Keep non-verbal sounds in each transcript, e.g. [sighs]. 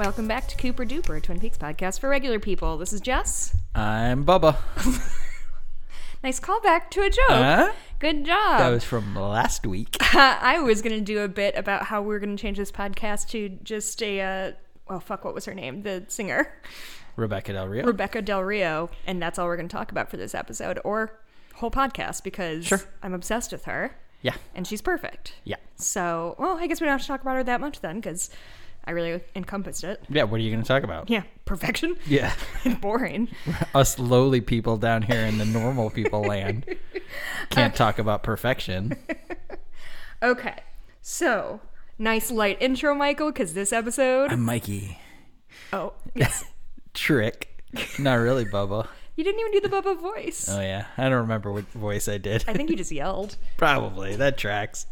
Welcome back to Cooper Duper, Twin Peaks podcast for regular people. This is Jess. I'm Bubba. [laughs] Nice callback to a joke. Huh? Good job. That was from last week. [laughs] I was going to do a bit about how we're going to change this podcast to just a, uh, well, fuck, what was her name? The singer, Rebekah Del Rio. Rebekah Del Rio. And that's all we're going to talk about for this episode or whole podcast because Sure. I'm obsessed with her yeah. and she's perfect. Yeah. So, well, I guess we don't have to talk about her that much then because I really encompassed it. Yeah. What are you going to talk about? Yeah, perfection. [laughs] Yeah. [laughs] Boring. Us lowly people down here in the normal people land [laughs] can't talk about perfection. Okay, so nice light intro, Michael, because this episode. I'm Mikey. oh, yes. Trick. Not really, Bubba. You didn't even do the Bubba voice. Oh, yeah. I don't remember what voice I did. I think you just yelled. Probably. That tracks.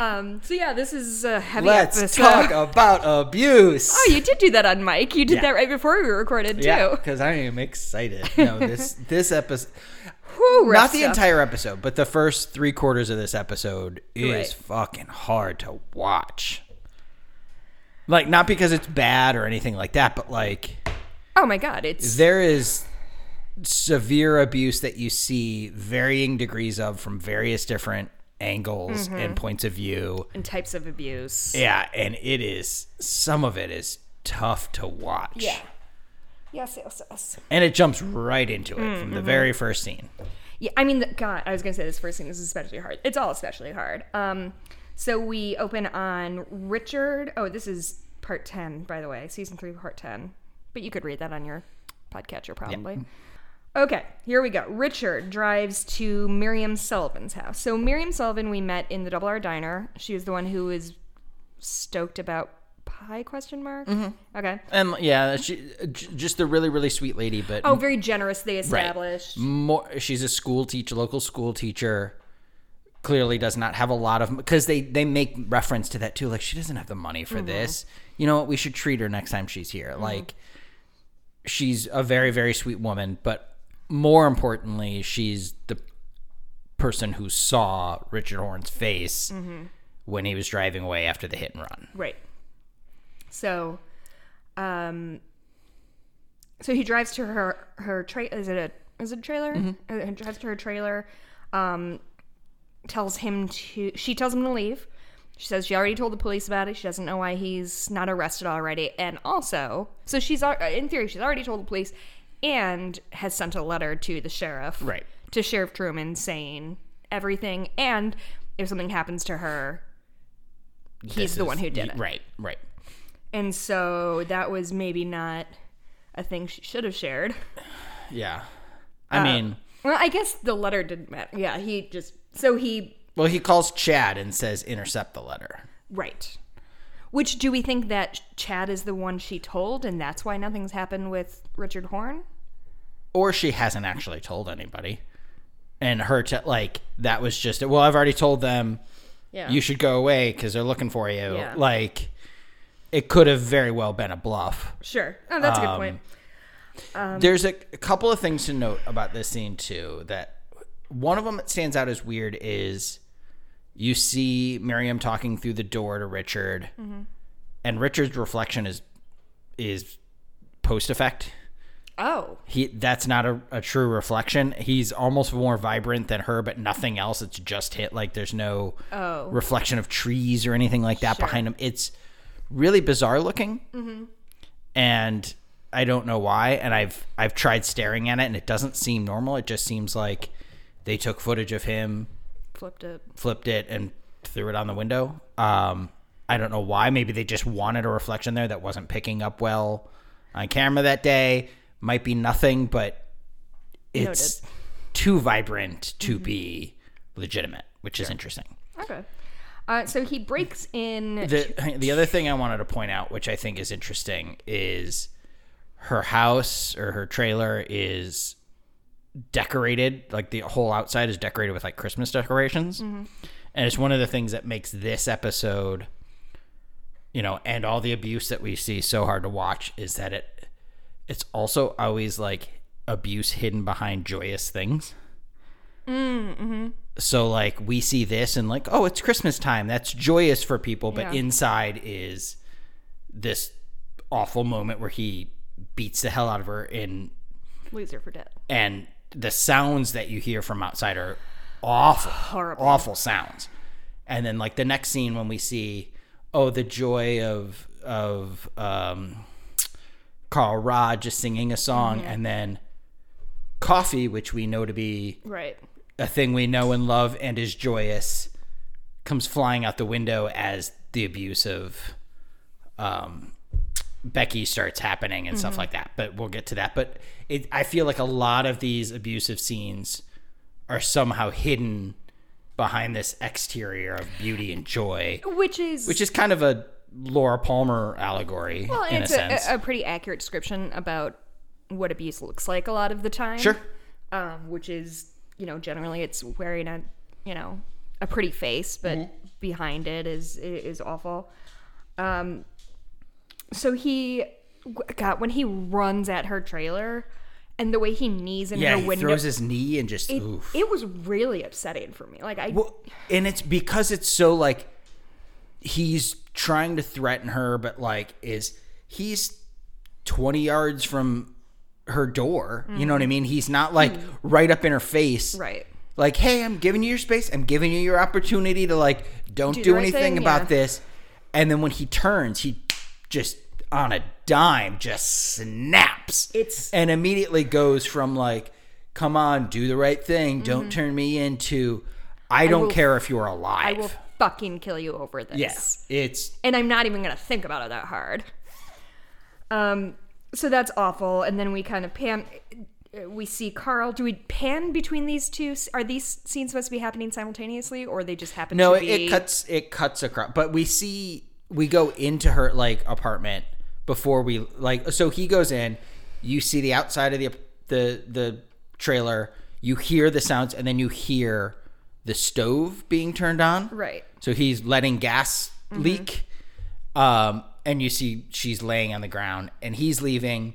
Um. So yeah, this is a heavy Let's episode. talk [laughs] about abuse. Oh, you did do that on Mike. You did Yeah. that right before we recorded too. Yeah, because I am excited. [laughs] No, this this episode, Whew, not the stuff. entire episode, but the first three quarters of this episode is Right. fucking hard to watch. Like, not because it's bad or anything like that, but like Oh my God, it's there is severe abuse that you see varying degrees of from various different angles Mm-hmm. and points of view. and types of abuse. Yeah, and it is some of it is tough to watch. Yeah. Yes, yes, yes. And it jumps right into it from the very first scene. Yeah, I mean, the, God, I was gonna say this first scene is especially hard. It's all especially hard. Um, so we open on Richard. Oh, this is part ten, by the way, season three, part ten. But you could read that on your podcatcher, probably. Okay, here we go. Richard drives to Miriam Sullivan's house. So Miriam Sullivan, we met in the Double R Diner. She was the one who was stoked about pie? Question mark. Mm-hmm. Okay. And yeah, she j- just a really really sweet lady, but Oh, very generous. They established. right. more she's a school teacher, local school teacher. Clearly does not have a lot of because they they make reference to that too. Like she doesn't have the money for mm-hmm. this. You know what? We should treat her next time she's here. Mm-hmm. Like she's a very very sweet woman, but more importantly, she's the person who saw Richard Horne's face when he was driving away after the hit and run. Right. So, um, so he drives to her her tra- is it a is it a trailer? Uh, he drives to her trailer. Um, tells him to she tells him to leave. She says she already told the police about it. She doesn't know why he's not arrested already. And also, so she's in theory she's already told the police and has sent a letter to the sheriff, Right. To Sheriff Truman saying everything, and if something happens to her, he's This the is- one who did it. Right, right. And so that was maybe not a thing she should have shared. Yeah. I uh, mean, Well, I guess the letter didn't matter. Yeah, he just so he well, he calls Chad and says intercept the letter. right. Which do we think that Chad is the one she told, and that's why nothing's happened with Richard Horne? Or she hasn't actually told anybody and her to like that was just well i've already told them Yeah. you should go away because they're looking for you Yeah. like it could have very well been a bluff sure. Oh, that's a good Um, point. Um, there's a, a couple of things to note about this scene too that one of them that stands out as weird is you see miriam talking through the door to richard Mm-hmm. and richard's reflection is is post effect Oh, he that's not a, a true reflection. He's almost more vibrant than her, but nothing else. It's just hit like there's no Oh. reflection of trees or anything like that Sure. behind him. It's really bizarre looking, and I don't know why. And I've I've tried staring at it, and it doesn't seem normal. It just seems like they took footage of him, flipped it. flipped it, and threw it on the window. Um, I don't know why. Maybe they just wanted a reflection there that wasn't picking up well on camera that day. Might be nothing, but it's too vibrant to be legitimate, which is interesting. Okay. Uh, so he breaks in. The the other thing I wanted to point out, which I think is interesting, is her house or her trailer is decorated like the whole outside is decorated with like Christmas decorations. And it's one of the things that makes this episode you know, and all the abuse that we see so hard to watch is that it it's also always like abuse hidden behind joyous things. So like we see this and like, oh, it's Christmas time. That's joyous for people, but Yeah. inside is this awful moment where he beats the hell out of her in Loser for dead. and the sounds that you hear from outside are awful Horrible. awful sounds and then like the next scene when we see oh the joy of of um carl rodd just singing a song Mm-hmm. and then coffee which we know to be Right. a thing we know and love and is joyous comes flying out the window as the abuse of um, Becky starts happening and stuff like that. But we'll get to that. But it, I feel like a lot of these abusive scenes are somehow hidden behind this exterior of beauty and joy, Which is which is kind of a Laura Palmer allegory well, in and a it's sense. a, a pretty accurate description about what abuse looks like a lot of the time. sure. um, which is you know generally it's wearing a you know a pretty face, but Mm-hmm. behind it is is awful. Um, so he got when he runs at her trailer, and the way he knees in Yeah, her he window, throws his knee and just it, oof. it was really upsetting for me. Like I, Well, and it's because it's so like he's trying to threaten her, but like is he's twenty yards from her door. You know what I mean? He's not like right up in her face. Mm-hmm. right, Like, hey, I'm giving you your space. I'm giving you your opportunity to like don't Do do, right anything thing, about yeah. this. And then when he turns, he just on a dime just snaps. It's- and immediately goes from like, come on, do the right thing, don't turn me into I don't Mm-hmm. will- care if you're alive. Fucking kill you over this. Yes, it's and I'm not even gonna think about it that hard. Um, so that's awful. And then we kind of pan. We see Carl. Do we pan between these two? Are these scenes supposed to be happening simultaneously, or they just happen no, to it, be? it cuts it cuts across. But we see we go into her like apartment before we like. So he goes in. You see the outside of the the the trailer. You hear the sounds, and then you hear the stove being turned on. Right. So he's letting gas leak. Um, and you see she's laying on the ground, and he's leaving.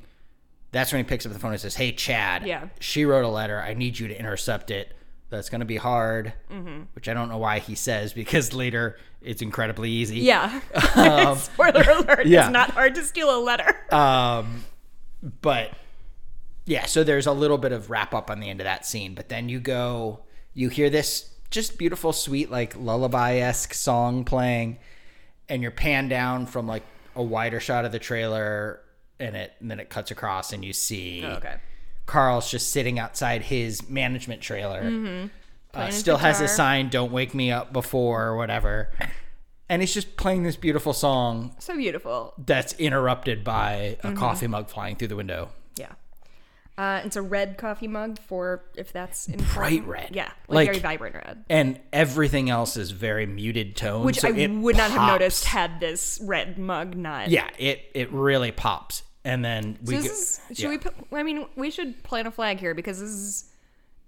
That's when he picks up the phone and says, "Hey, Chad. Yeah. She wrote a letter. I need you to intercept it. That's going to be hard." Mm-hmm. Which I don't know why he says because later it's incredibly easy. Yeah. [laughs] [laughs] Spoiler alert. Um, [laughs] yeah. It's not hard to steal a letter. Um, but yeah, so there's a little bit of wrap up on the end of that scene, but then you go, you hear this just beautiful, sweet, like lullaby esque song playing, and you're panned down from like a wider shot of the trailer, and it, and then it cuts across, and you see okay. Carl's just sitting outside his management trailer. Uh, Playing his still has a sign, "Don't wake me up before" or whatever, and he's just playing this beautiful song So beautiful. that's interrupted by Mm-hmm. a coffee mug flying through the window. Yeah. Uh, it's a red coffee mug for if that's Bright red. Yeah, like, Like- very vibrant red, And everything else is very muted tone. which so I it would not have pops. noticed had this red mug not. Yeah, it it really pops. And then we So go, is, should yeah. we put, I mean, we should plant a flag here because this is,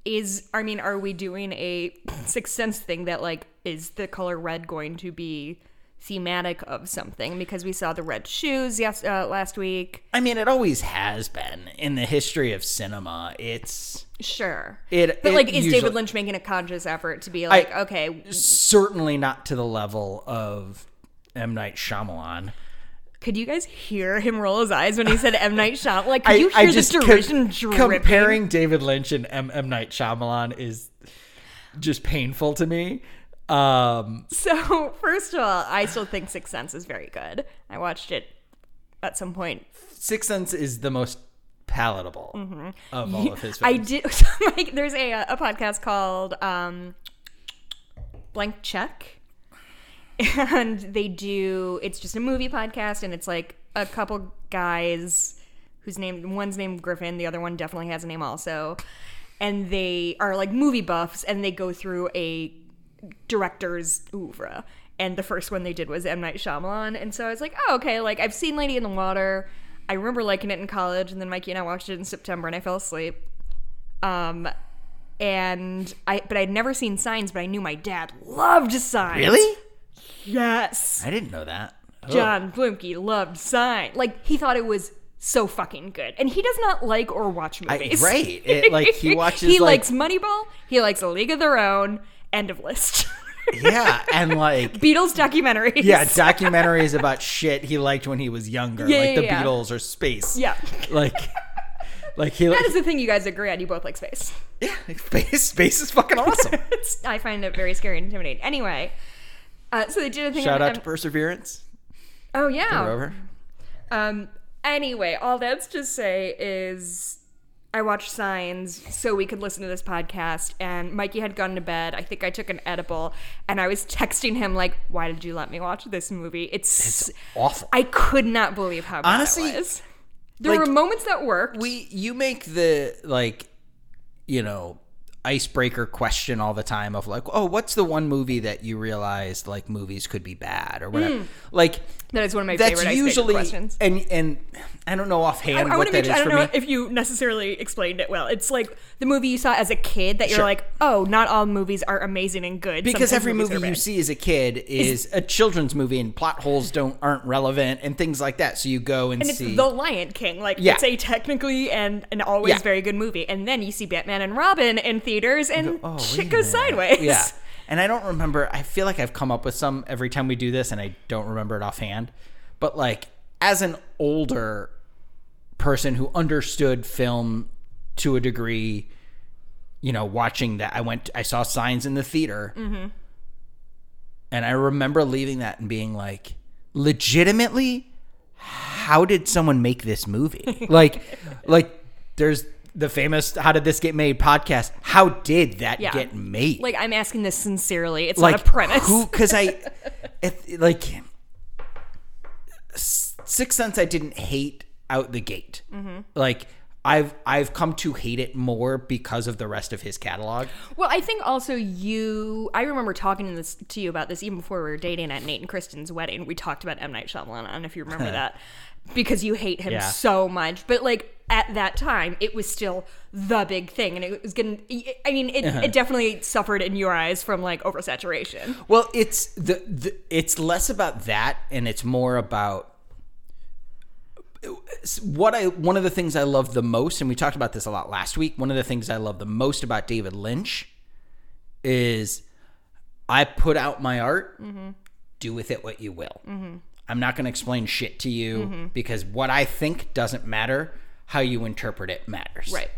is, I mean, are we doing a Sixth Sense thing that, like, is the color red going to be thematic of something? Because we saw the red shoes yes, uh, last week. I mean, it always has been in the history of cinema. It's Sure. it. But, it like, is usually- David Lynch making a conscious effort to be like, okay, certainly not to the level of M Night Shyamalan. could you guys hear him roll his eyes when he said M. Night Shyamalan? Like, could I, you I hear just the derision dripping? comparing David Lynch and M M Night Shyamalan is just painful to me. Um, So, [laughs] first of all, I still think Sixth Sense is very good. I watched it at some point. Sixth Sense is the most palatable of all of his films. Mm-hmm. I did. like, there's a a podcast called um, Blank Check, [laughs] and they do. It's just a movie podcast, and it's like a couple guys whose name one's named Griffin, the other one definitely has a name also, and they are like movie buffs, and they go through a director's oeuvre. And the first one they did was M. Night Shyamalan. And so I was like, oh, okay, like I've seen Lady in the Water. I remember liking it in college. And then Mikey and I watched it in September and I fell asleep. Um, and I, but I'd never seen Signs, but I knew my dad loved Signs. really? Yes. I didn't know that. Oh. John Blumke loved Signs. Like, he thought it was so fucking good. And he does not like or watch I- movies. right. It- like, he [laughs] watches, he like- likes Moneyball. He likes A League of Their Own. End of list. [laughs] yeah, and like Beatles documentaries. yeah, documentaries about shit he liked when he was younger, Yeah, like yeah, the yeah. Beatles or space. Yeah. like like he That is the thing you guys agree on. You both like space. yeah, space space is fucking awesome. [laughs] It's, I find it very scary and intimidating. Anyway, uh, so they did a thing. Shout on, out to Perseverance. Oh yeah. Rover. Um. Anyway, all that's to say is, I watched Signs so we could listen to this podcast, and Mikey had gone to bed. I think I took an edible, and I was texting him like, "Why did you let me watch this movie? It's, it's Awful. I could not believe how bad Honestly, it was. There like, were moments that worked. we you make the like you know icebreaker question all the time of like oh what's the one movie that you realized like movies could be bad or whatever hmm. like that is one of my that's favorite usually questions. and and i don't know offhand I what want to that is I don't know me if you necessarily explained it well. It's like the movie you saw as a kid that you're Sure. like, oh, not all movies are amazing and good. because Sometimes every movie you see as a kid is a children's movie and plot holes don't aren't relevant and things like that so you go and, And it's see The Lion King. Like Yeah. it's a technically and an always Yeah. very good movie. And then you see Batman and Robin in theaters and oh, shit goes sideways. Yeah. And I don't remember, I feel like I've come up with some every time we do this and I don't remember it offhand. But like, as an older person who understood film to a degree, you know, watching that, I went, I saw signs in the theater. Mm-hmm. And I remember leaving that and being like, legitimately, how did someone make this movie? [laughs] like, like, there's the famous "How did this get made?" podcast. How did that Yeah. get made? Like I'm asking this sincerely. It's like not a premise. who? Because I, [laughs] it, like, Sixth Sense, I didn't hate out the gate. Mm-hmm. Like. I've I've come to hate it more because of the rest of his catalog. Well, I think also you. I remember talking to this to you about this even before we were dating at Nate and Kristen's wedding. We talked about M Night Shyamalan. I don't know if you remember [laughs] that because you hate him Yeah. so much. But like at that time, it was still the big thing, and it was gonna. I mean, it, Uh-huh. it definitely suffered in your eyes from like oversaturation. Well, it's the, the it's less about that and it's more about what I one of the things I love the most and we talked about this a lot last week. One of the things I love the most about David Lynch is I put out my art, mm-hmm. do with it what you will. Mm-hmm. I'm not going to explain shit to you mm-hmm. because what I think doesn't matter. How you interpret it matters. Right.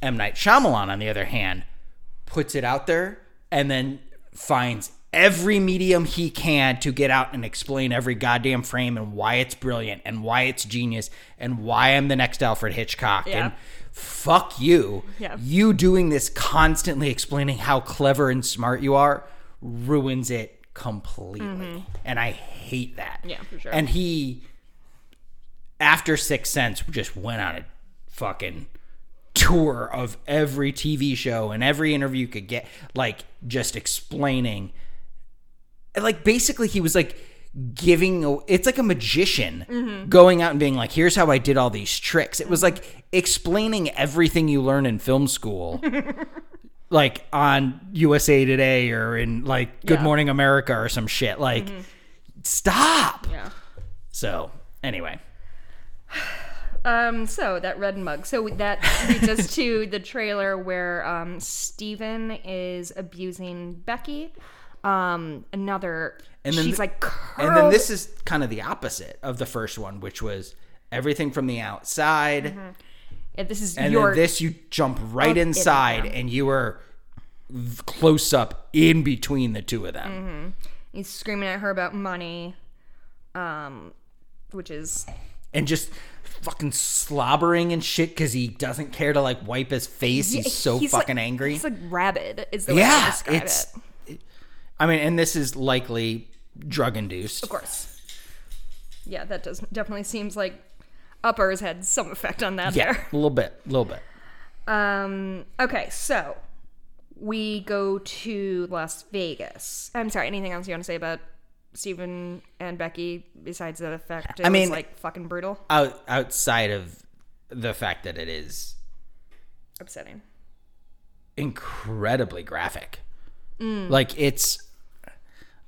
M. Night Shyamalan, on the other hand, puts it out there and then finds every medium he can to get out and explain every goddamn frame and why it's brilliant and why it's genius and why I'm the next Alfred Hitchcock. Yeah. And fuck you. Yeah. You doing this constantly explaining how clever and smart you are ruins it completely. And I hate that. Mm-hmm. Yeah, for sure. And he after Sixth Sense just went on a fucking tour of every TV show and every interview could get, like just explaining. Like basically, he was like giving. It's like a magician going out and being like, "Here's how I did all these tricks." It was like explaining everything you learn in film school. [laughs] like on USA Today or in like Good Yeah. Morning America or some shit. Like, stop. Yeah. So, anyway. [sighs] Um, so that red mug. So that leads us to the trailer where um, Steven is abusing Becky. Um, another, And then she's th- like, And then this is kind of the opposite of the first one, which was everything from the outside. Yeah, this is And your then this, you jump right in inside and you are close up in between the two of them. He's screaming at her about money, um, which is And just fucking slobbering and shit because he doesn't care to like wipe his face. He's so like- fucking angry. He's like rabid. Is the way I yeah. describe It's, it. I mean, and this is likely drug induced. Of course. Yeah, that does definitely seems like uppers had some effect on that Yeah. there. A little bit. A little bit. Um. Okay, so we go to Las Vegas. I'm sorry. Anything else you want to say about Steven and Becky besides the fact I mean- like fucking brutal, Out, outside of the fact that it is upsetting? incredibly graphic. Like it's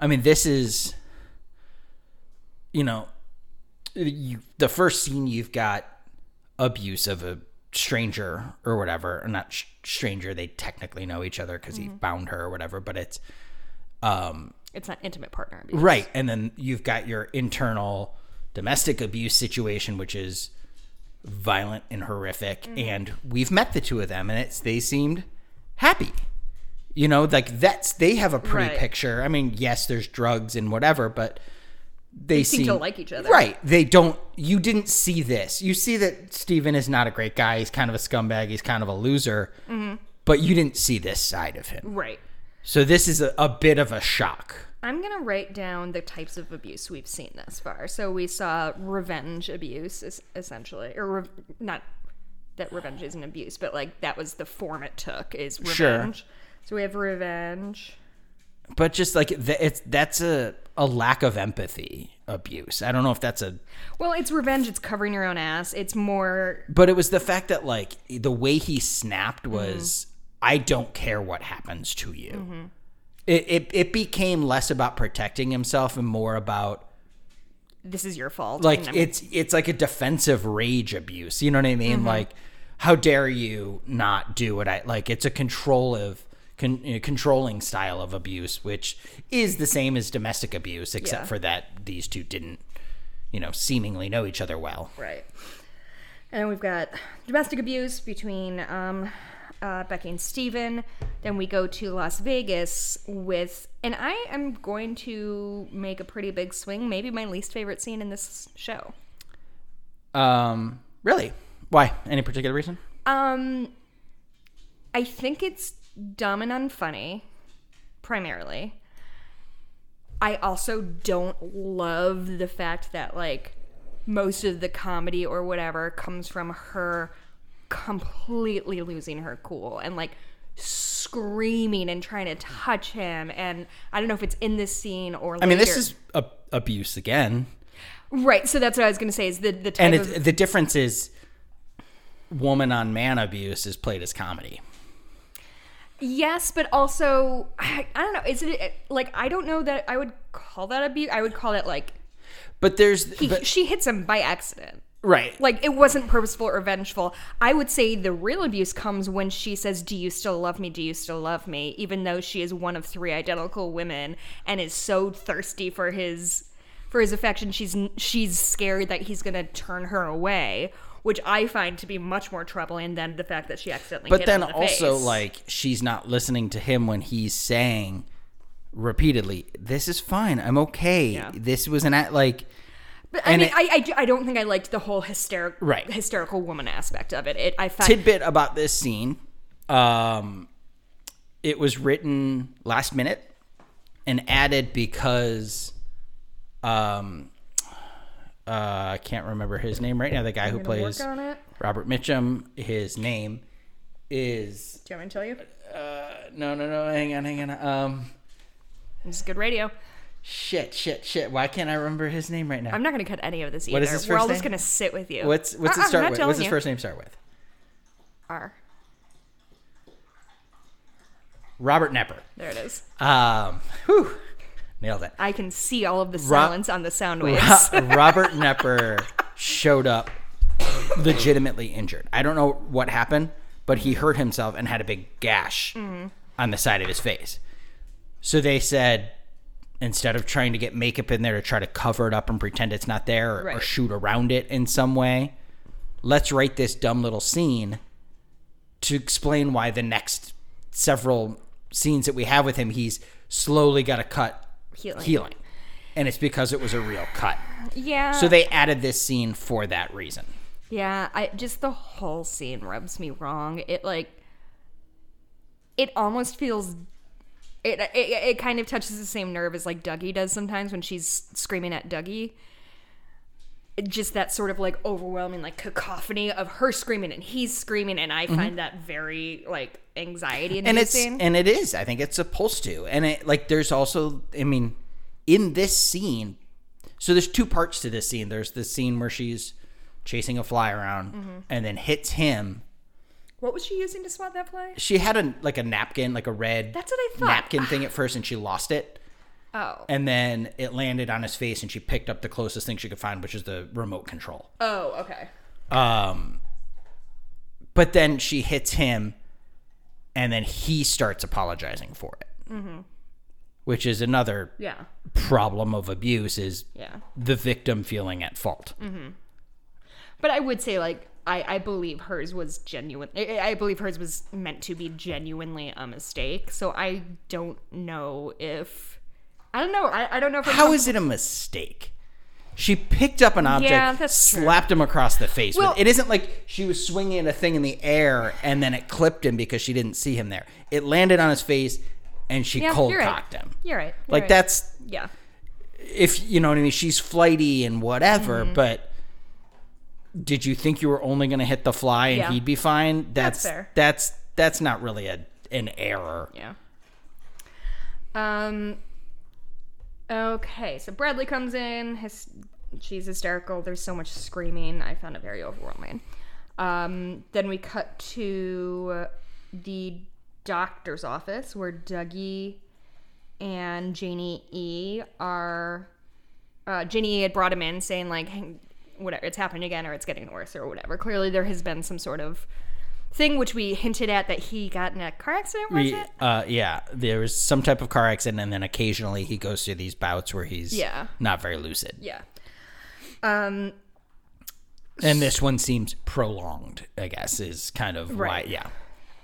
I mean this is you know you, the first scene you've got abuse of a stranger or whatever, or not sh- stranger, they technically know each other cuz he found her or whatever, but it's um, It's not intimate partner abuse. right, and then you've got your internal domestic abuse situation, which is violent and horrific. Mm-hmm. And we've met the two of them, and it's they seemed happy. You know, like that's they have a pretty Right. picture. I mean, yes, there's drugs and whatever, but they, seem to like each other. Right. They don't. You didn't see this. You see that Steven is not a great guy. He's kind of a scumbag. He's kind of a loser. Mm-hmm. But you didn't see this side of him. Right. So this is a, a bit of a shock. I'm going to write down the types of abuse we've seen thus far. So we saw revenge abuse, essentially. Or re- not that revenge isn't abuse, but like that was the form it took is Sure. So we have revenge. But just like th- it's that's a a lack of empathy abuse. I don't know if that's a Well, it's revenge. It's covering your own ass. It's more. but it was the fact that like the way he snapped mm-hmm. was I don't care what happens to you. Mm-hmm. It, it it became less about protecting himself and more about This is your fault. like it's it's like a defensive rage abuse. You know what I mean? Mm-hmm. Like how dare you not do what I like? It's a control of con, uh, controlling style of abuse, which is the same as domestic abuse, except Yeah. for that these two didn't, you know, seemingly know each other well. Right. And we've got domestic abuse between um, uh, Becky and Steven. Then we go to Las Vegas with, and I am going to make a pretty big swing, maybe my least favorite scene in this show. Um, really? Why? Any particular reason? Um, I think it's dumb and unfunny, primarily. I also don't love the fact that like most of the comedy or whatever comes from her completely losing her cool and like screaming and trying to touch him and I don't know if it's in this scene or I mean, this is a, abuse again, right so that's what I was gonna say is the the and of the difference is woman on man abuse is played as comedy. Yes, but also I, I don't know. Is it like I don't know that I would call that abuse. I would call it like But there's he, but, she hits him by accident. right. Like it wasn't purposeful or vengeful. I would say the real abuse comes when she says, "Do you still love me? Do you still love me?" Even though she is one of three identical women and is so thirsty for his for his affection, she's she's scared that he's gonna turn her away. Which I find to be much more troubling than the fact that she accidentally. but then the also face. like she's not listening to him when he's saying repeatedly this is fine i'm okay Yeah. this was an act like But I mean, it- I, I, I don't think I liked the whole hysterical Right. hysterical woman aspect of it. It I found tidbit about this scene um it was written last minute and added because um uh, I can't remember his name right now. The guy who plays. Robert Mitchum. His name is Do you want me to tell you? uh, no, no, no. Hang on, hang on. Um, This is good radio. shit, shit, shit. Why can't I remember his name right now? I'm not going to cut any of this either. What is his first We're all just going to sit with you. what's what's Uh-uh, it I'm start with? What's his you. first name start with? R. Robert Knepper. There it is. Um, whew, nailed it. I can see all of the Ro- silence on the sound waves. Ro- [laughs] Robert Knepper showed up legitimately injured. I don't know what happened, but he hurt himself and had a big gash Mm-hmm. on the side of his face. So they said instead of trying to get makeup in there to try to cover it up and pretend it's not there or, or shoot around it in some way, let's write this dumb little scene to explain why the next several scenes that we have with him, he's slowly got to cut Healing. healing. And it's because it was a real cut. yeah. So they added this scene for that reason. Yeah, I just the whole scene rubs me wrong. It like it almost feels it, it it kind of touches the same nerve as like Dougie does sometimes when she's screaming at Dougie. Just that sort of like overwhelming like cacophony of her screaming and he's screaming and I find that very like anxiety Mm-hmm. And it's and it is. I think it's supposed to. And it like there's also I mean in this scene so there's two parts to this scene. There's the scene where she's chasing a fly around Mm-hmm. and then hits him. what was she using to swat that fly? She had a like a napkin, like a red That's what I thought. napkin thing at [sighs] first and she lost it. Oh. And then it landed on his face and she picked up the closest thing she could find, which is the remote control. Oh, okay. Um, but then she hits him, and then he starts apologizing for it. which is another Yeah. problem of abuse is Yeah. the victim feeling at fault. But I would say like I, I believe hers was genuine. I, I believe hers was meant to be genuinely a mistake. So I don't know if I don't know. I, I don't know if How is it a mistake? She picked up an object, Yeah, that's true. slapped him across the face. Well- it isn't like she was swinging a thing in the air and then it clipped him because she didn't see him there. It landed on his face and she Yeah, cold you're right. cocked him. You're right. You're Like right. that's yeah. if you know what I mean. She's flighty and whatever, Mm-hmm. but did you think you were only going to hit the fly and Yeah. he'd be fine? That's fair. That's that's not really a an error. Yeah. Um. Okay, so Bradley comes in. His, she's hysterical. There's so much screaming. I found it very overwhelming. Um, then we cut to the doctor's office where Dougie and Janie E are. Uh, Janie E had brought him in saying like, hey, whatever, it's happening again or it's getting worse or whatever. Clearly, there has been some sort of thing which we hinted at that he got in a car accident. Was We- it? uh, yeah, there was some type of car accident, and then occasionally he goes through these bouts where he's Yeah. not very lucid. Yeah. Um. And this one seems prolonged. I guess is kind of Right. why. Yeah,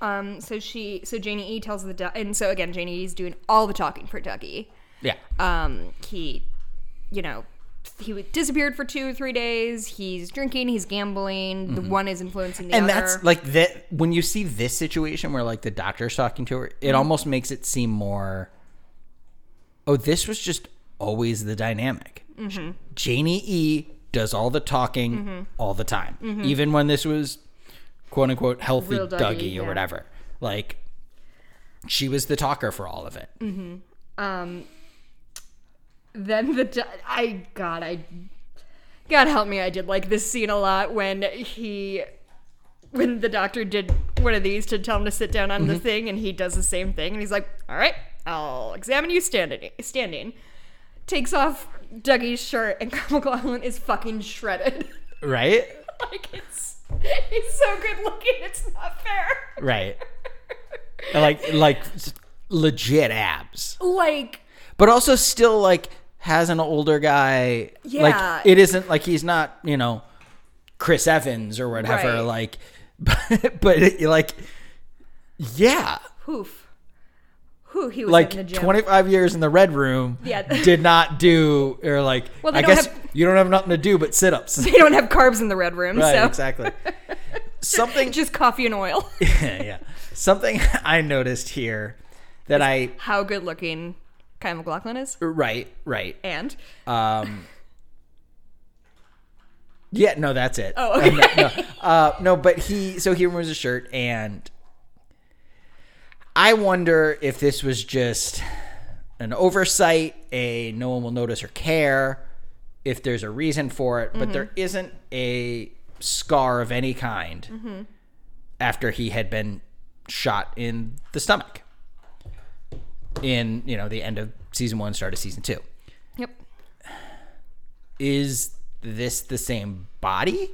Um. So she. So Janie E tells the. Du- and so again, Janie E's doing all the talking for Dougie. yeah. Um. He, you know, he disappeared for two or three days. He's drinking. He's gambling. The one is influencing the Mm-hmm. and that's like that when you see this situation where like the doctor's talking to her Mm-hmm. it almost makes it seem more oh this was just always the dynamic Mm-hmm. janie e does all the talking Mm-hmm. all the time even when this was quote unquote healthy Real dougie, Dougie, or yeah. whatever like she was the talker for all of it um. Then the. I God. I. God help me. I did like this scene a lot when he. When the doctor did one of these to tell him to sit down on the Mm-hmm. thing, and he does the same thing, and he's like, "All right, I'll examine you standing." Standing, takes off Dougie's shirt, and MacLachlan is fucking shredded. right [laughs] like it's he's so good looking, it's not fair. right [laughs] like like legit abs Like but also still like has an older guy. Yeah. Like it isn't like he's not you know Chris Evans or whatever. Right. Like, [laughs] but, but it, like yeah, hoof. Who he was like in the gym. 25 years in the red room. Yeah. [laughs] did not do or like. Well, I guess have- you don't have nothing to do but sit ups. [laughs] they don't have carbs in the red room, right. so Exactly. Something. just coffee and oil. yeah. Something I noticed here that I How good looking Kyle MacLachlan is. right right And Um. Yeah, no, that's it. Oh, Uh, no, no, uh, no, but he so he removes his shirt, and I wonder if this was just an oversight, a no one will notice or care, if there's a reason for it, but there isn't a scar of any kind after he had been shot in the stomach in you know the end of season one, start of season two yep. is this the same body?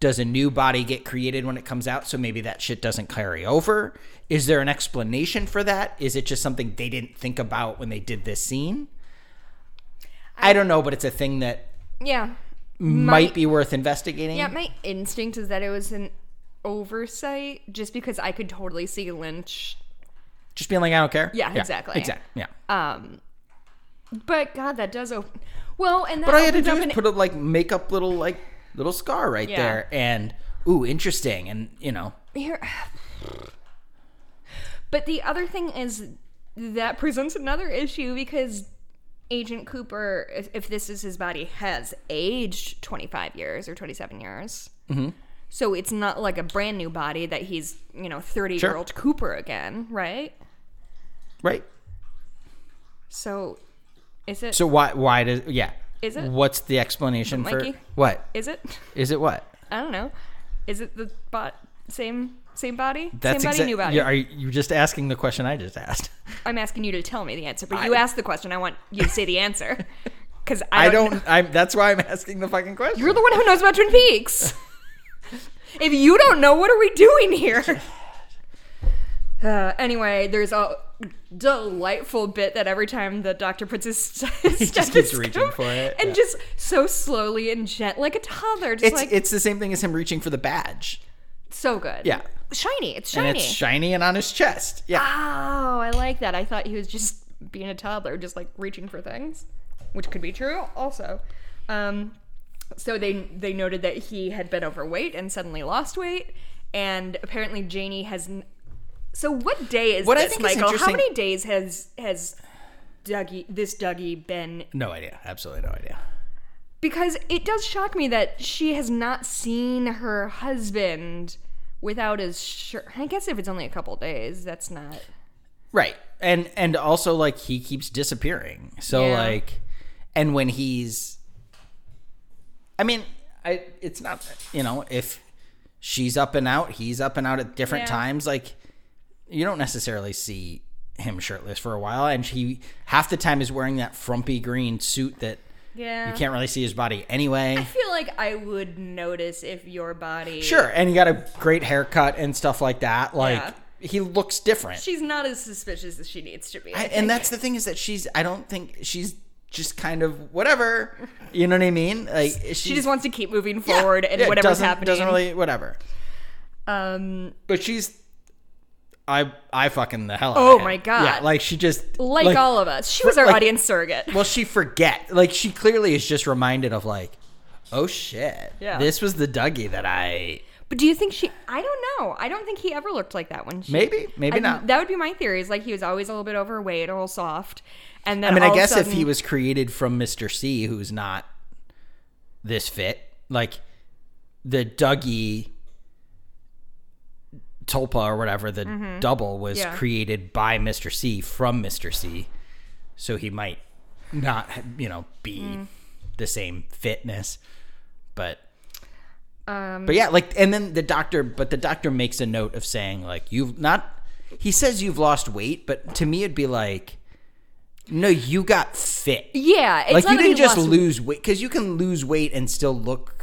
Does a new body get created when it comes out so maybe that shit doesn't carry over? Is there an explanation for that? Is it just something they didn't think about when they did this scene? I don't know, but it's a thing that Yeah. might be worth investigating. Yeah, my instinct is that it was an oversight just because I could totally see Lynch Just being like, I don't care. Yeah, exactly. Exactly. Yeah. um but god that does open well and that But all you had to do is an- put a like makeup little like little scar right Yeah. there and ooh, interesting. And you know, Here. But the other thing is that presents another issue because Agent Cooper, if, if this is his body, has aged 25 years or 27 years. Mm-hmm. So it's not like a brand new body that he's, you know, 30 year old Cooper again, right? Right. So is it? So why why does yeah. Is it? What's the explanation for what? is it? Is it what? I don't know. Is it the bot same same body? That's same body, new body. Yeah, are you you just asking the question I just asked? [laughs] I'm asking you to tell me the answer, but you asked the question. I want you to say the answer [laughs] because I I don't. don't. I'm. That's why I'm asking the fucking question. You're the one who knows about Twin Peaks. [laughs] if you don't know, what are we doing here? Uh, anyway, there's a delightful bit that every time the doctor puts his [laughs] He just keeps reaching for it. and yeah. just so slowly and gent like a toddler, just it's like it's the same thing as him reaching for the badge. so good. Yeah. shiny. It's And shiny. it's shiny and on his chest. Yeah. Oh, I like that. I thought he was just being a toddler, just like reaching for things, which could be true also. Um, so they they noted that he had been overweight and suddenly lost weight, and apparently Janie has. So what day is What this, Michael? How many days has has Dougie this Dougie been? No idea. Absolutely no idea. Because it does shock me that she has not seen her husband without his shirt. I guess if it's only a couple days, that's not. Right. And and also like he keeps disappearing. So Yeah. like and when he's I mean, I it's not you know, if she's up and out, he's up and out at different Yeah. times like you don't necessarily see him shirtless for a while and he half the time is wearing that frumpy green suit that Yeah. you can't really see his body anyway. I feel like I would notice if your body. Sure, and he got a great haircut and stuff like that. Like Yeah. he looks different. She's not as suspicious as she needs to be. I I, and that's the thing is that she's I don't think she's just kind of whatever. You know what I mean? Like she just wants to keep moving forward and yeah, whatever's doesn't, happening. doesn't really whatever. Um, But she's I I fucking the hell. out Oh my God. Yeah, like she just like, all of us, she was our like- audience surrogate. Well, she forget. Like she clearly is just reminded of like, oh shit, Yeah. this was the Dougie that I But do you think she? I don't know. I don't think he ever looked like that when she. maybe maybe I- not. That would be my theory. Is like he was always a little bit overweight, a little soft, and then I mean, I guess if he was created from Mr. C, who's not this fit, like the Dougie Tulpa or whatever, the double was Mm-hmm. Yeah. created by Mr. C from Mr. C, so he might not, you know, be Mm. the same fitness, but. Um, But yeah, like, and then the doctor, but the doctor makes a note of saying, like, you've not, he says you've lost weight, but to me it'd be like, no, you got fit yeah, it's like you didn't just lost lose weight because you can lose weight and still look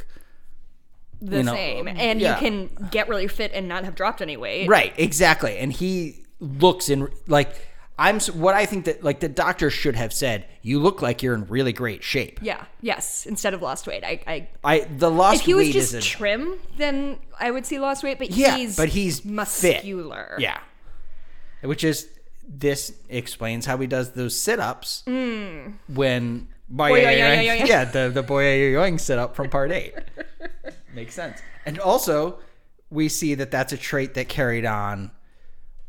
the you know, same, um, and yeah. you can get really fit and not have dropped any weight. right exactly and he looks in like i'm what i think that like the doctor should have said you look like you're in really great shape Yeah. Yes. Instead of lost weight, I. I i the lost weight. if he was weight just trim, then I would see lost weight. But yeah he's but he's fit. muscular. yeah which is this explains how he does those sit-ups mm. when boy, Boy, yeah, yeah, yeah, yeah, yeah. yeah, the the boy yoing sit up from part eight [laughs] makes sense and also we see that that's a trait that carried on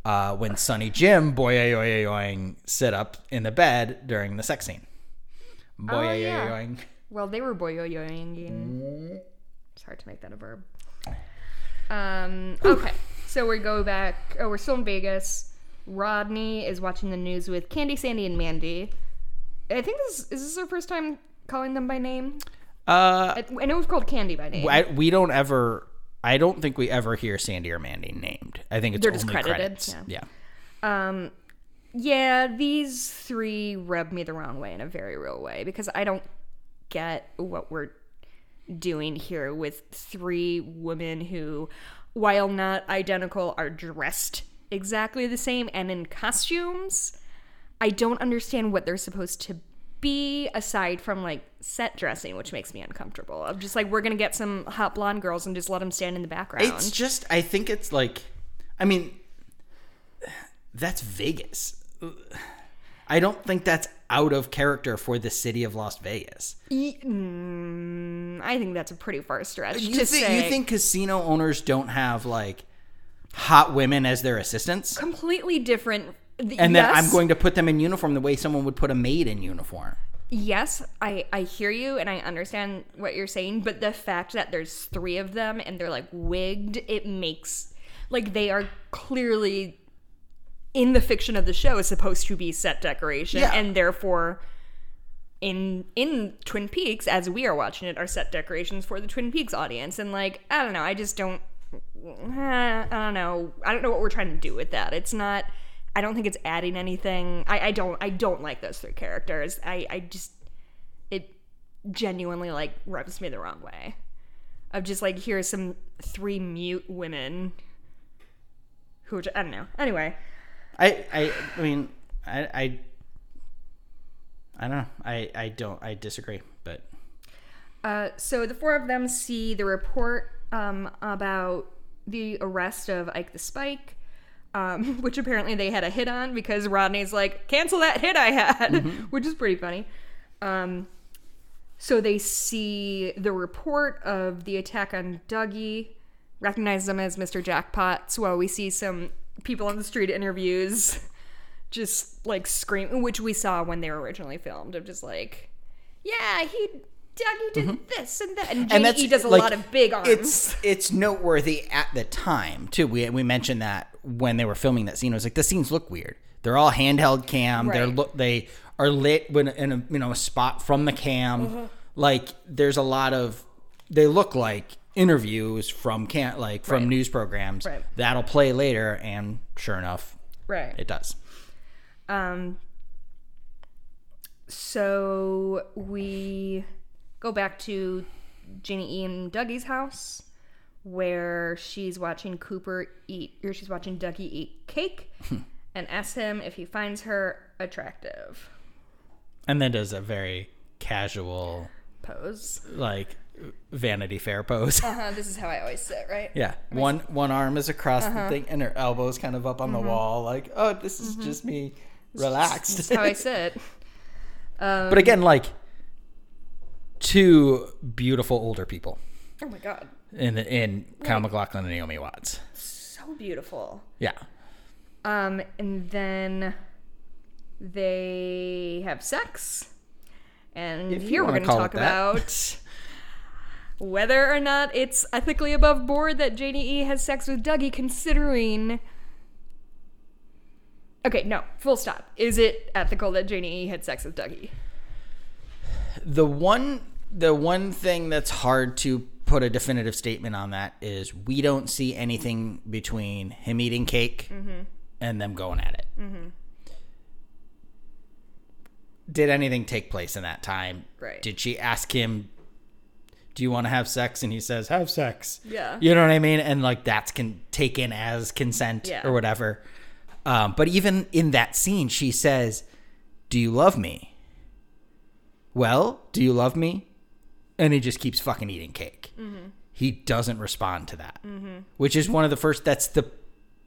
uh, when Sonny Jim boy yoing sit up in the bed during the sex scene boy Oh, yeah. yoing Well, they were boyoyoing. It's hard to make that a verb. Um. Okay. So we go back. Oh, we're still in Vegas. Rodney is watching the news with Candy, Sandy, and Mandy. I think this is this our first time calling them by name. Uh, I, I know we've called Candy by name. I, we don't ever I don't think we ever hear Sandy or Mandy named I think it's They're only just credited, credits yeah. yeah. Um, yeah, these three rub me the wrong way in a very real way because I don't get what we're doing here with three women who, while not identical, are dressed exactly the same and in costumes. I don't understand what they're supposed to be aside from like set dressing, which makes me uncomfortable. Of just like we're gonna get some hot blonde girls and just let them stand in the background. It's just I think it's like I mean that's Vegas. I don't think that's out of character for the city of Las Vegas. Mm, I think that's a pretty far stretch You think say. you think casino owners don't have like hot women as their assistants? completely different. And then I'm going to put them in uniform the way someone would put a maid in uniform. Yes, I I hear you and I understand what you're saying, but the fact that there's three of them and they're like wigged, it makes like they are clearly in the fiction of the show is supposed to be set decoration Yeah. and therefore in in Twin Peaks as we are watching it are set decorations for the Twin Peaks audience and like I don't know, I just don't I don't know. I don't know what we're trying to do with that. It's not I don't think it's adding anything. I, I don't I don't like those three characters. I, I just it genuinely like rubs me the wrong way. Of just like here's some three mute women who are, I don't know. Anyway, I, I, I mean, I, I, I don't know. I, I don't. I disagree. But Uh, so the four of them see the report um, about the arrest of Ike the Spike, um, [laughs] which apparently they had a hit on because Rodney's like, cancel that hit I had, [laughs] which is pretty funny. Um, so they see the report of the attack on Dougie, recognize them as Mr. Jackpot. So we see some people on the street interviews [laughs] just like scream, which we saw when they were originally filmed, of just like, yeah, he Dougie did this and that, and, and that's does a like, lot of big arms. It's it's noteworthy at the time too. We we mentioned that when they were filming that scene. It was like the scenes look weird. They're all handheld cam. They're look they are lit when in a you know a spot from the cam. Uh-huh. Like there's a lot of they look like interviews from can like from Right. news programs Right. that'll play later. And sure enough, right. it does. Um. So we go back to Janie E and Dougie's house, where she's watching Cooper eat, or she's watching Dougie eat cake, and asks him if he finds her attractive. And then does a very casual Pose. like Vanity Fair pose. Uh huh. This is how I always sit, right? Yeah, one one arm is across Uh-huh. the thing, and her elbows kind of up on Mm-hmm. the wall, like, oh, this is just me relaxed. This is how I sit. Um, [laughs] but again, like two beautiful older people oh my god, in in Kyle MacLachlan and Naomi Watts. so beautiful. Yeah, Um, and then they have sex. And If here we're going to talk about whether or not it's ethically above board that Janie E has sex with Dougie, considering. Okay, no, full stop. Is it ethical that Janie E had sex with Dougie? the one the one thing that's hard to put a definitive statement on that is we don't see anything between him eating cake Mm-hmm. and them going at it. Did anything take place in that time? Right. Did she ask him, "Do you want to have sex?" And he says, "Have sex." Yeah. You know what I mean? And like that's can taken as consent Yeah. or whatever. Um, but even in that scene, she says, "Do you love me?" Well, do you love me? And he just keeps fucking eating cake. Mm-hmm. He doesn't respond to that, which is one of the first. That's the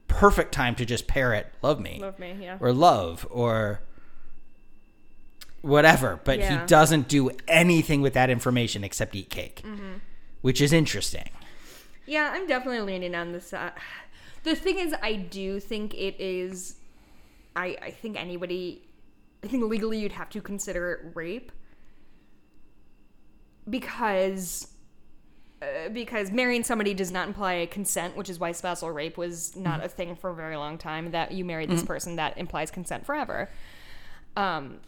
perfect time to just parrot "love me" Love me, yeah. or "love" or whatever. But Yeah. he doesn't do anything with that information except eat cake, Mm-hmm. which is interesting. Yeah, I'm definitely leaning on the side. The thing is, I do think it is. I I think anybody, I think legally you'd have to consider it rape because. Uh, because marrying somebody does not imply consent, which is why spousal rape was not a thing for a very long time. That you married this person, that implies consent forever. Um,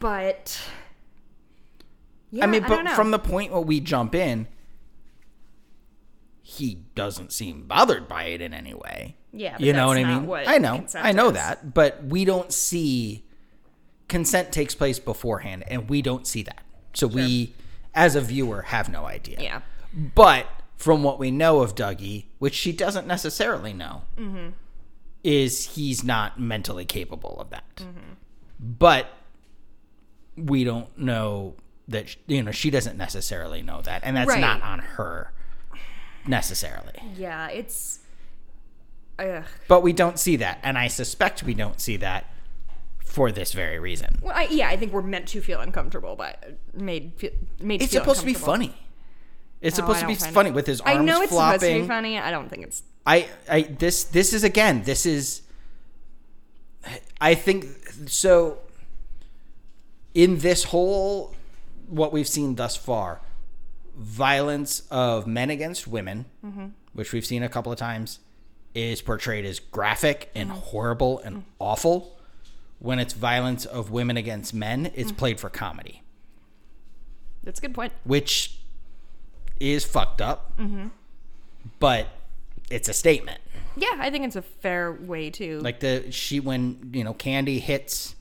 but yeah, I mean, don't but from the point where we jump in, he doesn't seem bothered by it in any way. Yeah, you know what I mean. what I know, I know is. that, but we don't see consent takes place beforehand, and we don't see that. So we, as a viewer, have no idea. yeah, But from what we know of Dougie, which she doesn't necessarily know, Mm-hmm. is he's not mentally capable of that. Mm-hmm. But we don't know that you know she doesn't necessarily know that, and that's Right. not on her necessarily. yeah, it's. Ugh. But we don't see that, and I suspect we don't see that for this very reason. Well, I, yeah, I think we're meant to feel uncomfortable, but made fe- made. It's feel supposed to be funny. It's Oh, supposed to be funny it- with his arms I know it's flopping. supposed to be funny. I don't think it's. I, I this this is again this is I think so in this whole what we've seen thus far violence of men against women mm-hmm. which we've seen a couple of times is portrayed as graphic and horrible and awful when it's violence of women against men it's played for comedy That's a good point. which is fucked up but it's a statement Yeah, I think it's a fair way to. like the she when you know candy hits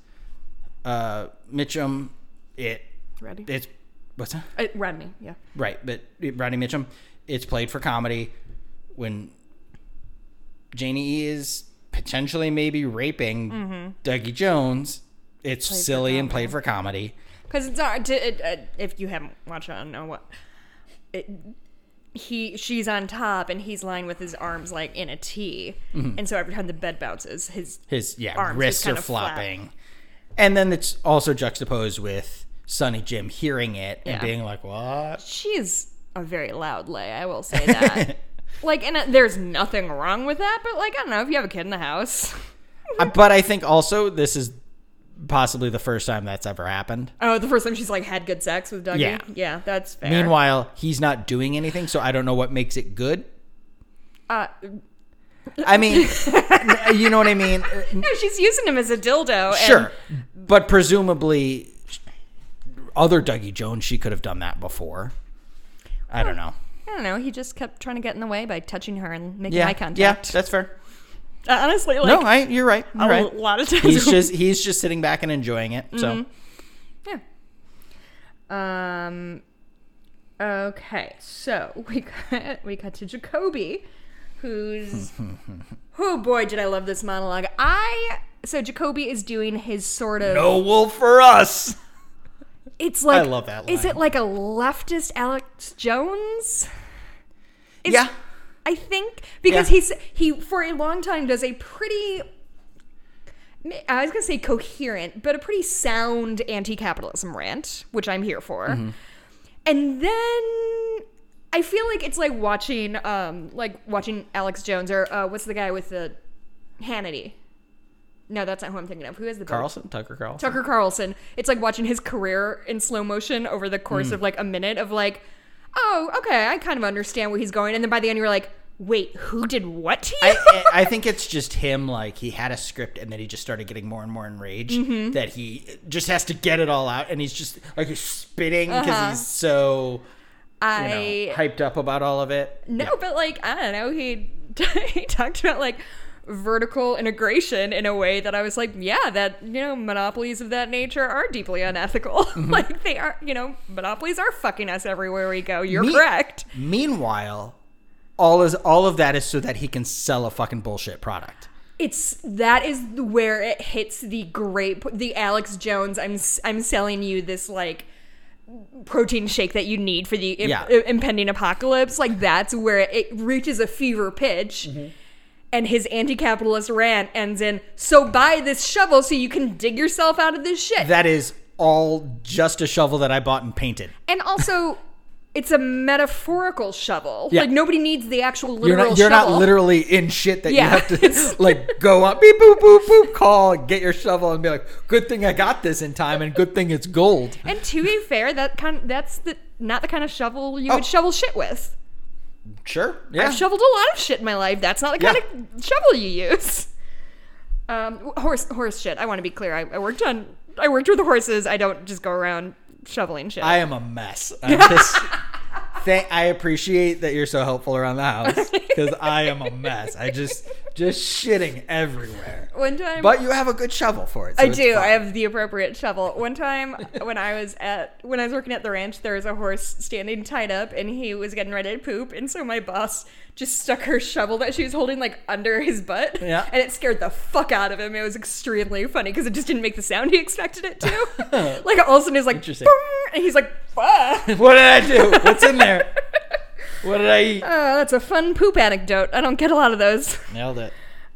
uh mitchum it Ready? it's what's that Uh, Rodney, yeah. right but rodney mitchum it's played for comedy when janie E is potentially maybe raping Dougie Jones. It's Played silly and played for comedy. Because it's not. To, it, uh, if you haven't watched it, I don't know what. It, he, she's on top, and he's lying with his arms like in a T, and so every time the bed bounces, his His yeah Arms wrists are flap. flopping, and then it's also juxtaposed with Sonny Jim hearing it and being like, "What?" she's a very loud lay. I will say that. [laughs] like, and uh, there's nothing wrong with that, but like, I don't know if you have a kid in the house. [laughs] Uh, but I think also this is possibly the first time that's ever happened. Oh, the first time she's like had good sex with Dougie. Yeah. yeah, that's fair. Meanwhile, he's not doing anything, so I don't know what makes it good. uh, I mean, [laughs] you know what I mean? no, she's using him as a dildo. and- Sure, but presumably, other Dougie Jones, she could have done that before. I don't know. I don't know. He just kept trying to get in the way by touching her and making Yeah, eye contact. yeah, that's fair. Uh, honestly, like no, I, you're right. You're a right. lot of times. He's just he's just sitting back and enjoying it. So yeah. Um. Okay, so [laughs] we got we got to Jacoby, who's [laughs] oh boy, did I love this monologue. I so Jacoby is doing his sort of no wolf for us. It's like I love that Is line. it like a leftist Alex Jones? Is- Yeah. I think because Yeah. he's he for a long time does a pretty I was gonna say coherent, but a pretty sound anti-capitalism rant, which I'm here for. Mm-hmm. And then I feel like it's like watching um like watching Alex Jones or uh, what's the guy with the Hannity? No, that's not who I'm thinking of. Who is the Carlson, Tucker Carlson. Tucker Carlson. It's like watching his career in slow motion over the Mm. course of like a minute of like, oh, okay, I kind of understand where he's going. And then by the end, you're like, wait, who did what to you? I, I think it's just him. Like he had a script, and then he just started getting more and more enraged Mm-hmm. that he just has to get it all out, and he's just like he's spitting because Uh-huh. he's so you know, hyped up about all of it. no, Yeah. but like I don't know. He [laughs] he talked about like vertical integration in a way that I was like, yeah, that you know, monopolies of that nature are deeply unethical. [laughs] Mm-hmm. like they are, you know, monopolies are fucking us everywhere we go. You're Me- correct. Meanwhile, all is all of that is so that he can sell a fucking bullshit product. it's that is where it hits the great the Alex Jones I'm I'm selling you this like protein shake that you need for the im- Yeah. impending apocalypse like that's where it reaches a fever pitch and his anti-capitalist rant ends in so buy this shovel so you can dig yourself out of this shit That is all just a shovel that I bought and painted. and also it's a metaphorical shovel Yeah. like nobody needs the actual You're literal not you're shovel not literally in shit that Yeah. you have to [laughs] [laughs] like go up beep boop boop boop call get your shovel and be like good thing I got this in time and good thing it's gold. And to be fair, that kind that's the not the kind of shovel you Oh. would shovel shit with. Sure. Yeah. I've shoveled a lot of shit in my life. That's not the kind Yeah. of shovel you use. Um, horse horse shit. I want to be clear. I, I worked on I worked with the horses. I don't just go around shoveling shit. I am a mess. [laughs] Just Thank, I appreciate that you're so helpful around the house because I am a mess. I just just shitting everywhere. One time, But you have a good shovel for it. so I do. I have the appropriate shovel. One time when I was at when I was working at the ranch, there was a horse standing tied up, and he was getting ready to poop, and so my boss just stuck her shovel that she was holding like under his butt, Yeah. and it scared the fuck out of him. It was extremely funny because it just didn't make the sound he expected it to. [laughs] like all of a sudden, it's like, "Boom," and he's like, "Ah." [laughs] What did I do? What's in there? [laughs] What did I eat? Oh, that's a fun poop anecdote. I don't get a lot of those. Nailed it.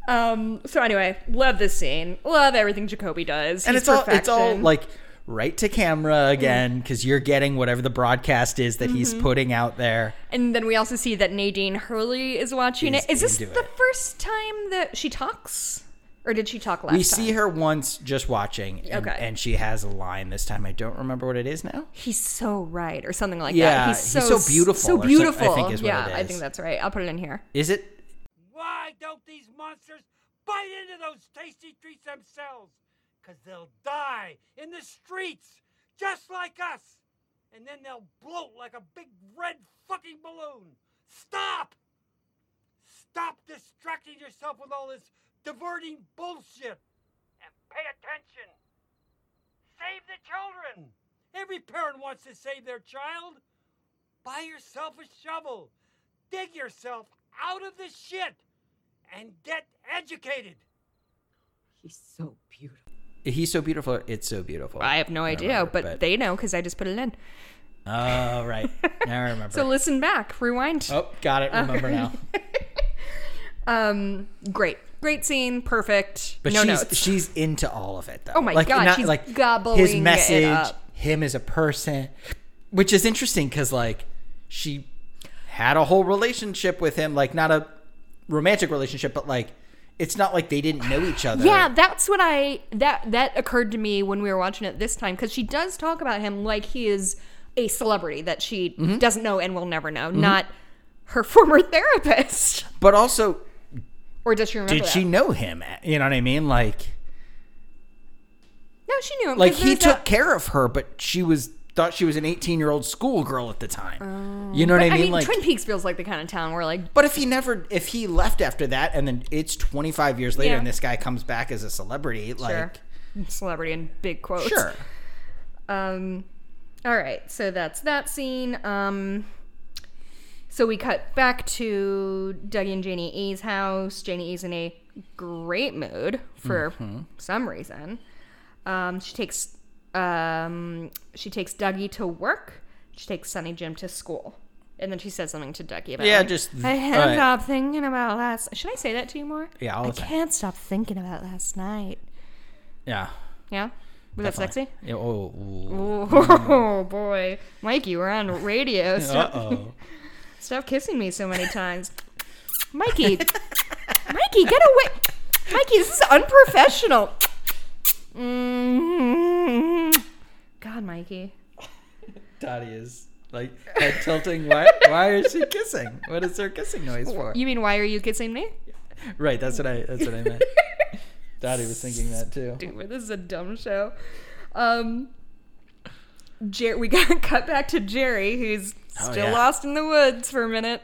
Um. So anyway, love this scene. Love everything Jacoby does. And He's it's all it's all like right to camera again because you're getting whatever the broadcast is that he's Mm-hmm. putting out there. And then we also see that Nadine Hurley is watching Is it. Is this into the it. first time that she talks? Or did she talk last We time? see her once just watching, and, Okay. and she has a line this time. I don't remember what it is now. He's so right, or something like Yeah, that. He's so, he's so beautiful So or some- I beautiful. think is what yeah, I think that's right. I'll put it in here. Is it? Why don't these monsters bite into those tasty treats themselves? Because they'll die in the streets, just like us. And then they'll bloat like a big red fucking balloon. Stop! Stop distracting yourself with all this diverting bullshit. And pay attention. Save the children. Every parent wants to save their child. Buy yourself a shovel. Dig yourself out of the shit and get educated. He's so beautiful. He's so beautiful. It's so beautiful. I have no I idea, remember, but, they know because I just put it in. Oh right. Now I remember. [laughs] So listen back, rewind. oh, got it. Remember now. [laughs] Um, great, great scene, perfect. But no she's notes. she's into all of it though. Oh my God, she's like gobbling his message, him as a person, which is interesting because like she had a whole relationship with him, like not a romantic relationship, but like it's not like they didn't know each other. Yeah, that's what I that that occurred to me when we were watching it this time because she does talk about him like he is a celebrity that she Mm-hmm. doesn't know and will never know, not her [laughs] former therapist. But also, Or does she remember? did that? she know him? You know what I mean? Like, No, she knew him. Like he took that- care of her, but she was thought she was an 18 year old schoolgirl at the time. you know what Oh. But, I mean? like, Twin Peaks feels like the kind of town where like But if he never, if he left after that, and then it's 25 years later, Yeah. and this guy comes back as a celebrity, like, sure, celebrity in big quotes. sure. Um, all right, so that's that scene. Um, so we cut back to Dougie and Janie E's house. Janie E's in a great mood for some reason. Um, she takes um, she takes Dougie to work. She takes Sonny Jim to school. And then she says something to Dougie about Yeah, like, just- I can't alright. stop thinking about last. Should I say that to you more? Yeah, all I the time. can't stop thinking about last night. Yeah. Yeah, was that sexy? Yeah, oh, ooh. [laughs] Oh boy, Mikey, we're on radio. Uh-oh. [laughs] stop kissing me so many times, [laughs] Mikey. Mikey, get away, Mikey. This is unprofessional. Mm. God, Mikey. Dottie is like head tilting. Why? Why is she kissing? What is her kissing noise for? You mean why are you kissing me? Right. That's what I. That's what I meant. [laughs] Dottie was thinking that too. Dude, this is a dumb show. Um, Jer- we got to [laughs] cut back to Jerry, who's Oh, still yeah. lost in the woods for a minute.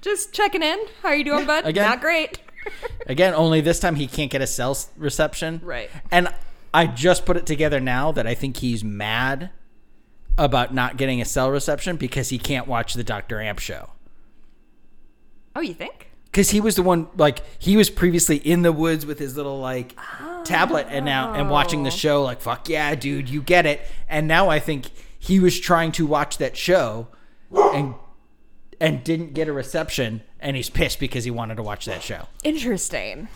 Just checking in. How are you doing, bud? again. Not great. [laughs] Again, only this time he can't get a cell reception. Right. And I just put it together now that I think he's mad about not getting a cell reception because he can't watch the Dr. Amp show. oh, you think? Because he was the one, like, he was previously in the woods with his little, like, oh. tablet and now, and watching the show, like, fuck yeah, dude, you get it. And now I think he was trying to watch that show and and didn't get a reception and he's pissed because he wanted to watch that show. Interesting.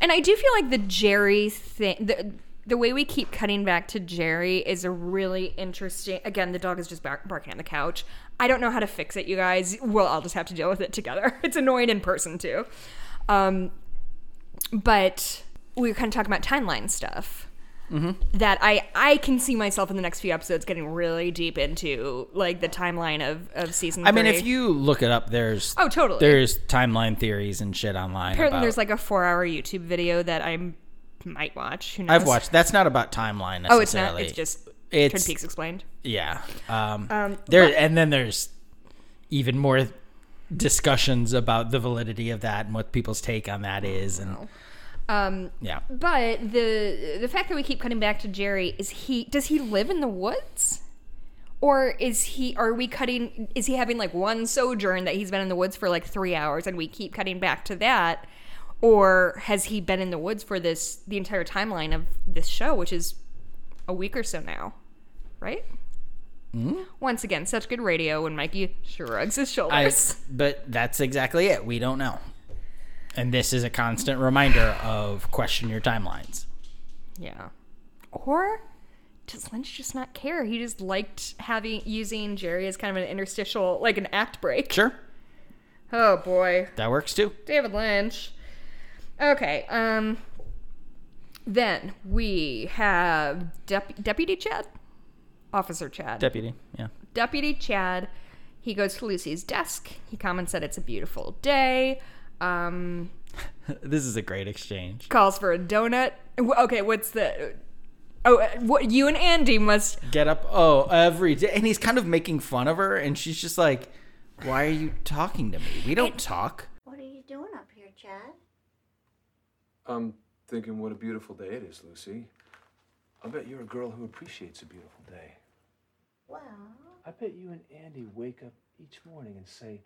And I do feel like the Jerry thing, the, the way we keep cutting back to Jerry is a really interesting. Again, the dog is just bark, barking on the couch. I don't know how to fix it, you guys. Well, I'll just have to deal with it together. [laughs] It's annoying in person too. Um, but we were kind of talking about timeline stuff. That I I can see myself in the next few episodes getting really deep into like the timeline of of season. I mean, if you look it up, there's Oh, totally. there's timeline theories and shit online. Apparently, about- there's like a four-hour YouTube video that I might watch. Who knows? I've watched. That's not about timeline Oh, it's not. necessarily. It's just Twin It's- Peaks explained. Yeah. Um, Um, there but- and then there's even more discussions about the validity of that and what people's take on that is, and Um, yeah. but the the fact that we keep cutting back to Jerry is he does he live in the woods? Or is he are we cutting is he having like one sojourn that he's been in the woods for like 3 hours and we keep cutting back to that? Or has he been in the woods for this the entire timeline of this show which is a week or so now? Right? Once again, such good radio when Mikey shrugs his I, shoulders. [laughs] but that's exactly it. We don't know, and this is a constant reminder of question your timelines. Yeah. Or does Lynch just not care? He just liked having using Jerry as kind of an interstitial, like an act break. Sure, Oh boy, that works too. David Lynch. Okay. Um. Then we have Dep- Deputy Chad, Officer Chad. Deputy, yeah. Deputy Chad. He goes to Lucy's desk. He comments that it's a beautiful day. Um, [laughs] this is a great exchange. calls for a donut. Okay, what's the? Oh, uh, what you and Andy must Get up, oh, every day, and he's kind of making fun of her, and she's just like, "Why are you talking to me? We don't talk." What are you doing up here, Chad? I'm thinking what a beautiful day it is, Lucy. I bet you're a girl who appreciates a beautiful day. Well, I bet you and Andy wake up each morning and say,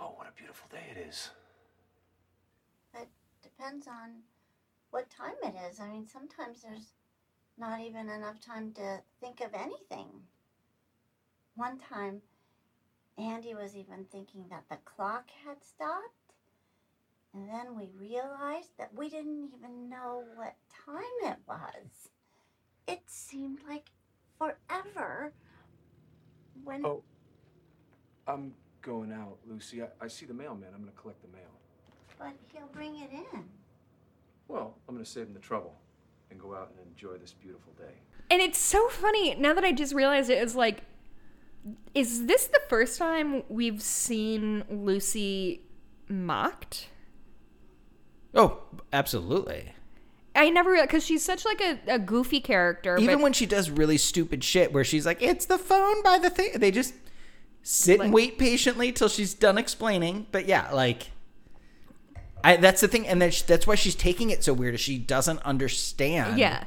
Oh, what a beautiful day it is. Depends on what time it is. I mean, sometimes there's not even enough time to think of anything. One time, Andy was even thinking that the clock had stopped. And then we realized that we didn't even know what time it was. It seemed like forever when Oh, I'm going out, Lucy. I, I see the mailman. I'm going to collect the mail. But he'll bring it in. Well, I'm going to save him the trouble and go out and enjoy this beautiful day. And it's so funny now that I just realized it. It's like, is this the first time we've seen Lucy mocked? Oh, absolutely. I never realized because she's such like a, a goofy character. Even but when she does really stupid shit where she's like, it's the phone by the thing. They just sit and wait patiently till she's done explaining. But yeah, like, I, that's the thing. And she, that's why she's taking it so weird is she doesn't understand. yeah,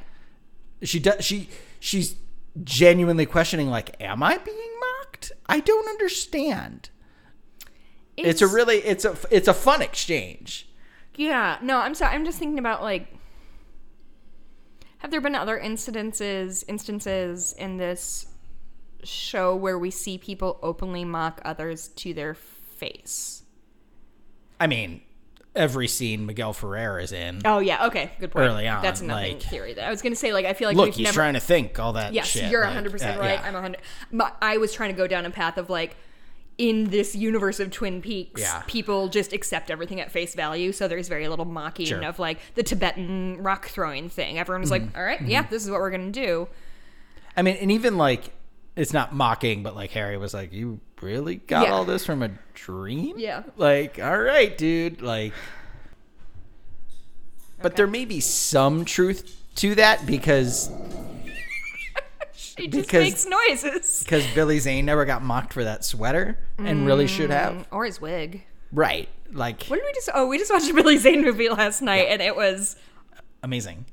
She does, she, she's genuinely questioning, like, am I being mocked? I don't understand. It's, a really, it's a, it's a fun exchange. Yeah, no, I'm sorry. I'm just thinking about like have there been other incidences instances in this show where we see people openly mock others to their face? I mean, every scene Miguel Ferrer is in. Oh yeah, okay, good point. Early on, That's another like- theory that I was going to say. Like I feel like Look, he's never. trying to think all that yes, shit. you're like, 100 percent uh, right. yeah. I'm 100. I was trying to go down a path of like. In this universe of Twin Peaks, Yeah. people just accept everything at face value. So there's very little mocking Sure. of like the Tibetan rock throwing thing. Everyone's Mm-hmm. like, "All right, yeah, this is what we're gonna do." I mean, and even like, it's not mocking, but like Harry was like, "You really got Yeah. all this from a dream?" Yeah. Like, all right, dude. Like, but there may be some truth to that because [laughs] She just Because- makes noises. because Billy Zane never got mocked for that sweater and really should have. Mm, or his wig. Right. Like, What did we just? Oh, we just watched a Billy Zane movie last night, and it was amazing.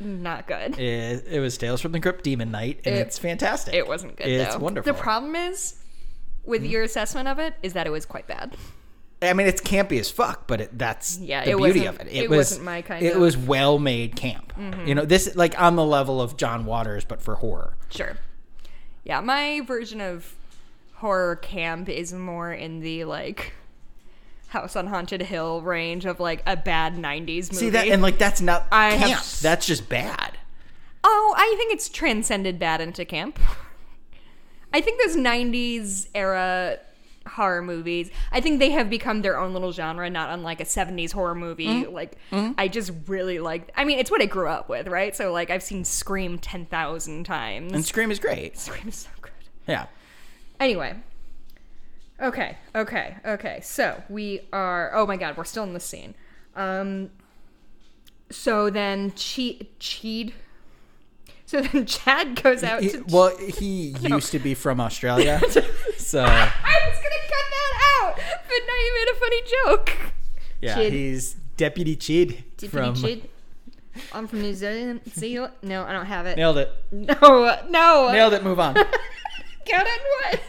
not good. It, it was Tales from the Crypt Demon Knight, and It- it's fantastic. It wasn't good. It's though. wonderful. The problem is, with your assessment of it, is that it was quite bad. I mean, it's campy as fuck, but it, that's Yeah, the beauty of it. It, it was wasn't my kind It of- Mm-hmm. was well made camp. You know, this like on the level of John Waters, but for horror. Sure. Yeah, my version of horror camp is more in the like House on Haunted Hill range of like a bad '90s movie. See that, and like that's not I camp. s- That's just bad. Oh, I think it's transcended bad into camp. [laughs] I think those 90s era horror movies, I think they have become their own little genre, not unlike a 70s horror movie. Mm-hmm. Like, I just really like, I mean, it's what I grew up with, right? So, like, I've seen Scream 10,000 times. And Scream is great. Scream is so good. Yeah. Anyway. Okay, okay, okay. So we are. Oh my god, we're still in the scene. Um. So then, Che Cheed. So then, Chad goes out He- to. well, [laughs] he used to be from Australia, [laughs] so I was gonna cut that out, but now you made a funny joke. yeah, Chid. he's Deputy Chid Deputy from. Chid. I'm from New Zealand. Zealand. No, I don't have it. Nailed it. No, no. Nailed it. Move on. Got it? What?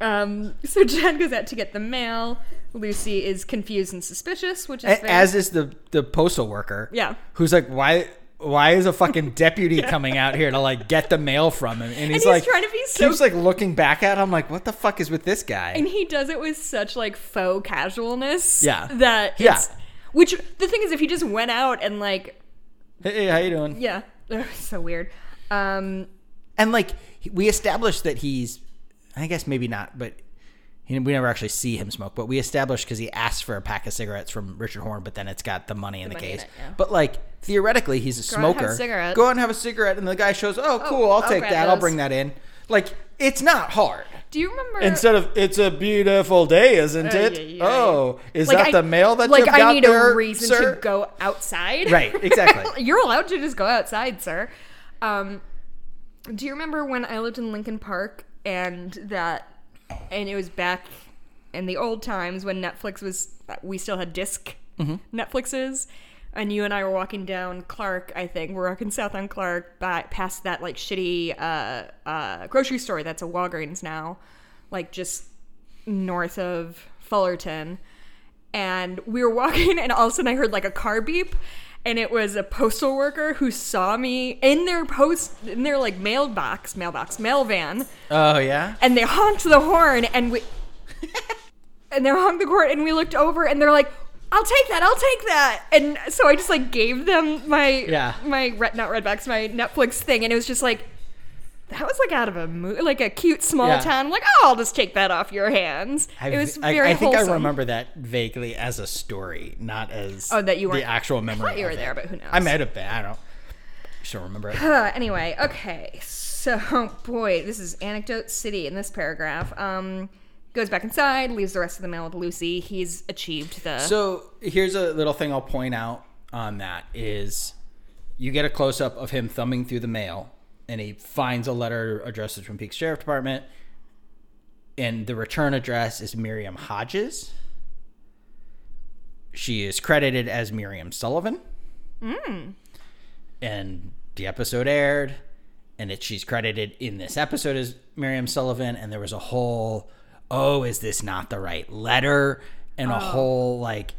Um, so Chad goes out to get the mail. Lucy is confused and suspicious, which is A-. As is the the postal worker. Yeah. Who's like, why? Why is a fucking deputy [laughs] coming out here to like get the mail from him? And he's, he's like trying to be so- keeps like looking back at him like, what the fuck is with this guy? and he does it with such like faux casualness. Yeah. That Yeah. Which the thing is, if he just went out and like, hey, how you doing? yeah, [laughs] so weird. Um, And like we established that he's, I guess maybe not, but he, we never actually see him smoke. But we established because he asked for a pack of cigarettes from Richard Horne, but then it's got the money in the, money in case. it, yeah. But like theoretically, he's a Go out and have smoker. a. Go out and have a cigarette, and the guy shows, oh, cool, I'll, I'll take grab that. I'll bring that in. Like it's not hard. do you remember? Instead of it's a beautiful day, isn't Uh, it? yeah, yeah. Oh, is like, that I- the mail that like you've I got need there, a reason sir? to go outside. Right, [laughs] exactly. You're allowed to just go outside, sir. Um, do you remember when I lived in Lincoln Park and that, and it was back in the old times when Netflix was, we still had disc Netflixes, and you and I were walking down Clark, I think, we're walking south on Clark, by, past that like shitty uh, uh, grocery store that's a Walgreens now, like just north of Fullerton. And we were [laughs] walking, and all of a sudden I heard like a car beep, and it was a postal worker who saw me in their post in their like mailbox, mailbox, mail van, Oh yeah. and they honked the horn, and we [laughs] and they honked the horn, and we looked over, and they're like. I'll take that. I'll take that. And so I just like gave them my Yeah. my red not Redbox my Netflix thing, and it was just like that was like out of a movie, like a cute small Yeah. town. Like, oh, I'll just take that off your hands. I, it was I- very I, think wholesome. I remember that vaguely as a story, not as Oh, that you the weren't- actual I memory. thought you were there, but who knows? I might have been. I don't. Don't remember it. Uh, anyway, okay. So, [laughs] boy, this is anecdote city in this paragraph. Um, goes back inside, leaves the rest of the mail with Lucy. He's achieved the. So here's a little thing I'll point out on that is you get a close up of him thumbing through the mail and he finds a letter addressed to Twin Peaks Sheriff Department and the return address is Miriam Hodges. She is credited as Miriam Sullivan. And the episode aired and it, she's credited in this episode as Miriam Sullivan and there was a whole oh is this not the right letter and a whole like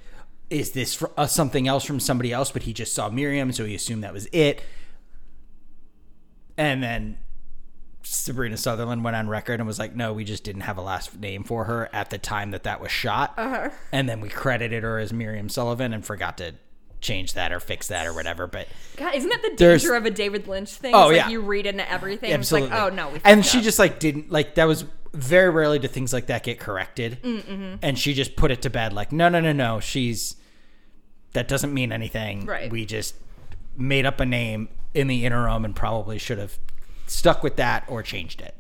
is this fr- uh, something else from somebody else but he just saw Miriam so he assumed that was it and then Sabrina Sutherland went on record and was like no we just didn't have a last name for her at the time that that was shot uh-huh. and then we credited her as Miriam Sullivan and forgot to change that or fix that or whatever but God, isn't that the danger of a David Lynch thing? Oh, It's yeah. like you read into everything. Absolutely. It's like, oh no, we and she up. just like didn't like that was very rarely do things like that get corrected. Mm-hmm. And she just put it to bed like, no, no, no, no. She's that doesn't mean anything. Right. We just made up a name in the interim and probably should have stuck with that or changed it.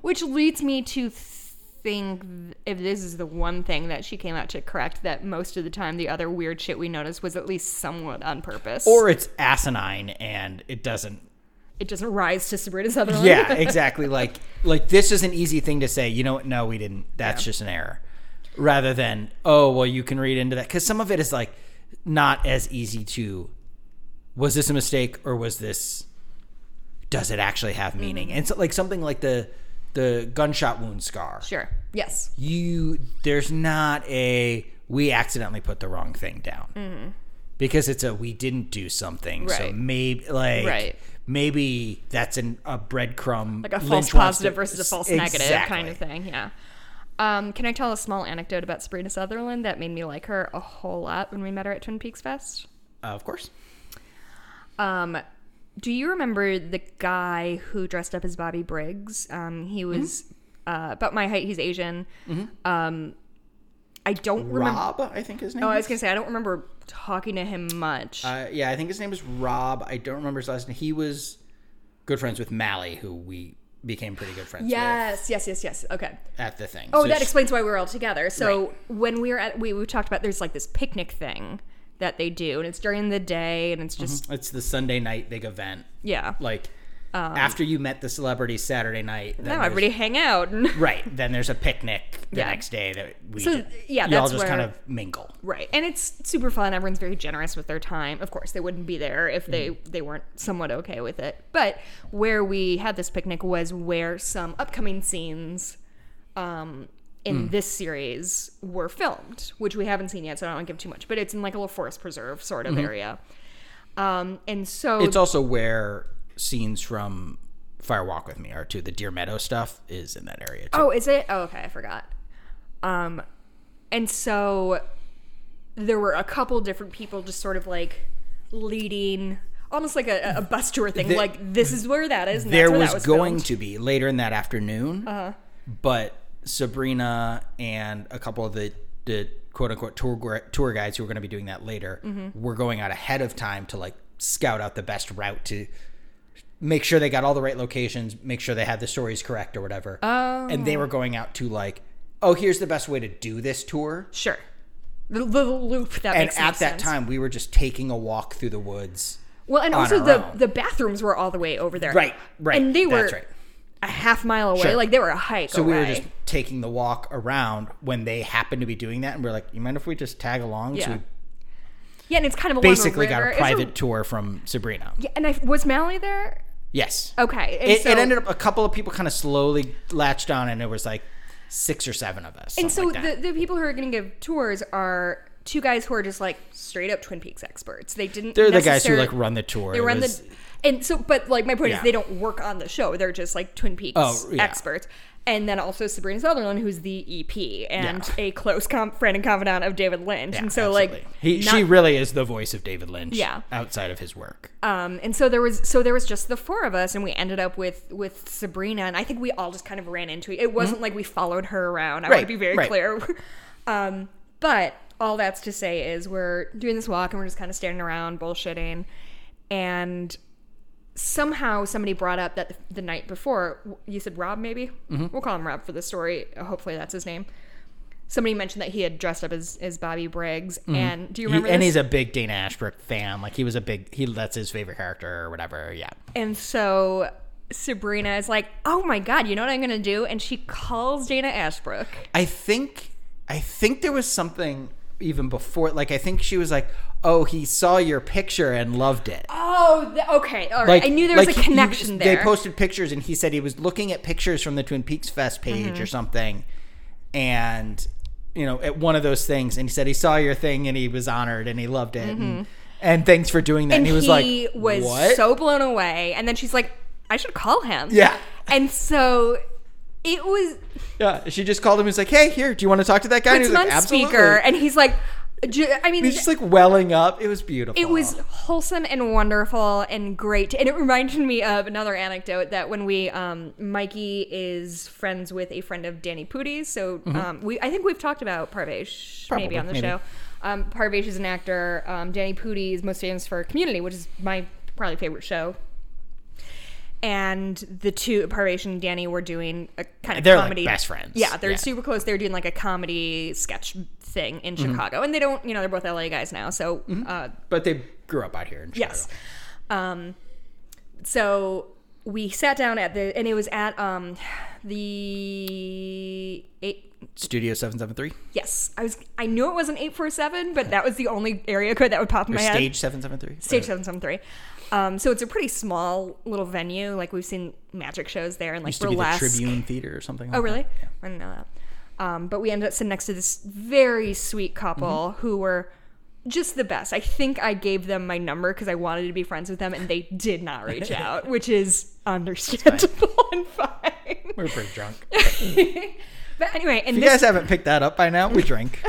Which leads me to think if this is the one thing that she came out to correct, that most of the time the other weird shit we noticed was at least somewhat on purpose. Or it's asinine and it doesn't it doesn't rise to Sabrina's Sutherland. Yeah, [laughs] exactly. like like this is an easy thing to say. You know what? No, we didn't. That's just an error. Rather than oh well, you can read into that because some of it is like not as easy to. Was this a mistake or was this? Does it actually have meaning? And so like something like the the gunshot wound scar. Sure. Yes. You there's not a we accidentally put the wrong thing down. Because it's a we didn't do something, so Mm-hmm. Maybe like Right. maybe that's an, a breadcrumb, Like a Lynch false wants to- positive versus a false negative kind of thing. Yeah. Um, can I tell a small anecdote about Sabrina Sutherland that made me like her a whole lot when we met her at Twin Peaks Fest? Uh, of course. Um, do you remember the guy who dressed up as Bobby Briggs? Um, he Mm-hmm. was uh, about my height. He's Asian. Um, I don't remember. Rob, I think his name. Oh, I was gonna say I don't remember talking to him much. Uh, yeah, I think his name is Rob. I don't remember his last name. He was good friends with Mally, who we became pretty good friends with. yes, yes, yes, yes. Okay. at the thing. Oh, So that she- explains why we were all together. So when we were at, we we talked about there's like this picnic thing that they do, and it's during the day, and it's just mm-hmm. It's the Sunday night big event. yeah. Like um, after you met the celebrity Saturday night. Then there's- everybody hang out. [laughs] Right. Then there's a picnic the Yeah. next day that we. So, ju- yeah, y'all that's just kind of mingle. Right. And it's super fun. Everyone's very generous with their time. Of course, they wouldn't be there if they mm-hmm. they weren't somewhat okay with it. But where we had this picnic was where some upcoming scenes um in this series were filmed, which we haven't seen yet, so I don't want to give too much. But it's in like a little forest preserve sort of area. Um and so It's also where scenes from Fire Walk with Me are too. The Deer Meadow stuff is in that area too. Oh, is it? Oh, okay, I forgot. Um, and so there were a couple different people just sort of like leading, almost like a, a bus tour thing. The- like this is where that is. There was, was going filmed. to be later in that afternoon, Uh-huh. but Sabrina and a couple of the the quote unquote tour tour guides who were going to be doing that later Mm-hmm. were going out ahead of time to like scout out the best route to make sure they got all the right locations, make sure they had the stories correct or whatever. Oh. And they were going out to like, oh, here's the best way to do this tour. Sure. The little loop that And at sense. that time, we were just taking a walk through the woods. well, and also the own. the bathrooms were all the way over there. Right, right. And they were right. A half mile away. Sure. Like they were a hike So away. we were just taking the walk around when they happened to be doing that, and we are like, "You mind if we just tag along?" So Yeah. we yeah, and it's kind of basically got a private tour from Sabrina. yeah, and I was Mally there. Yes, Okay, it, so, it ended up a couple of people kind of slowly latched on, and it was like six or seven of us. and so like that. the, the people who are going to give tours are two guys who are just like straight up Twin Peaks experts. They didn't. they're the guys who like run the tour. They run was- the. And so, but like my point Yeah. is, they don't work on the show. They're just like Twin Peaks Oh, yeah. experts. And then also Sabrina Sutherland, who's the EP and Yeah. a close com- friend and confidant of David Lynch. And so, absolutely. like, he, not- she really is the voice of David Lynch. Yeah. outside of his work. Um, and so there was so there was just the four of us, and we ended up with with Sabrina, and I think we all just kind of ran into it. It wasn't like we followed her around. I want Mm-hmm. To be very right. clear. [laughs] um, but all that's to say is we're doing this walk, and we're just kind of standing around bullshitting, and somehow somebody brought up that the night before you said Rob maybe Mm-hmm. we'll call him Rob for the story. Hopefully that's his name. Somebody mentioned that he had dressed up as, as Bobby Briggs, and do you Mm-hmm. He- remember? and he's a big Dana Ashbrook fan. Like he was a big. He that's his favorite character or whatever. Yeah. And so Sabrina is like, "Oh my god, you know what I'm gonna do?" And she calls Dana Ashbrook. I think I think there was something even before. Like I think she was like, "Oh, he saw your picture and loved it." Oh, okay, all right. Like I knew there was like a he- he connection there. They posted pictures, and he said he was looking at pictures from the Twin Peaks Fest page Mm-hmm. or something, and you know, at one of those things, and he said he saw your thing and he was honored and he loved it, and, and thanks for doing that. And, Mm-hmm. and he was like, he was "What?" so blown away. And then she's like, "I should call him." Yeah. And so it was yeah, she just called him. and was like, "Hey, here, do you want to talk to that guy?" And puts he him was on like, speaker, "Absolutely." and he's like, I mean, He's just like welling up. It was beautiful. it was wholesome and wonderful and great and it reminded me of another anecdote that when we um mikey is friends with a friend of danny Pudi's, so um we i think we've talked about parvesh maybe Mm-hmm. On the maybe. show um parvesh is an actor um danny Pudi is most famous for community which is my probably favorite show and the two Parvesh and Danny were doing a kind of They're, like, comedy. best friends. Yeah, they're Yeah. Mm-hmm. super close. They're doing like a comedy sketch thing in Chicago, and they don't, you know, they're both LA guys now. So uh, but they grew up out here in Chicago. Yes. Um, so we sat down at the, and it was at um, the eight. Studio Seven Seven Three Yes, I was. I knew it was an eight four seven, but that was the only area code that would pop in or my head. Stage Seven Seven Three. Stage seven seven three. Um, so it's a pretty small little venue. Like we've seen magic shows there and like Used to be the. Tribune Theater or something. Oh, really? That. Yeah. I didn't know that. Um, but we ended up sitting next to this very sweet couple Mm-hmm. who were just the best. I think I gave them my number because I wanted to be friends with them, and they did not reach [laughs] out, which is understandable [laughs] and fine. We're pretty drunk. [laughs] but anyway, and If you this guys haven't picked that up by now, we drink.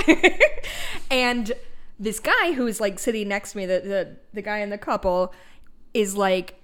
and this guy who is like sitting next to me, the the, the guy in the couple, is like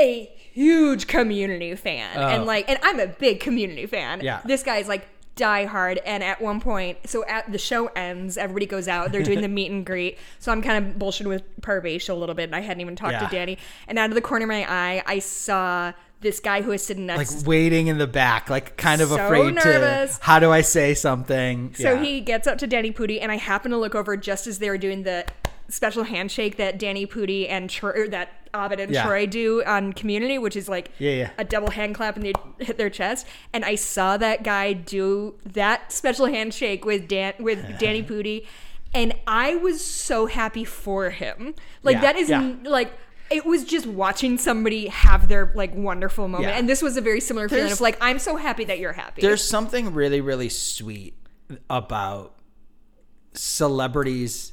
a huge community fan, and Oh. like, and I'm a big community fan. Yeah. this guy's like die hard and at one point so at the show ends everybody goes out they're doing the meet and greet so i'm kind of bullshitting with parvesh a little bit and i hadn't even talked Yeah. to danny and out of the corner of my eye i saw this guy who was sitting like waiting in the back, like kind of So afraid nervous. to. How do I say something? So Yeah. he gets up to Danny Pudi, and I happen to look over just as they were doing the special handshake that Danny Pudi and Troy, that Abed and Yeah. Troy do on Community, which is like Yeah, yeah. a double hand clap and they hit their chest. And I saw that guy do that special handshake with Dan with [laughs] Danny Pudi, and I was so happy for him. Like Yeah, that is yeah. like. It was just watching somebody have their like wonderful moment, Yeah. and this was a very similar feeling of like I'm so happy that you're happy. There's something really, really sweet about celebrities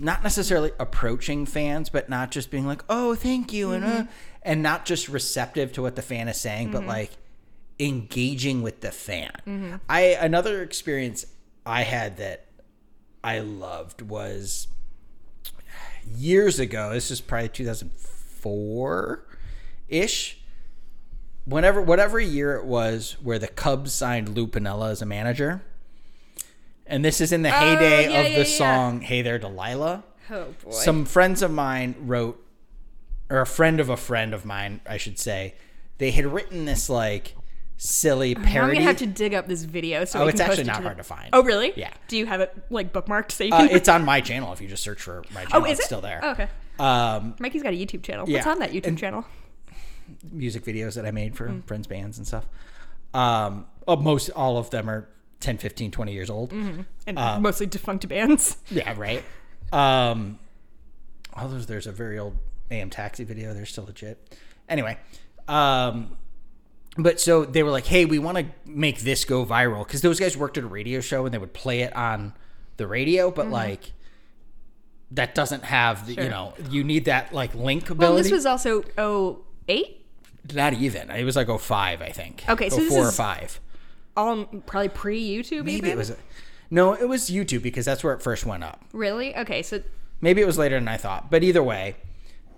not necessarily approaching fans, but not just being like, "Oh, thank you," and uh, mm-hmm. and not just receptive to what the fan is saying, but mm-hmm. like engaging with the fan. Mm-hmm. I another experience I had that I loved was years ago. This is probably 2004 ish. Whenever, whatever year it was, where the Cubs signed Lou Piniella as a manager, and this is in the heyday Oh, yeah, of yeah, the song "Hey There, Delilah." oh boy, Some friends of mine wrote, or a friend of a friend of mine, I should say, they had written this like silly Now I'm parody. gonna have to dig up this video. So Oh, we it's actually it not to the- hard to find. Oh, really? Yeah. Do you have it like bookmarked so you Uh, can? it's on my channel. If you just search for my oh, channel, is it's it still there. Oh, okay. Um, Mikey's got a YouTube channel. Yeah. What's on that YouTube And- channel? music videos that I made for Mm. friends' bands and stuff. Um, oh, most all of them are 10, 15, 20 years old. And uh, mostly defunct bands. [laughs] Yeah, right. Um, oh, there's there's a very old AM Taxi video. They're still legit. Anyway, um, but so they were like, "Hey, we want to make this go viral because those guys worked at a radio show and they would play it on the radio, but like that doesn't have the, Sure. you know you need that like link ability. Well, this was also oh eight, not even. It was like 05, I think. Okay, so this 04 or five. All probably pre YouTube. Maybe even? it was. No, it was YouTube because that's where it first went up. really okay. So Maybe it was later than I thought. But either way,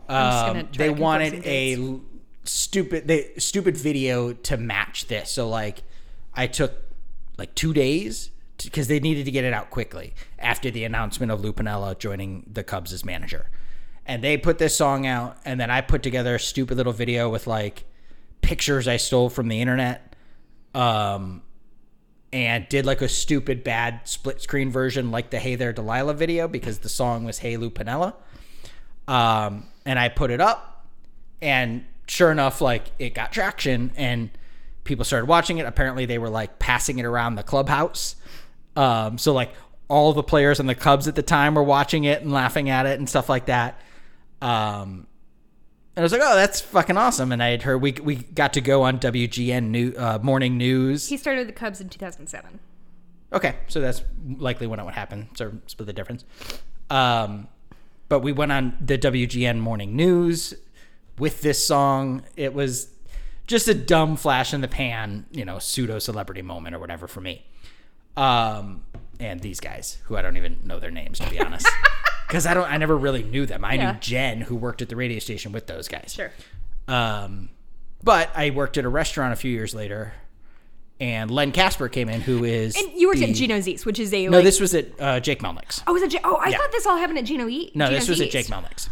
um, they wanted a stupid they stupid video to match this. So like, I took like two days because they needed to get it out quickly after the announcement of Lou Piniella joining the Cubs as manager. And they put this song out, and then I put together a stupid little video with like pictures I stole from the internet. Um, and did like a stupid bad split screen version like the Hey There Delilah video because the song was Hey Lou Piniella. Um, and I put it up and sure enough, like it got traction and people started watching it. Apparently they were like passing it around the clubhouse. Um, so like all the players on the Cubs at the time were watching it and laughing at it and stuff like that. Um, and I was like, "Oh, that's fucking awesome!" And I had heard we we got to go on WGN new, uh, morning news. he started the Cubs in 2007. Okay, so that's likely when it would happen. So split the difference. Um, but we went on the WGN morning news with this song. It was just a dumb flash in the pan, you know, pseudo celebrity moment or whatever for me. Um, and these guys, who I don't even know their names to be honest, [laughs] because I don't, I never really knew them. I Yeah. knew Jen, who worked at the radio station with those guys. Sure. Um, but I worked at a restaurant a few years later, and Len Kasper came in, who is And you worked the- at Gino's East, which is a No, like, this was at uh, Jake Melnick's. Oh, was it? J- oh, I Yeah. thought this all happened at Gino East. No, this Gino's was at Jake Melnick's.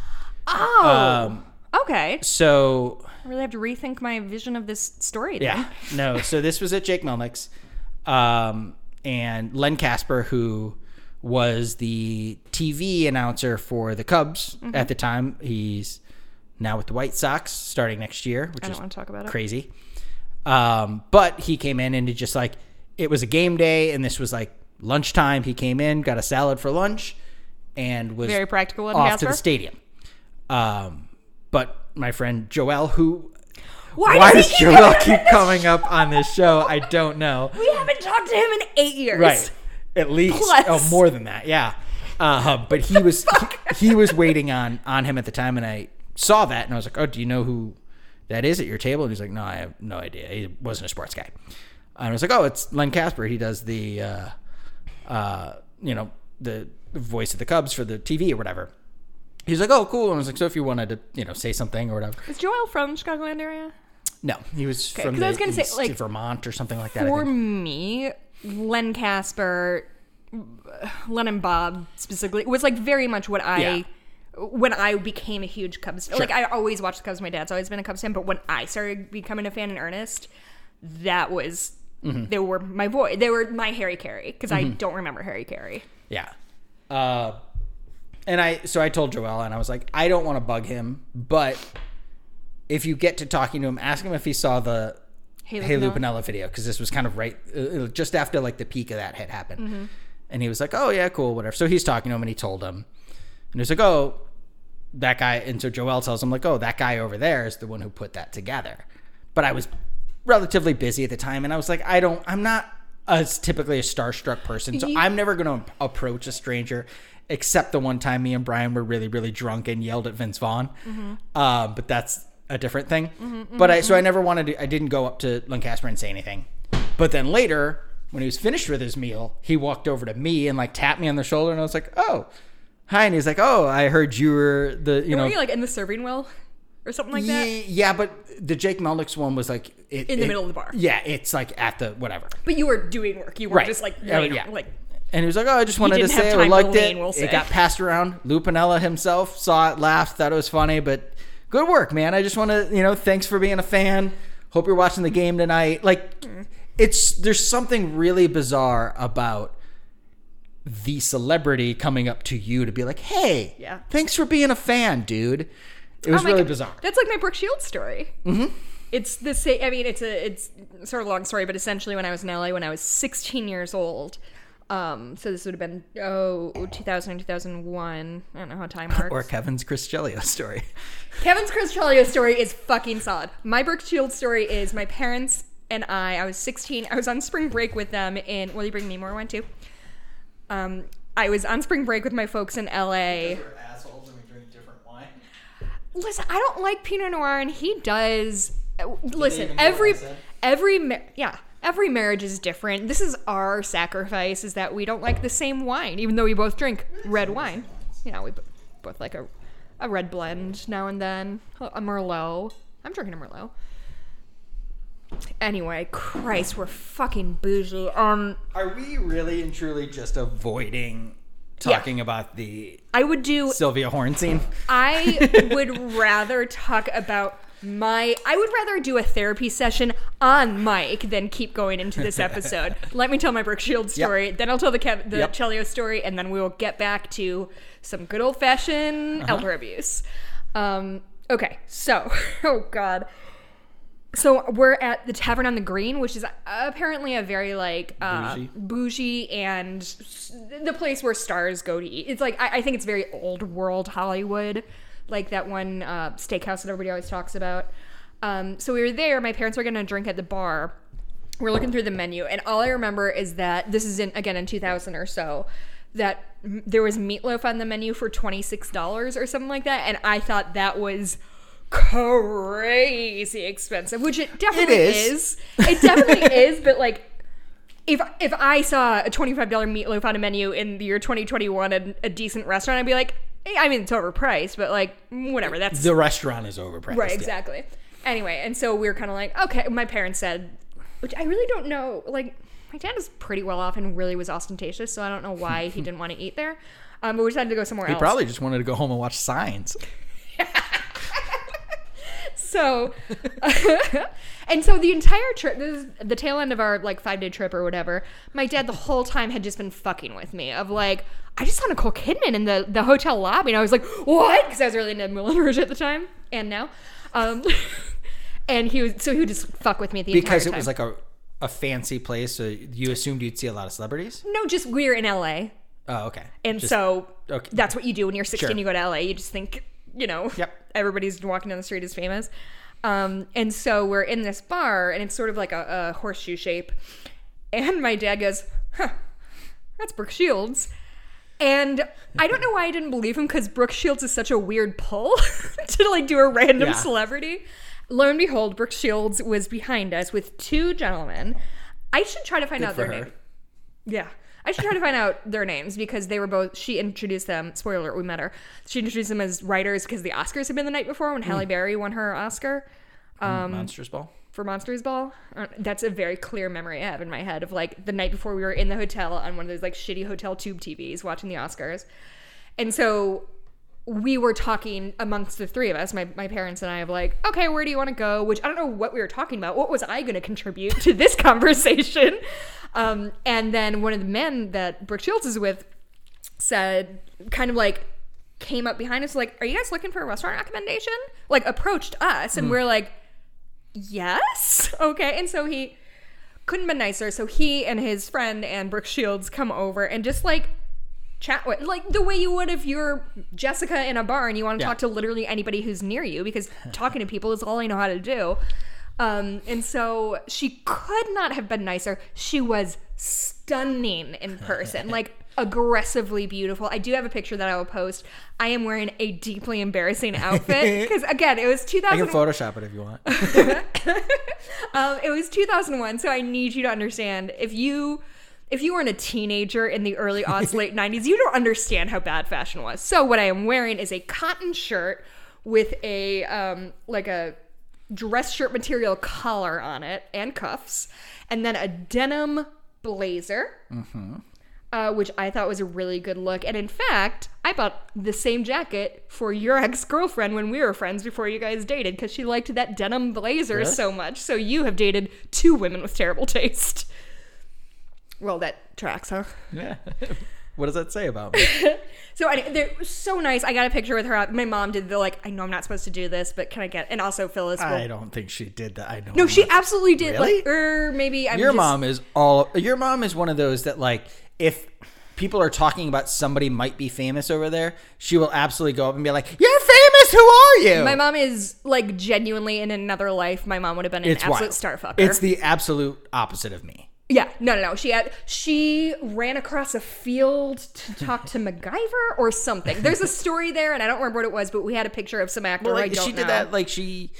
Oh, Um, okay. so I really have to rethink my vision of this story. Then. yeah, no, so this was at Jake Melnick's, um, and Len Kasper, who was the TV announcer for the Cubs Mm-hmm. at the time, he's now with the White Sox starting next year, which I is don't want to talk about it. crazy. Um, but he came in and he just like it was a game day, and this was like lunchtime. He came in, got a salad for lunch, and was Very practical off to the stadium. Um, but my friend Joel, who Why, why does does keep Joel coming keep coming up on this show? I don't know. We haven't talked to him in eight years. Right, at least Plus. oh more than that, yeah. Uh, but he was he, he was waiting on on him at the time, and I saw that, and I was like, "Oh, do you know who that is at your table?" And he's like, "No, I have no idea. He wasn't a sports guy." And I was like, "Oh, it's Len Kasper. He does the, uh, uh, you know, the voice of the Cubs for the TV or whatever." He's like, "Oh, cool." And I was like, "So if you wanted to, you know, say something or whatever." Is Joel from the Chicagoland area? No, he was from 'cause the I was gonna say, like, Vermont or something like that. For me, Len Kasper, Len and Bob specifically was like very much what I. Yeah. When I became a huge Cubs fan, like I always watched the Cubs. My dad's always been a Cubs fan, but when I started becoming a fan in earnest, that was Mm-hmm. they were my boy. They were my Harry Caray because I don't remember Harry Caray. Yeah. Uh, and I so I told Joel and I was like, I don't want to bug him, but if you get to talking to him, ask him if he saw the Hey, Hey Lou Lupinella. Piniella video because this was kind of right uh, just after like the peak of that had happened. Mm-hmm. And he was like, "Oh yeah, cool, whatever." So he's talking to him and he told him, and he's like, "Oh, that guy." And so Joel tells him like, "Oh, that guy over there is the one who put that together." But I was relatively busy at the time, and I was like, "I don't. I'm not as typically a starstruck person, so I'm never going to approach a stranger." Except the one time me and Brian were really, really drunk and yelled at Vince Vaughn. Um, but that's a different thing. Mm-hmm, mm-hmm, but I so I mm-hmm. never wanted to. I didn't go up to Len Kasper and say anything. But then later, when he was finished with his meal, he walked over to me and like tapped me on the shoulder, and I was like, "Oh, hi." And he's like, "Oh, I heard you were the you know." Were you like in the serving well or something like that? yeah, yeah, but the Jake Melnick's one was like it, In the it- middle of the bar. Yeah, it's like at the whatever. But you were doing work. You weren't Right. just like Yeah, laying- yeah. like And he was like, "Oh, I just wanted to say I to liked lean, it. we'll. It got passed around. Lou Piniella himself saw it, laughed, thought it was funny, but good work, man. I just want to, you know, thanks for being a fan. Hope you're watching the game tonight. Like, it's there's something really bizarre about the celebrity coming up to you to be like, "Hey, Yeah. thanks for being a fan, dude." It was Oh really God. bizarre. That's like my Brooke Shields story. Mm-hmm. It's the same. I mean, it's a it's sort of a long story, but essentially, when I was in LA, when I was 16 years old, Um, so this would have been oh 2000 2001. I don't know how time works. Or Kevin's Chris Chelios story. [laughs] Kevin's Chris Chelios story is fucking solid. My Brooke Shields story is my parents and I. I was 16. I was on spring break with them in. Will you bring me more wine too? Um, I was on spring break with my folks in LA. assholes and we drink different wine. Listen, I don't like Pinot Noir, and he does. Listen, even do what every I every yeah, every marriage is different. This is our sacrifice: is that we don't like the same wine, even though we both drink red wine. You know, we b- both like a a red blend now and then, a Merlot. I'm drinking a Merlot. Anyway, Christ, we're fucking bougie. Um, Are we really and truly just avoiding talking about the I would do Sylvia Horne scene? I [laughs] would rather talk about my I would rather do a therapy session on Mike than keep going into this [laughs] episode. Let me tell my Brooke Shields Yep. story, then I'll tell the Kev- the Yep. Chelios story, and then we will get back to some good old fashioned Uh-huh. elder abuse. Um, okay, so [laughs] oh god. So we're at the Tavern on the Green, which is apparently a very like uh, Bougie. bougie and the place where stars go to eat. It's like I, I think it's very old world Hollywood, like that one uh, steakhouse that everybody always talks about. Um, so we were there. My parents were going to drink at the bar. We're looking through the menu, and all I remember is that this is in again in 2000 or so. That m- there was meatloaf on the menu for twenty six dollars or something like that, and I thought that was crazy expensive, which it definitely is. is. It definitely [laughs] is, but like if if I saw a twenty five dollar meatloaf on a menu in the year twenty twenty one at a decent restaurant, I'd be like, I mean, it's overpriced, but like whatever. That's The restaurant is overpriced. right, yeah. exactly. Anyway, and so we were kind of like, okay. My parents said, which I really don't know. Like, my dad is pretty well off and really was ostentatious, so I don't know why he [laughs] didn't want to eat there. Um, but we decided to go somewhere He else. He probably just wanted to go home and watch Signs. [laughs] So, [laughs] and so the entire trip, this is the tail end of our like five day trip or whatever. My dad the whole time had just been fucking with me of like, I just saw Nicole Kidman in the the hotel lobby, and I was like, what? Because I was really into Moulin Rouge at the time and now. Um, [laughs] and he was so he would just fuck with me the Because it was like a, a fancy place, so you assumed you'd see a lot of celebrities? no, just we're in LA, Oh, okay. and Just- so okay. that's what you do when you're 16. Sure. You go to LA. You just think, you know, Yep. everybody's walking down the street is famous. Um, and so we're in this bar, and it's sort of like a, a horseshoe shape. And my dad goes, "Huh, that's Brooke Shields." And I don't know why I didn't believe him because Brooke Shields is such a weird pull [laughs] to like do a random Yeah. celebrity. Lo and behold, Brooke Shields was behind us with two gentlemen. I should try to find out their her. name. Yeah. I should try to find out their names because they were both. She introduced them. Spoiler: alert, we met her. She introduced them as writers because the Oscars had been the night before when Halle Berry won her Oscar um, Monsters Ball? for Monsters Ball. Uh, That's a very clear memory I have in my head of like the night before we were in the hotel on one of those like shitty hotel tube TVs watching the Oscars, and so we were talking amongst the three of us, my, my parents and I, of like, okay, where do you want to go? Which I don't know what we were talking about. What was I going to contribute to this [laughs] conversation? Um, and then one of the men that Brooke Shields is with said, kind of like, came up behind us, like, are you guys looking for a restaurant recommendation? Like, approached us, and we're like, yes, [laughs] okay. And so he couldn't have been nicer. So he and his friend and Brooke Shields come over and just like chat with like the way you would if you're Jessica in a bar and you want to Yeah. talk to literally anybody who's near you because [laughs] talking to people is all I know how to do. Um, and so she could not have been nicer. She was stunning in person, [laughs] like aggressively beautiful. I do have a picture that I will post. I am wearing a deeply embarrassing [laughs] outfit because again, it was 2000. 2000. can Photoshop it if you want. Um, it was 2001, so I need you to understand if you if you weren't a teenager in the early [laughs] aughts, late 90s, you don't understand how bad fashion was. So what I am wearing is a cotton shirt with a um, like a dress shirt material collar on it and cuffs, and then a denim blazer. Uh, which I thought was a really good look. And in fact, I bought the same jacket for your [laughs] ex girlfriend when we were friends before you guys dated because she liked that denim blazer Really? so much. So you have dated two women with terrible taste. Well, that tracks, huh? yeah. [laughs] what does that say about me? [laughs] So anyway, they're so nice. I got a picture with her. My mom did the like. I know I'm not supposed to do this, but can I get? And also Phyllis. will- I don't think she did that. I know. no, I'm she not- absolutely did. Really? Like, or maybe I'm Your just- mom is all. Your mom is one of those that like if people are talking about somebody might be famous over there, she will absolutely go up and be like, "You're famous. Who are you?" My mom is like genuinely in another life. My mom would have been an it's absolute wild. star fucker. It's the absolute opposite of me. Yeah, no, no, no. She had she ran across a field to talk to [laughs] MacGyver or something. There's a story there, and I don't remember what it was, but we had a picture of some actor. Well, I like she did that. Like she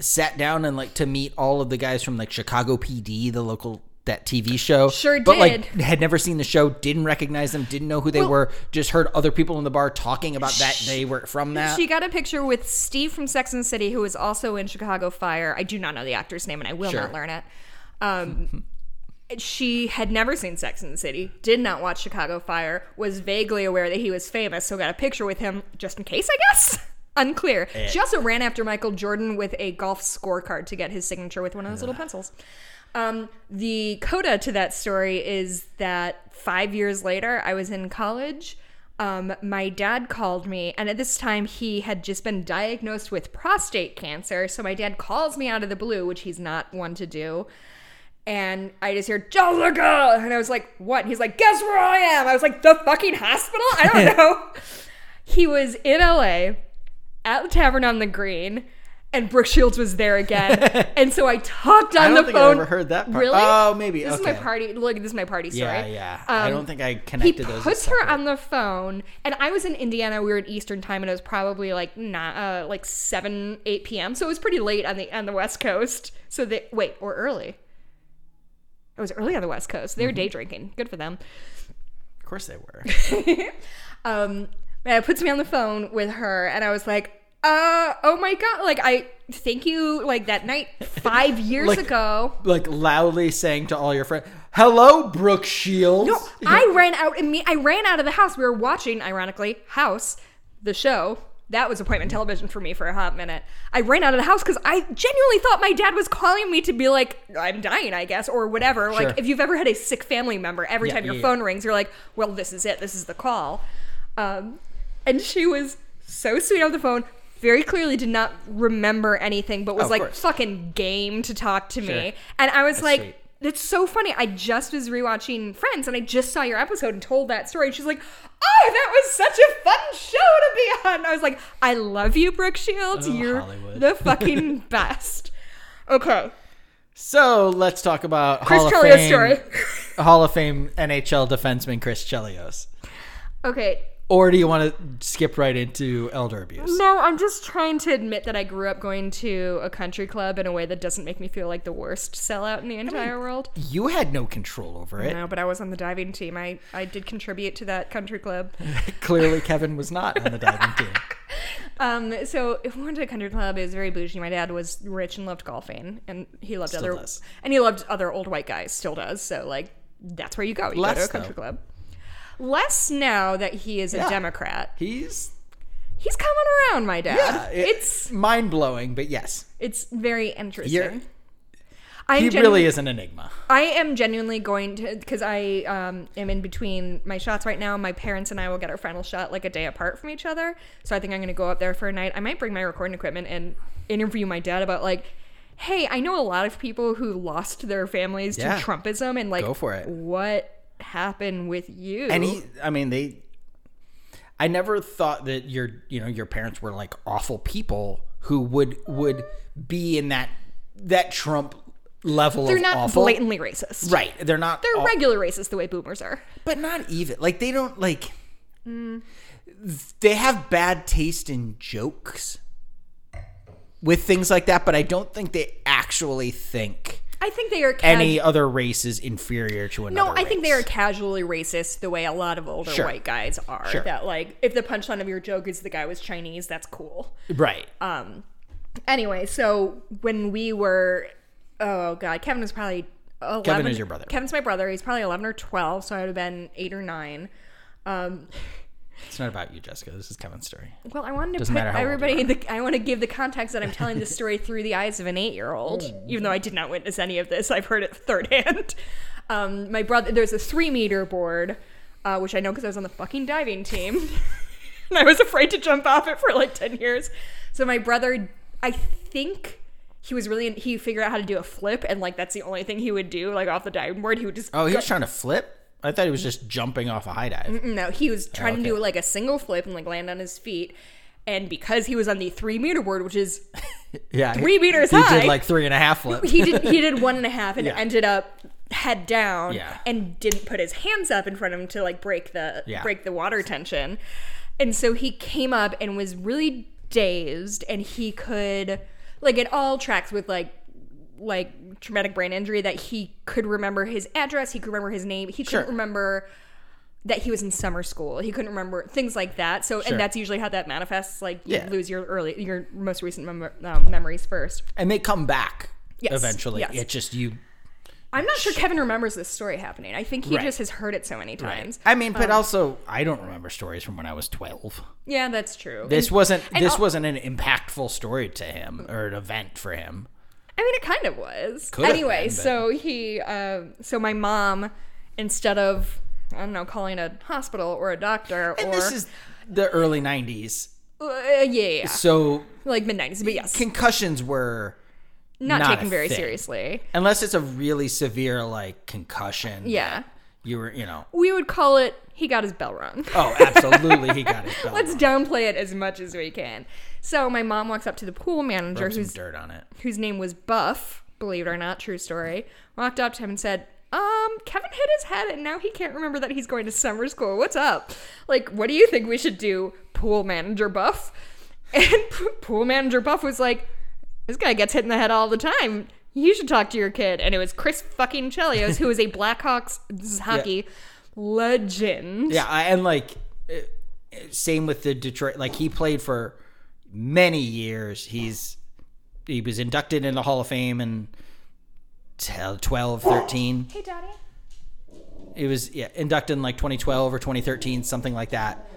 sat down and like to meet all of the guys from like Chicago PD, the local that TV show. Sure but like had never seen the show, didn't recognize them, didn't know who they Well- were. Just heard other people in the bar talking about that they were from that. She got a picture with Steve from Sex and the City, who is also in Chicago Fire. I do not know the actor's name, and I will Sure. not learn it. Um, [laughs] she had never seen Sex and the City, did not watch Chicago Fire, was vaguely aware that he was famous, so got a picture with him just in case, I guess. [laughs] Unclear. Eh. She also ran after Michael Jordan with a golf scorecard to get his signature with one of those little pencils. Um, the coda to that story is that five years later, I was in college. Um, my dad called me, and at this time, he had just been diagnosed with prostate cancer. So my dad calls me out of the blue, which he's not one to do. And I just hear Jessica, and I was like, "What?" And he's like, "Guess where I am?" I was like, "The fucking hospital." I don't [laughs] know. he was in LA at the Tavern on the Green, and Brooke Shields was there again. [laughs] and so I talked on I don't the think I've ever heard that part. Really? Oh, maybe. This is my party. Look, this is my party story. yeah, yeah. I Um, don't think I He connected those. as puts her on the phone, and I was in Indiana. We were at Eastern time, and it was probably like not uh, like seven, eight p.m. So it was pretty late on the on the West Coast. So they wait or early. It was early on the West Coast. Mm-hmm. They were day drinking. Good for them. Of course they were. [laughs] um man, it puts me on the phone with her and i was like uh oh my god like i thank you like that night five [laughs] years Like- ago like loudly saying to all your friends, "Hello, Brooke Shields." no i ran out and me i ran out of the house we were watching ironically house the show that was appointment television for me for a hot minute. I ran out of the house because I genuinely thought my dad was calling me to be like, I'm dying, I guess, or whatever. Sure. Like, if you've ever had a sick family member, every Yeah, time your yeah, phone rings, you're like, well, this is it. This is the call. Um, and she was so sweet on the phone. Very clearly did not remember anything, but was Of like course. fucking game to talk to Sure. me. And I was That's like, sweet. It's so funny. I just was rewatching Friends and I just saw your episode and told that story. And she's like, Oh, that was such a fun show to be on. I was like, I love you, Brooke Shields. Oh, You're Hollywood. the [laughs] fucking best. Okay. So let's talk about Chris Hall of Chelios Fame, story. Hall of Fame NHL defenseman Chris Chelios. Okay. Or do you want to skip right into elder abuse? No, I'm just trying to admit that I grew up going to a country club in a way that doesn't make me feel like the worst sellout in the entire world. You had no control over it. No, but I was on the diving team. I, I did contribute to that country club. [laughs] Clearly, Kevin was not on the diving team. [laughs] Um, so if we went to a country club, it was very bougie. My dad was rich and loved golfing, and he loved Still other does. and he loved other old white guys. Still does. So like that's where you go. You go to a country though. club. Less now that he is a Yeah. Democrat. He's He's coming around, my dad. yeah, it- it's mind blowing, but yes, it's very interesting. You're- I'm he genu- really is an enigma. I am genuinely going to because I um, am in between my shots right now. My parents and I will get our final shot like a day apart from each other. So I think I'm going to go up there for a night. I might bring my recording equipment and interview my dad about like, hey, I know a lot of people who lost their families Yeah. to Trumpism and like, Go for it. What happened with you? And he, I mean, they. I never thought that your, you know, your parents were like awful people who would would be in that that Trump level they're of not awful. blatantly racist. Right, they're not. They're aw- regular racist the way boomers are. but not even like they don't like they have bad taste in jokes with things like that but i don't think they actually think I think they are cas- any other race is inferior to another No, I think they are casually racist the way a lot of older Sure. white guys are. Sure. That like if the punchline of your joke is the guy was Chinese, that's cool. right Um anyway, so when we were oh god, Kevin was probably 11, Kevin is your brother. Kevin's my brother. He's probably 11 or 12, so I would have been 8 or 9. Um it's not about you jessica this is kevin's story well, I wanted to Doesn't put matter how old you everybody the, I want to give the context that I'm telling this [laughs] story through the eyes of an 8-year-old, Oh. even though I did not witness any of this. I've heard it third hand. Um my brother there's a 3 meter board uh, which I know because I was on the fucking diving team. [laughs] and I was afraid to jump off it for like 10 years. So my brother, I think he was really, he figured out how to do a flip and like that's the only thing he would do, like off the diving board. He would just, oh he go- was trying to flip I thought he was just jumping off a high dive. No, he was trying to okay. do like a single flip and like land on his feet. And because he was on the three meter board, which is [laughs] Yeah, Three he- meters he high. did like three and a half flips. he did he did one and a half and [laughs] Yeah. ended up head down Yeah. and didn't put his hands up in front of him to like break the Yeah. break the water tension. And so he came up and was really dazed and he could like it all tracks with like like traumatic brain injury that he could remember his address, he could remember his name, he couldn't Sure. remember that he was in summer school. He couldn't remember things like that. So, Sure. and that's usually how that manifests. Like, you Yeah. lose your early, your most recent mem- um, memories first. and they come back Yes, eventually. yes. It just you I'm not sure Kevin remembers this story happening. I think he Right. just has heard it so many times. I mean, Um, but also I don't remember stories from when I was twelve. Yeah, that's true. This And- wasn't this wasn't an impactful story to him or an event for him. I mean, it kind of was. Could anyway, been, so he, um, so my mom, instead of I don't know, calling a hospital or a doctor And or this is the early '90s, uh, yeah, yeah, yeah. so like mid '90s, but yes, concussions were not, not taken very thing. seriously. unless it's a really severe like concussion. Yeah. you were you know. We would call it he got his bell rung. Oh, absolutely, he got his [laughs] bell. Let's rung. downplay it as much as we can. So my mom walks up to the pool manager, Rub who's dirt on it. whose name was Buff, believe it or not, true story, walked up to him and said, Um, Kevin hit his head and now he can't remember that he's going to summer school. What's up? Like, what do you think we should do, pool manager Buff? [laughs] And pool manager Buff was like, This guy gets hit in the head all the time. You should talk to your kid. And it was Chris fucking Chelios, who is a Blackhawks [laughs] hockey legend. Yeah, and like uh, same with the Detroit. Like he played for many years. He's he was inducted in the Hall of Fame in 12, 13. Hey, Daddy. It was yeah inducted in like 2012 or 2013, something like that.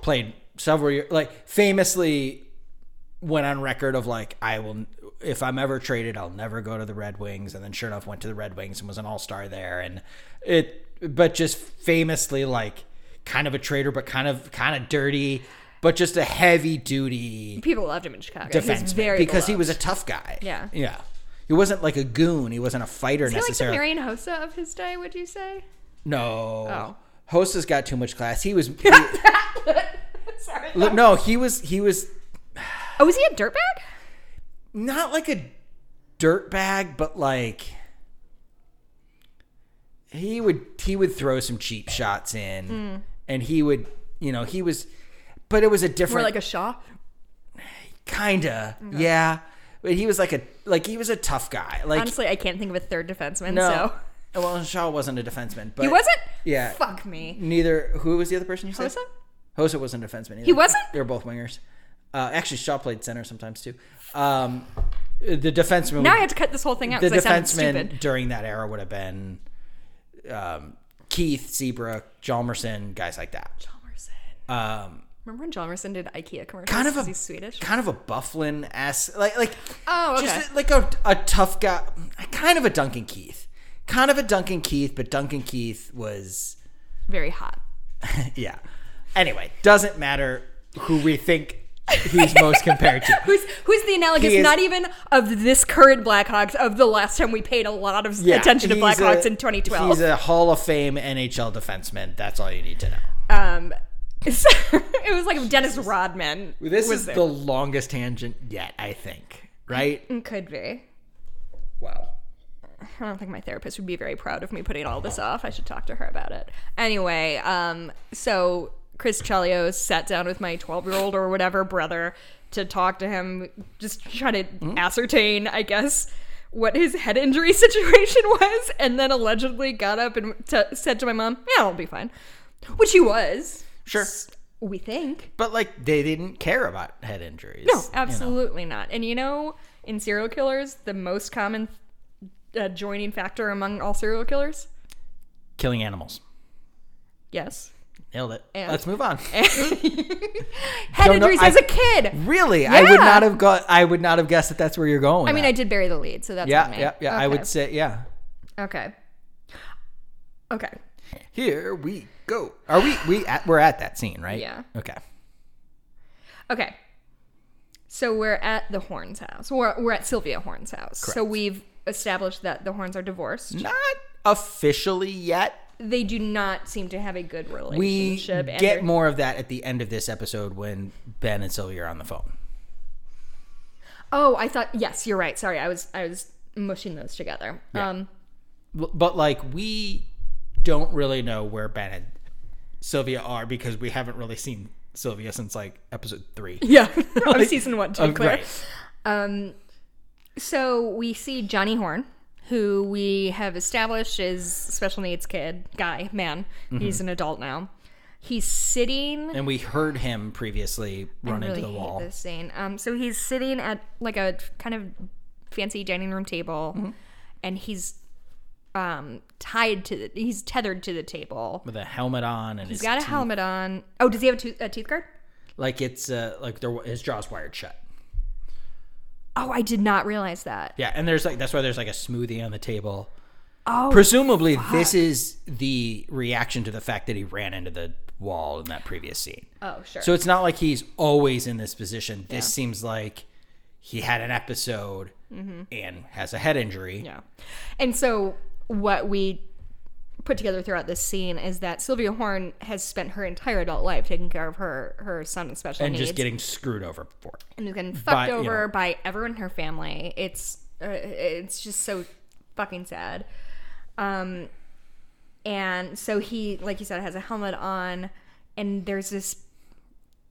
Played several years. Like famously went on record of like I will if I'm ever traded, I'll never go to the Red Wings. And then sure enough, went to the Red Wings and was an All Star there. And it, but just famously like kind of a traitor, but kind of kind of dirty, but just a heavy duty People loved him in Chicago. Defenseman very because he was a tough guy. Yeah. yeah. He wasn't like a goon. He wasn't a fighter Is he like the. Marian Hossa of his day, would you say? no. Oh. Hossa's got too much class. He was [laughs] he- Sorry. look, no, he was he was Oh, was he a dirtbag? not like a dirt bag, but like he would he would throw some cheap shots in, and he would you know he was, but it was a More different like a Shaw? kinda yeah, but he was like a like he was a tough guy like Honestly, I can't think of a third defenseman, no. so. Well, Shaw wasn't a defenseman, but He wasn't? Yeah, Fuck me. neither. Who was the other person you said? Hossa wasn't a defenseman. Either. He wasn't? They were both wingers. Uh, actually, Shaw played center sometimes too. Um, the defenseman. Now would- I had to cut this whole thing out the defenseman during that era would have been um, Keith Seabrook, Hjalmarsson, guys like that. Hjalmarsson. Um, Remember when Hjalmarsson did IKEA commercials? kind of a he's Swedish. kind of a Bufflin ass, like like Oh, okay. just like a, a tough guy, kind of a Duncan Keith, kind of a Duncan Keith, but Duncan Keith was Very hot. [laughs] yeah. Anyway, doesn't matter who we think he's most compared to. [laughs] Who's who's the analogous? Is- not even of this current Blackhawks, of the last time we paid a lot of Yeah, attention to Blackhawks a- in 2012. He's a Hall of Fame NHL defenseman. That's all you need to know. um, [laughs] so, it was like Dennis Rodman. This was is there. the longest tangent yet, I think. Right? It could be. Wow. I don't think my therapist would be very proud of me putting all this off. I should talk to her about it. Anyway, um, so Chris Chelios sat down with my 12 year old or whatever brother to talk to him, just try to ascertain, I guess, what his head injury [laughs] situation was, and then allegedly got up and t- said to my mom, Yeah, I'll be fine. Which he was. Sure. We think. But like they didn't care about head injuries. No, you know. absolutely not. And you know, in serial killers, the most common uh, joining factor among all serial killers? Killing animals. Yes. Nailed it. And- Let's move on. [laughs] Head Don't know- I- as a kid. really? I would not have got I would not have guessed that that's where you're going. I mean. I did bury the lead, so that's Yeah, yeah, yeah. I would say yeah. Okay. Okay. Here we go. Are we we at we're at that scene, right? Yeah. Okay. Okay. So we're at the Hornes house. We're, we're at Sylvia Horne's house. So we've established that the Hornes are divorced. Not officially yet. They do not seem to have a good We relationship. and get more of that at the end of this episode when Ben and Sylvia are on the phone. Oh, I thought yes, you're right. Sorry, I was I was mushing those together. Um, But, like we don't really know where Ben and Sylvia are because we haven't really seen Sylvia since like episode three. [laughs] yeah, [laughs] of season one, to be clear. right. Um, so we see Johnny Horne, who we have established is special needs kid guy man. He's Mm-hmm. an adult now. He's sitting. And we heard him previously run I really into the hate wall. this scene. Um, so he's sitting at like a kind of fancy dining room table, Mm-hmm. and he's um tied to the. He's tethered to the table. With a helmet on and He's got a teeth- helmet on. Oh, does he have a, tooth a teeth guard? like it's uh, like there, his jaw's wired shut. Oh, I did not realize that. Yeah, and there's like that's why there's like a smoothie on the table. Oh, Presumably, this is the reaction to the fact that he ran into the wall in that previous scene. oh, sure. So it's not like he's always in this position. This seems like he had an episode and has a head injury. Mm-hmm. Yeah. And so what we put together throughout this scene is that Sylvia Horne has spent her entire adult life taking care of her her son with special needs And needs just getting screwed over for it. and getting fucked by, you over know. by everyone in her family. It's uh, it's just so fucking sad. Um and so he like you said has a helmet on and there's this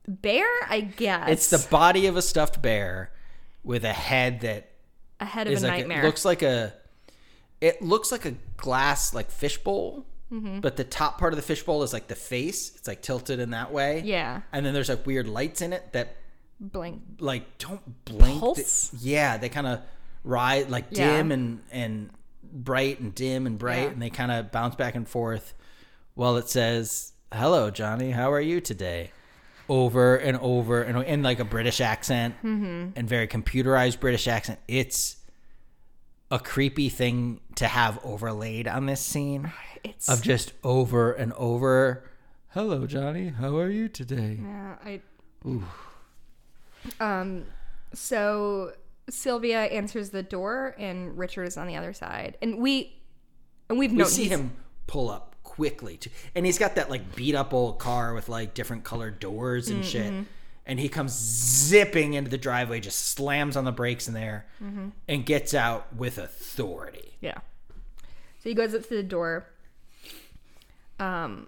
bear, I guess. It's the body of a stuffed bear with a head that a head of a like nightmare. it looks like a it looks like a glass like fishbowl. Mm-hmm. But the top part of the fishbowl is like the face. It's like tilted in that way. yeah. And then there's like weird lights in it that Blink. like don't blink. Pulse? They- yeah, they kind of rise like Yeah. dim and and bright and dim and bright, Yeah. and they kind of bounce back and forth. Well, it says, "Hello, Johnny. How are you today?" Over and over and in like a British accent Mm-hmm. and very computerized British accent. It's a creepy thing to have overlaid on this scene It's of just over and over. Hello, Johnny. How are you today? Yeah, I. Um, so Sylvia answers the door, and Richard is on the other side, and we, and we've we see he's- him pull up quickly too. and he's got that like beat up old car with like different colored doors and shit and he comes zipping into the driveway just slams on the brakes in there and gets out with authority Yeah. So he goes up to the door. Um,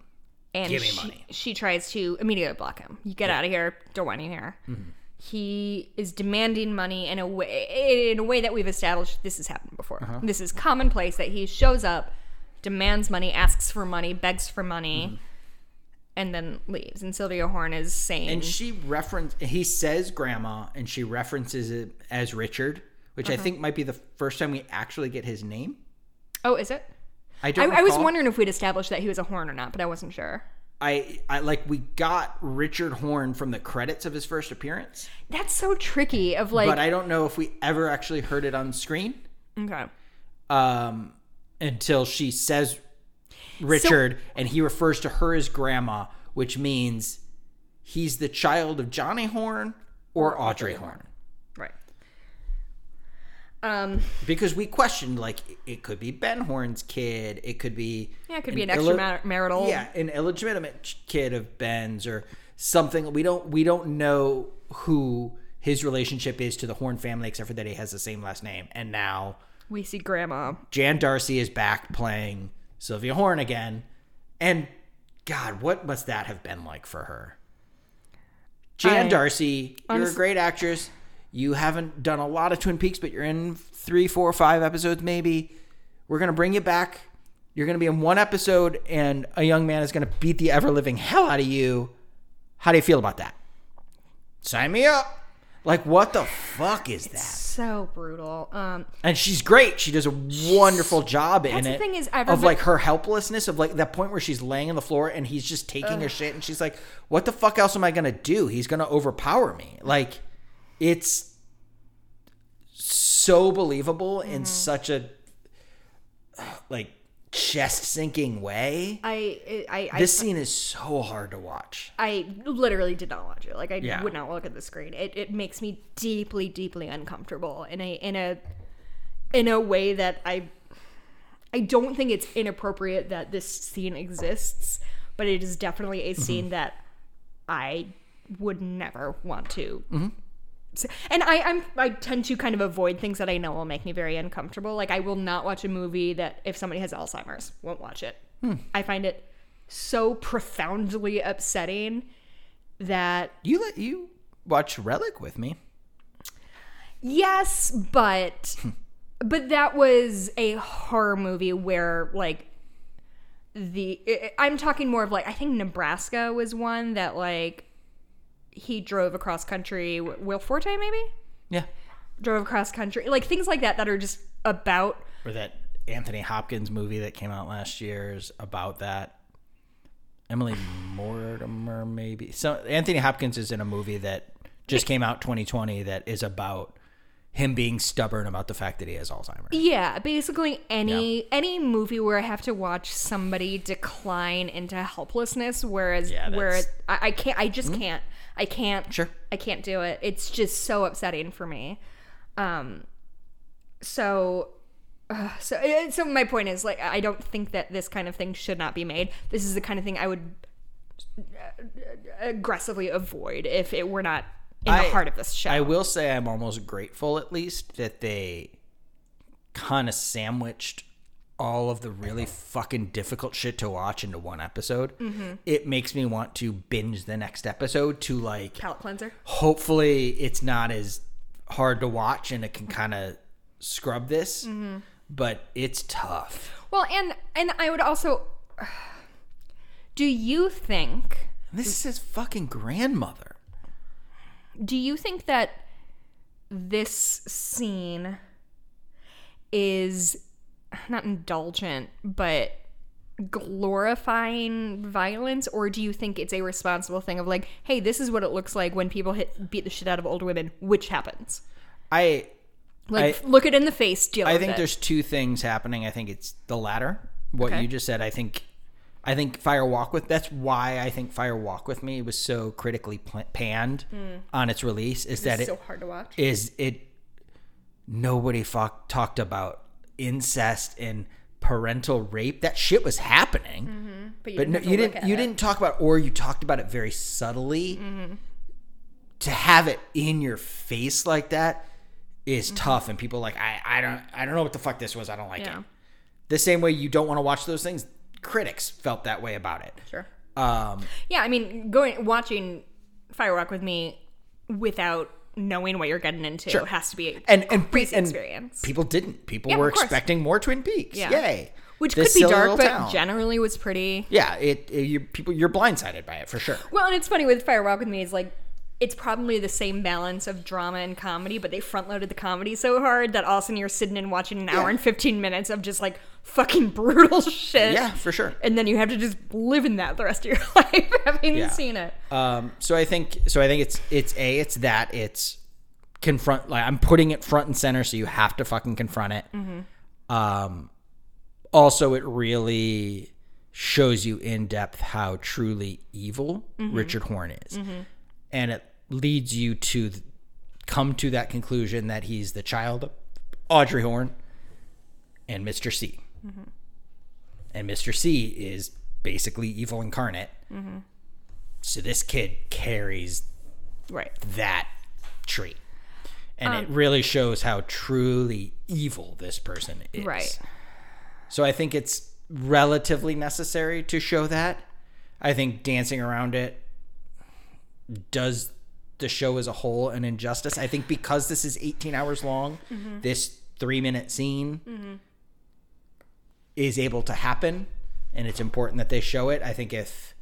and Give me she, money. she tries to immediately block him. You get out of here. Don't want you here. Mm-hmm. He is demanding money in a way in a way that we've established this has happened before. Uh-huh. This is commonplace that he shows up, demands money, asks for money, begs for money, Mm-hmm. And then leaves. And Sylvia Horne is saying, and she reference he says grandma and she references it as richard which Uh-huh. i think might be the first time we actually get his name "Oh, is it?" i I, don't I was wondering if we'd established that he was a horne or not, but I wasn't sure. I, I like we got richard horne from the credits of his first appearance That's so tricky. Of like, but i don't know if we ever actually heard it on screen okay. um, until she says Richard, and he refers to her as grandma, which means he's the child of Johnny Horne or Audrey Horne. Right. Um, Because we questioned, like, it could be Ben Horne's kid, it could be yeah, it could be an an extra illi- marital. yeah, an illegitimate kid of Ben's or something. We don't we don't know who his relationship is to the Horne family, except for that he has the same last name. And now We see grandma. Jan D'Arcy is back playing Sylvia Horne again. And God, what must that have been like for her? Jan I- D'Arcy, you're a great actress. You haven't done a lot of Twin Peaks, but you're in three, four, five episodes maybe. We're going to bring you back. You're going to be in one episode, and a young man is going to beat the ever living hell out of you. How do you feel about that? Sign me up. Like, what the fuck is that? So brutal. Um, and she's great. She does a wonderful job in That's the it. thing is, I've of remem- like her helplessness, of like that point where she's laying on the floor and he's just taking her shit, and she's like, "What the fuck else am I gonna do? He's gonna overpower me." Like, it's so believable Mm-hmm. in such a like chest sinking way. I, I, I, This scene is so hard to watch. I literally did not watch it. Like I Yeah. would not look at the screen. It, it makes me deeply, deeply uncomfortable in a in a in a way that I I don't think it's inappropriate that this scene exists, but it is definitely a mm-hmm. scene that I would never want to. s- And I, I'm I tend to kind of avoid things that I know will make me very uncomfortable. Like I will not watch a movie that if somebody has Alzheimer's, won't watch it. Hmm. I find it so profoundly upsetting that You let you watch Relic with me. Yes, but [laughs] hmm. but that was a horror movie where like the I- I'm talking more of like I think Nebraska was one that like he drove across country. Will Forte maybe Yeah. drove across country, like things like that that are just about Or that Anthony Hopkins movie that came out last year is about that. Emily Mortimer, maybe. So Anthony Hopkins is in a movie that just came out 2020 that is about him being stubborn about the fact that he has Alzheimer's. yeah, basically any any movie where I have to watch somebody decline into helplessness, whereas Yeah, where I, I can't, I just can't, I can't, Sure. I can't do it. It's just so upsetting for me. Um, so, uh, so, uh, so my point is like I don't think that this kind of thing should not be made. This is the kind of thing I would uh, aggressively avoid if it were not in the heart of this show. I will say I'm almost grateful, at least, that they kind of sandwiched all of the really fucking difficult shit to watch into one episode. Mm-hmm. It makes me want to binge the next episode to like palate cleanser. hopefully it's not as hard to watch and it can kind of scrub this Mm-hmm. but it's tough Well, and and I would also. [sighs] Do you think? this is his fucking grandmother Do you think that this scene is not indulgent, but glorifying violence, or do you think it's a responsible thing of like, hey, this is what it looks like when people hit beat the shit out of older women, which happens. i Like, I- look it in the face, deal i think it. there's two things happening i think it's the latter what Okay. you just said i think i think fire walk with that's why i think fire walk with me was so critically panned hmm. on its release is that. It's it so hard to watch. is it nobody fuck, talked about incest and parental rape that shit was happening mm-hmm. but you but didn't, no, you didn't you it. didn't talk about or you talked about it very subtly mm-hmm. to have it in your face like that is mm-hmm. tough and people are like I, I don't I don't know what the fuck this was I don't like Yeah. it the same way you don't want to watch those things critics felt that way about it Sure. um Yeah, I mean, going watching Firewalk with me without knowing what you're getting into Sure. has to be a and and, crazy and experience. people didn't people Yeah, were expecting more twin peaks Yeah. yay Which This could be dark, but town. generally was pretty. yeah it, it you people you're blindsided by it for sure Well, and it's funny with Firewalk with me is like it's probably the same balance of drama and comedy, but they front loaded the comedy so hard that all of a sudden you're sitting and watching an hour Yeah. and 15 minutes of just like fucking brutal [laughs] shit. yeah for sure And then you have to just live in that the rest of your [laughs] life having Yeah. seen it. Um, so I think so. I think it's it's a it's that it's confront like I'm putting it front and center, so you have to fucking confront it. Um, also, it really shows you in depth how truly evil Richard Horne is, and it leads you to come to that conclusion that he's the child of Audrey Horne and Mr. C. Mm-hmm. And Mr. C is basically evil incarnate. Mm-hmm. So this kid carries Right. that trait. And it um, really shows how truly evil this person is. Right. So I think it's relatively necessary to show that. I think dancing around it does the show as a whole an injustice. I think because this is 18 hours long, this three minute scene is able to happen and it's important that they show it. I think if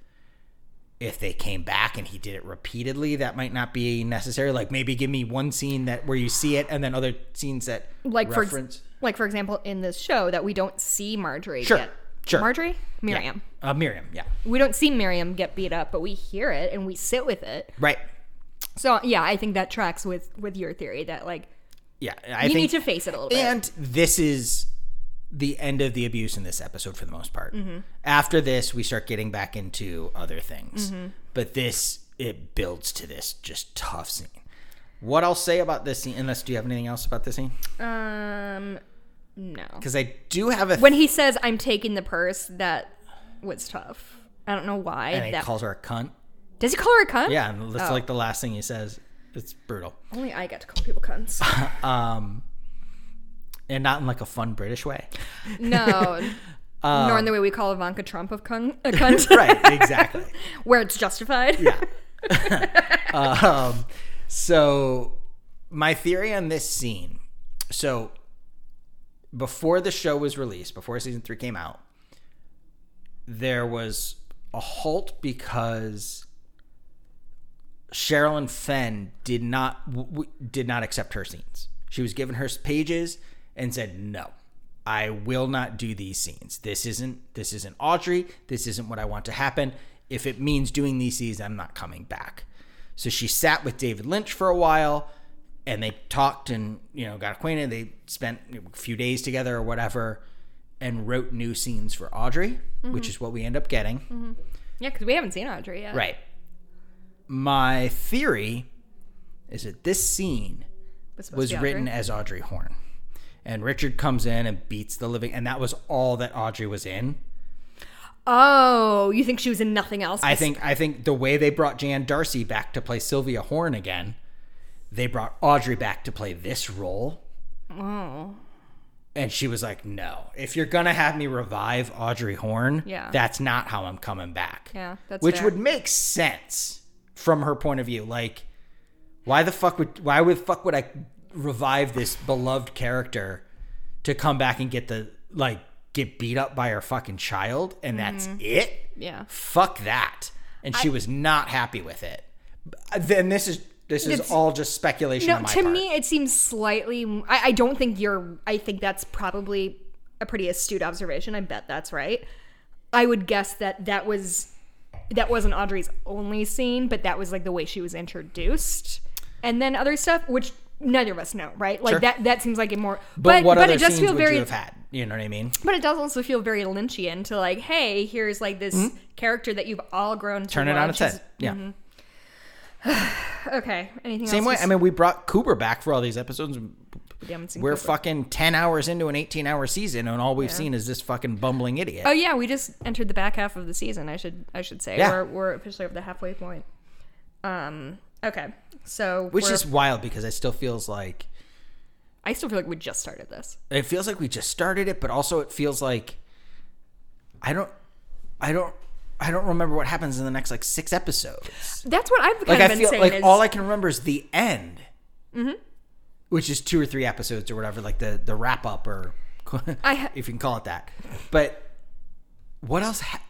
if they came back and he did it repeatedly, that might not be necessary. Like maybe give me one scene that where you see it and then other scenes that Like for reference. like for example in this show that we don't see Marjorie Sure, get sure. Marjorie? Miriam. Uh, Miriam, yeah. We don't see Miriam get beat up, but we hear it and we sit with it. Right. So yeah, I think that tracks with with your theory that like Yeah. I you need to face it a little bit. And this is the end of the abuse in this episode for the most part. Mm-hmm. After this, we start getting back into other things. Mm-hmm. But this, it builds to this just tough scene. What I'll say about this scene, unless do you have anything else about this scene? Um, No. because I do have a When he says I'm taking the purse, that was tough. I don't know why. and he that, calls her a cunt. Does he call her a cunt? Yeah, and that's Oh. like the last thing he says. It's brutal. Only I get to call people cunts. [laughs] Um, and not in like a fun British way. no. [laughs] Nor in the way we call Ivanka Trump of cunt, a [laughs] cunt. right, exactly. Where it's justified. Yeah. um, so my theory on this scene. So before the show was released, before season three came out, there was a halt because Sherilyn Fenn did not w- w- did not accept her scenes. She was given her pages and said no. I will not do these scenes. This isn't this isn't Audrey. This isn't what I want to happen. If it means doing these scenes, I'm not coming back. So she sat with David Lynch for a while and they talked and you know got acquainted. They spent a few days together or whatever and wrote new scenes for Audrey, which mm-hmm. is what we end up getting. Mm-hmm. Yeah, because we haven't seen Audrey yet. Right. My theory is that this scene Was, supposed was to be written as Audrey Horne. And Richard comes in and beats the living and that was all that Audrey was in. Oh, you think she was in nothing else? I think I think the way they brought Jan D'Arcy back to play Sylvia Horne again, they brought Audrey back to play this role. Oh. And she was like, "No. If you're to have me revive Audrey Horne, Yeah. that's not how I'm coming back." Yeah, that's Which fair. would make sense from her point of view. Like why the fuck would why would fuck would I revive this beloved character to come back and get the like get beat up by her fucking child and that's it? Mm-hmm. Yeah. Fuck that. And she was not happy with it. Then this is this is all just speculation No, on my to part. me, it seems slightly. I, I don't think you're. I think that's probably a pretty astute observation. I bet that's right. I would guess that that was that wasn't Audrey's only scene, but that was like the way she was introduced, and then other stuff, which neither of us know, right? Like Sure. that. That seems like it more. but, what other it does scenes feel would very. you have had? You know what I mean? But it does also feel very Lynchian to like, hey, here's like this mm-hmm. character that you've all grown to? Turn it love. on its head. Yeah. Mm-hmm. [sighs] Okay. Anything else? Same else? way. I mean, we brought Cooper back for all these episodes. Seen We're fucking 10 hours into an 18 hour season, and all we've seen is this fucking bumbling idiot. Oh yeah, we just entered the back half of the season. I should I should say Yeah. we're we're officially over the halfway point. Um. Okay. So Which is wild because it still feels like I still feel like we just started this. it feels like we just started it, but also it feels like I don't, I don't, I don't remember what happens in the next like six episodes. That's what I've kind Like of I been feel saying. like is, all I can remember is the end, mm-hmm. Which is two or three episodes or whatever, like the the wrap up or [laughs] I ha- if you can call it that. But what else? Ha-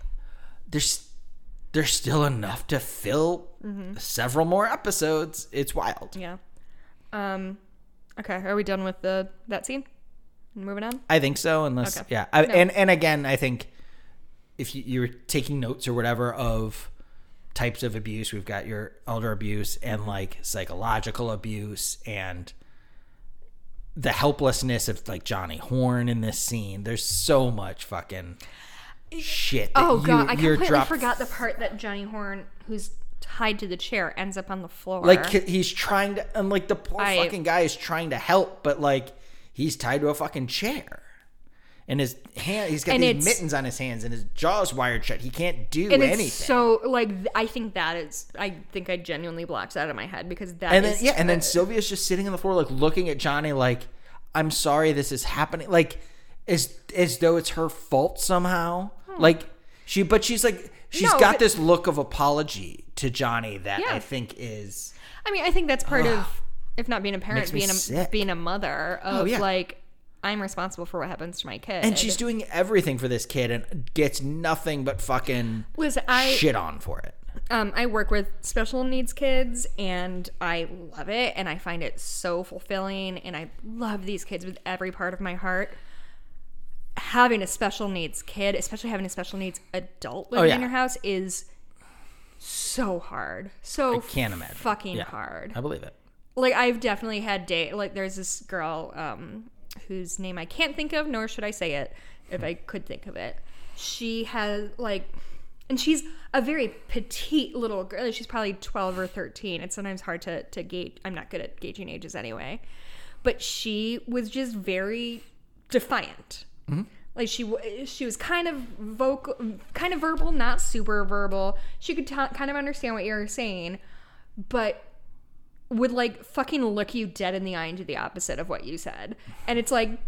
there's there's still enough to fill Mm-hmm. several more episodes. It's wild. yeah. Um. Okay. Are we done with the that scene? Moving on. I think so, unless Okay. yeah. I, No. And and again, I think if you, you're taking notes or whatever of types of abuse, we've got your elder abuse and like psychological abuse and the helplessness of like Johnny Horne in this scene. There's so much fucking shit. that Oh you- god, I completely dropped- forgot the part that Johnny Horne, who's tied to the chair, ends up on the floor. Like he's trying to, and like the poor I- fucking guy is trying to help, but like he's tied to a fucking chair, and his hand, he's got And these mittens on his hands, and his jaw's wired shut. He can't do and anything. so like I think that is I think I genuinely blocked that out of my head because that and then is- yeah, and then Sylvia's just sitting on the floor, like looking at Johnny, like I'm sorry this is happening, like as as though it's her fault somehow. Like she, but she's like she's Hmm. No, got but- this look of apology to Johnny that Yeah. I think is I mean, I think that's part of, if not being a parent, being a sick. being a mother of Oh, yeah. like, I'm responsible for what happens to my kid. and she's doing everything for this kid and gets nothing but fucking Listen, I shit on for it. um I work with special needs kids, and I love it, and I find it so fulfilling, and I love these kids with every part of my heart. Having a special needs kid, especially having a special needs adult living Oh, yeah. in your house, is so hard. So I can't imagine. fucking Yeah. hard. I believe it. like I've definitely had date like there's this girl um whose name I can't think of nor should I say it if I could think of it. She has like and she's a very petite little girl. She's probably 12 or 13. It's sometimes hard to to gauge. I'm not good at gauging ages anyway. But she was just very defiant. Mm-hmm. Like she she was kind of vocal, kind of verbal, not super verbal. She could t- kind of understand what you were saying, but would like fucking look you dead in the eye and do the opposite of what you said. And it's like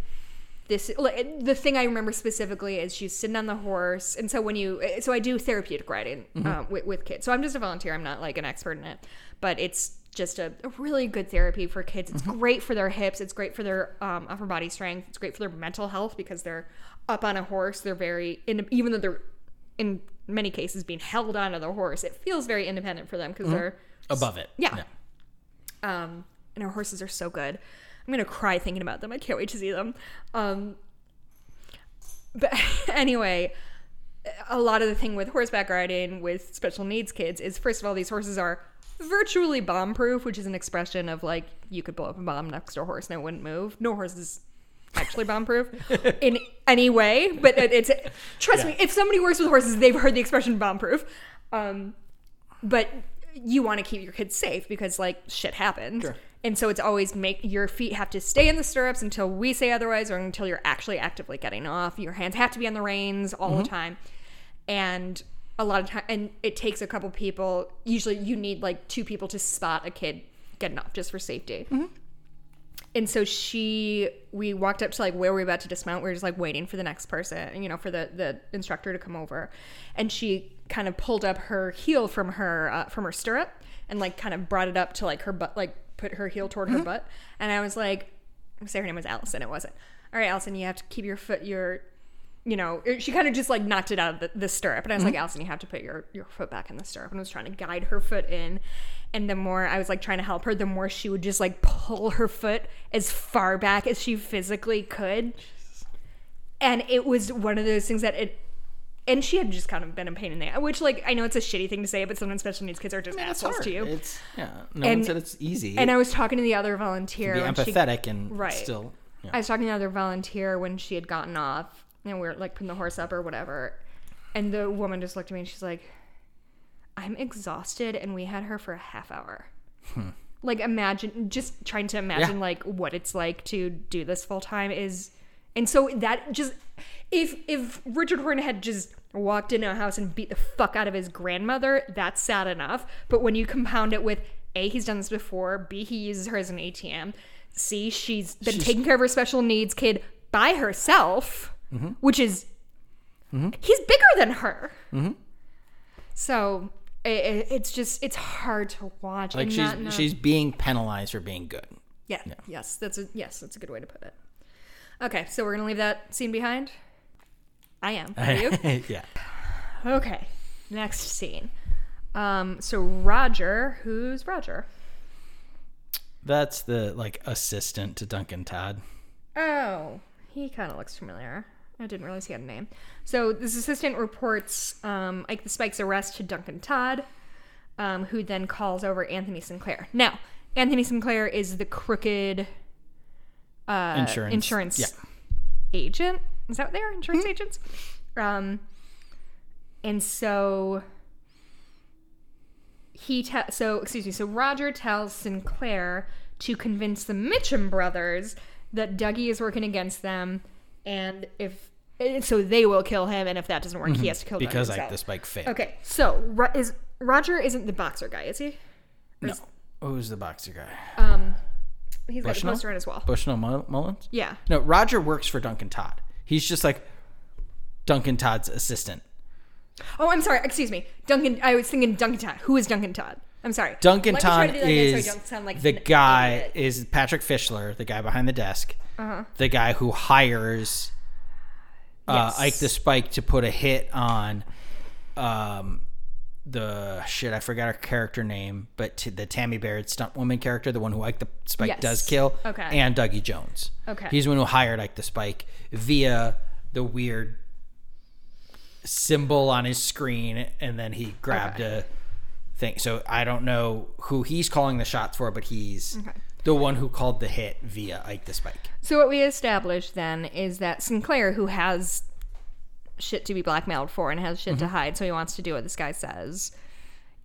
this like the thing I remember specifically is she's sitting on the horse, and so when you so I do therapeutic riding um, with, with kids. So I'm just a volunteer. I'm not like an expert in it, but it's just a, a really good therapy for kids. It's great for their hips. It's great for their um, upper body strength. It's great for their mental health because they're up on a horse. They're very in, even though they're in many cases being held onto the horse. It feels very independent for them because they're Above it. Yeah. Um, and our horses are so good. I'm gonna cry thinking about them. I can't wait to see them. Um, but [laughs] anyway, a lot of the thing with horseback riding with special needs kids is first of all these horses are virtually bomb proof, which is an expression of like you could blow up a bomb next to a horse and it wouldn't move. No horse is actually bomb proof [laughs] in any way, but it, it's trust me, if somebody works with horses, they've heard the expression bomb proof. Um, but you want to keep your kids safe because like shit happens. And so it's always make your feet have to stay in the stirrups until we say otherwise or until you're actually actively getting off. Your hands have to be on the reins all the mm-hmm. time. And a lot of time and it takes a couple people, usually you need like two people to spot a kid getting off just for safety. Mm-hmm. And so she, we walked up to like where we were about to dismount. We were just like waiting for the next person, you know, for the the instructor to come over. And she kind of pulled up her heel from her uh, from her stirrup and like kind of brought it up to like her butt, like put her heel toward her butt. And I was like, I say her name was Allison. It wasn't. All right, Allison, you have to keep your foot, your, you know, she kind of just like knocked it out of the, the stirrup. And I was like, Allison, you have to put your your foot back in the stirrup. And I was trying to guide her foot in. And the more I was like trying to help her, the more she would just like pull her foot as far back as she physically could. And it was one of those things that it, and she had just kind of been a pain in the ass, which like I know it's a shitty thing to say, but sometimes special needs kids are just It's assholes hard. to you. It's yeah. No And- one said it's easy. and I was talking to the other volunteer. be when she- empathetic and Right. still. Yeah. I was talking to the other volunteer when she had gotten off and we were like putting the horse up or whatever. And the woman just looked at me and she's like, I'm exhausted and we had her for a half hour. Like imagine just trying to imagine Hmm. Yeah. like what it's like to do this full time is and so that just if if Richard Horton had just walked into a house and beat the fuck out of his grandmother, that's sad enough. But when you compound it with A, he's done this before, B, he uses her as an ATM, C, she's been She's- taking care of her special needs kid by herself, Mm-hmm. which is he's bigger than her. So it, it- it's just it's hard to watch. Like she's she's being penalized for being good. yeah, yes, that's a yes, that's a good way to put it. Okay, so we're gonna leave that scene behind. I am. Are you? [laughs] yeah. okay, next scene. Um, so Roger, who's Roger? That's the like assistant to Duncan Todd. Oh, he kind of looks familiar. I didn't realize he had a name. So this assistant reports um, Ike the Spike's arrest to Duncan Todd, um, who then calls over Anthony Sinclair. Now, Anthony Sinclair is the crooked uh, Insurance. insurance Yeah. agent. Is that what they are? Insurance agents? Um, and so he te- so excuse me so roger tells sinclair to convince the mitchum brothers that dougie is working against them and if and so they will kill him and if that doesn't work he has to kill Dougie Mm-hmm. Because himself. like the spike failed. okay so Ro- is roger isn't the boxer guy is he No. Who's the boxer guy? um he's got the Bushnell? poster on his wall Bushnell Mull- Mullins? yeah No, Roger works for Duncan Todd. He's just like Duncan Todd's assistant. oh i'm sorry excuse me duncan i was thinking duncan todd who is duncan todd i'm sorry Duncan Let me try Todd to do that again so I is don't sound like the an guy idiot. is Patrick Fischler, the guy behind the desk, Uh-huh. the guy who hires uh, Yes. Ike the Spike to put a hit on um, the shit. I forgot her character name, but to the Tammy Barrett stunt woman character, the one who Ike the Spike Yes. does kill, Okay. and Dougie Jones. Okay. he's the one who hired Ike the Spike via the weird symbol on his screen, and then he grabbed a thing. So I don't know who he's calling the shots for, but he's the one who called the hit via Ike the Spike. So what we established then is that Sinclair, who has shit to be blackmailed for and has shit to Mm-hmm. hide, so he wants to do what this guy says,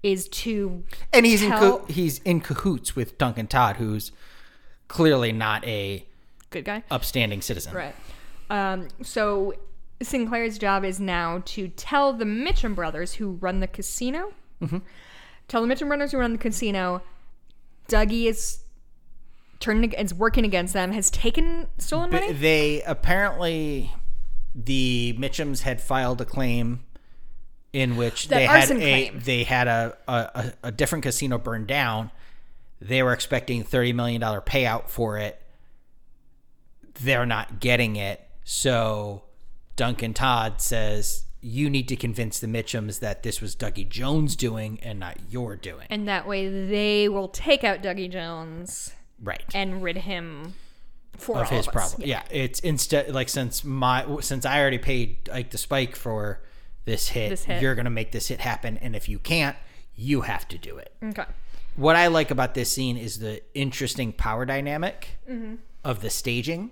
is to And he's in co- he's in cahoots with Duncan Todd, who's clearly not a good guy, upstanding citizen. right? Um, so Sinclair's job is now to tell the Mitchum brothers who run the casino. Tell the Mitchum brothers who run the casino. Dougie is turning is working against them. Has taken stolen money. they apparently the Mitchums had filed a claim in which The they had a claim. they had a, a, a, a different casino burned down. They were expecting thirty million dollar payout for it. They're not getting it, so Duncan Todd says you need to convince the Mitchums that this was Dougie Jones doing and not your doing. and that way they will take out Dougie Jones right. and rid him for of all his us. problem. Yeah. it's instead like since my since I already paid like the spike for this hit, This hit. you're gonna make this hit happen, and if you can't, you have to do it. Okay. What I like about this scene is the interesting power dynamic Mm-hmm. of the staging.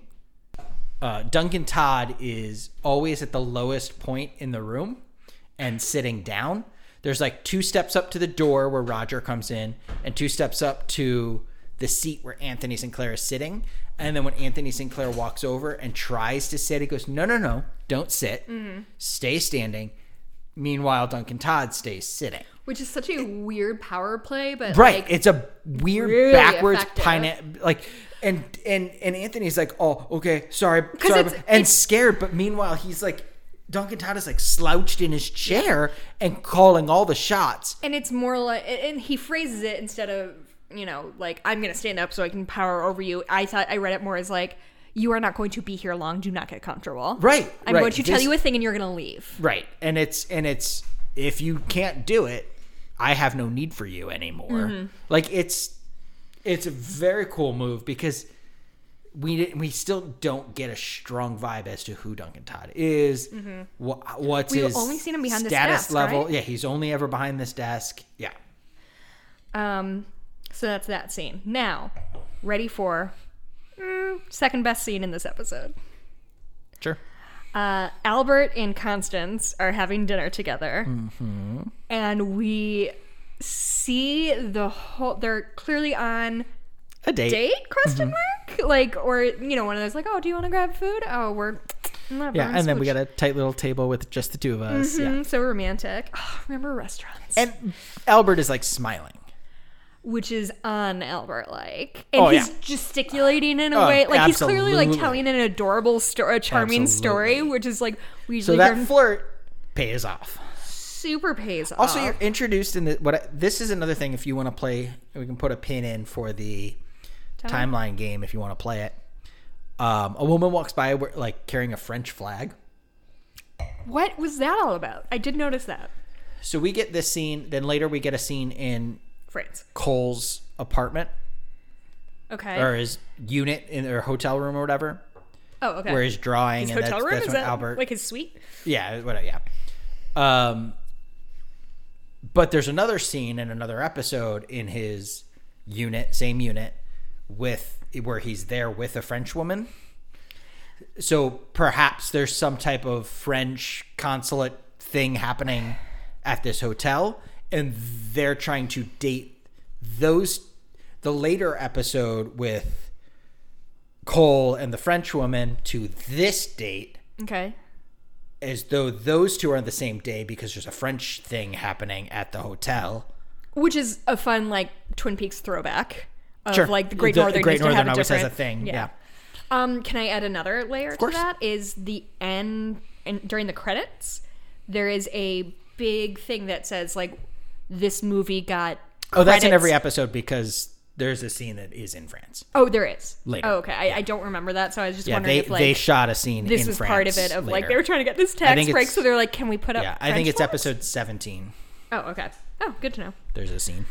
Uh, Duncan Todd is always at the lowest point in the room and sitting down. There's like two steps up to the door where Roger comes in, and two steps up to the seat where Anthony Sinclair is sitting. And then when Anthony Sinclair walks over and tries to sit, he goes, No, no, no, don't sit. Mm-hmm. Stay standing. Meanwhile, Duncan Todd stays sitting. Which is such a weird power play, but Right. like, it's a weird really backwards effective. pine like and and and Anthony's like, "Oh, okay, sorry." sorry it's- and it's- scared, but meanwhile he's like Duncan Todd is like slouched in his chair and calling all the shots. and it's more like and he phrases it instead of you know like i'm gonna stand up so i can power over you i thought i read it more as like you are not going to be here long do not get comfortable Right. i'm right. going to tell you a thing and you're gonna leave Right. And it's and it's if you can't do it, I have no need for you anymore. Mm-hmm. Like it's it's a very cool move because we we still don't get a strong vibe as to who Duncan Todd is. Wha what's Mm-hmm. We've his only seen him behind this desk, level? right? Yeah, he's only ever behind this desk. Yeah. um so that's that scene now ready for mm, second best scene in this episode Sure. uh, Albert and Constance are having dinner together, Mm-hmm. and we see the whole. They're clearly on A date. date question Mm-hmm. mark like or you know one of those like oh do you want to grab food oh we're not Yeah, and then we got a tight little table with just the two of us. Yeah. so romantic oh, remember restaurants And Albert is like smiling. Which is on Albert like and Oh, he's yeah. gesticulating in a Oh, way like he's clearly like telling an adorable story a charming story which is like we So usually that flirt pays off. super pays off Also, you're introduced in the what? I, this is another thing. If you want to play, we can put a pin in for the timeline game. If you want to play it, um, a woman walks by like carrying a French flag. what was that all about I did notice that So we get this scene. Then later we get a scene in France Cole's apartment okay or his unit in their hotel room or whatever, oh okay where he's drawing. his and hotel that's, room that's is when that Albert. like his suite Yeah, what? Yeah. Um, but there's another scene in another episode in his unit, same unit, with where he's there with a French woman. So perhaps there's some type of French consulate thing happening at this hotel, and they're trying to date those. The later episode with Cole and the French woman to this date okay as though those two are on the same day because there's a French thing happening at the hotel. which is a fun like Twin Peaks throwback of Sure. like the Great The- the Great used to have Northern always has a thing, yeah. Um, can I add another layer to that? Is the end and during the credits there is a big thing that says like this movie got. Oh, that's in every episode because there's a scene that is in France. Oh, there is. Later. Oh, okay. I, I don't remember that, so I was just Yeah, wondering they if like they shot a scene. this was France part of it of like they were trying to get this tax break, so they're like, can we put up? Yeah, I think it's episode 17. Oh, okay. Oh, good to know. There's a scene,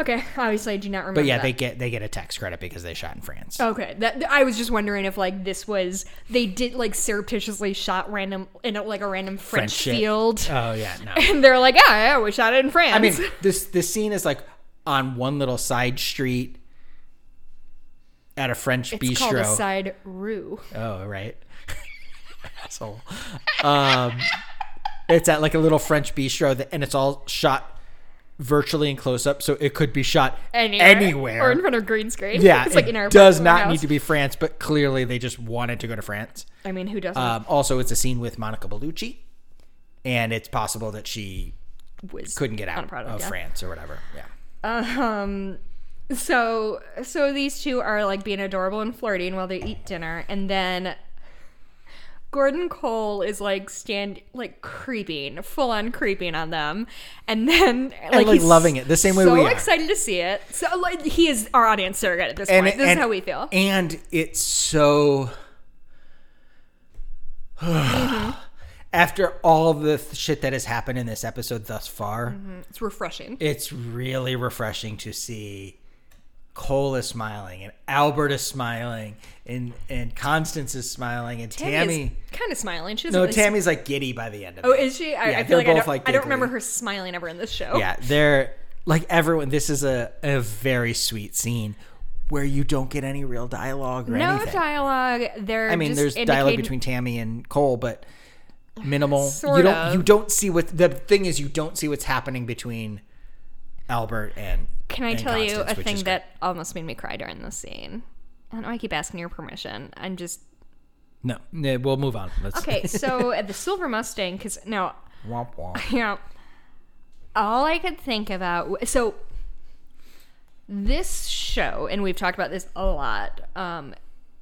Okay, obviously I do not remember. but yeah, that. they get they get a tax credit because they shot in France. Okay, that I was just wondering if like this was they did like surreptitiously shot random in a, like a random French, shit. field, Oh yeah, no. [laughs] and they're like, yeah, yeah, we shot it in France. I mean, [laughs] this this scene is like on one little side street at a French it's bistro. called a side rue. Oh, right. [laughs] Asshole. Um, it's at like a little French bistro, that, and it's all shot virtually in close up, so it could be shot Anywhere. anywhere. Or in front of green screen. yeah, it's like it in our does not house. need to be France, but clearly they just wanted to go to France. I mean, who doesn't? Um, also, it's a scene with Monica Bellucci, and it's possible that she was couldn't get out product, of yeah. France or whatever. Yeah. Um, so so these two are like being adorable and flirting while they eat dinner, and then Gordon Cole is like stand like creeping, full on creeping on them, and then like, like, he's loving it, the same way so we are. So excited to see it. So like he is our audience surrogate at this And point. it- this and- is how we feel. And it's so. [sighs] Mm-hmm. After all the th- shit that has happened in this episode thus far, mm-hmm. It's refreshing. it's really refreshing to see Cole is smiling and Albert is smiling and and Constance is smiling and Tammy. Tammy kind of smiling. She no, really Tammy's like giddy by the end of Oh, is she? I, Yeah, I feel like they're I both, don't, like, I don't remember her smiling ever in this show. Yeah, they're like everyone. This is a, a very sweet scene where you don't get any real dialogue or anything. No anything. dialogue. They're I mean, there's dialogue between Tammy and Cole, but minimal. Sort you don't of. you don't see what the thing is. You don't see what's happening between Albert and. Can I tell you a thing that almost made me cry during this scene? I don't know. I keep asking your permission. I'm just No, no, we'll move on. Let's, okay. [laughs] So at the Silver Mustang, because now womp womp. [laughs] you know, all I could think about. So this show, and we've talked about this a lot. Um,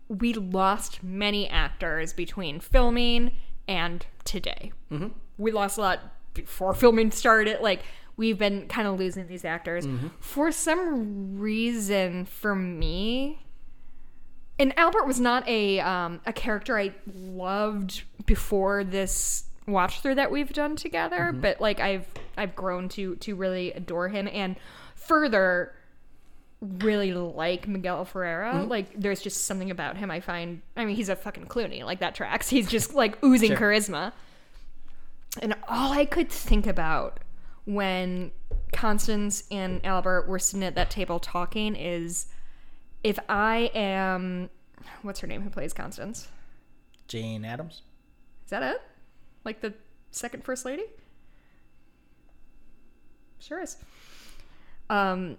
we lost many actors between filming and today. Mm-hmm. We lost a lot before filming started. Like we've been kind of losing these actors mm-hmm. for some reason. For me, and Albert was not a um, a character I loved before this watch through that we've done together, mm-hmm. but like I've I've grown to to really adore him and further really like Miguel Ferreira. Mm-hmm. Like there's just something about him I find I mean he's a fucking Clooney, like that tracks. He's just like oozing Sure. charisma. And all I could think about when Constance and Albert were sitting at that table talking is if I am what's her name who plays Constance? Jane Adams. Is that it? Like the second first lady? Sure is. Um,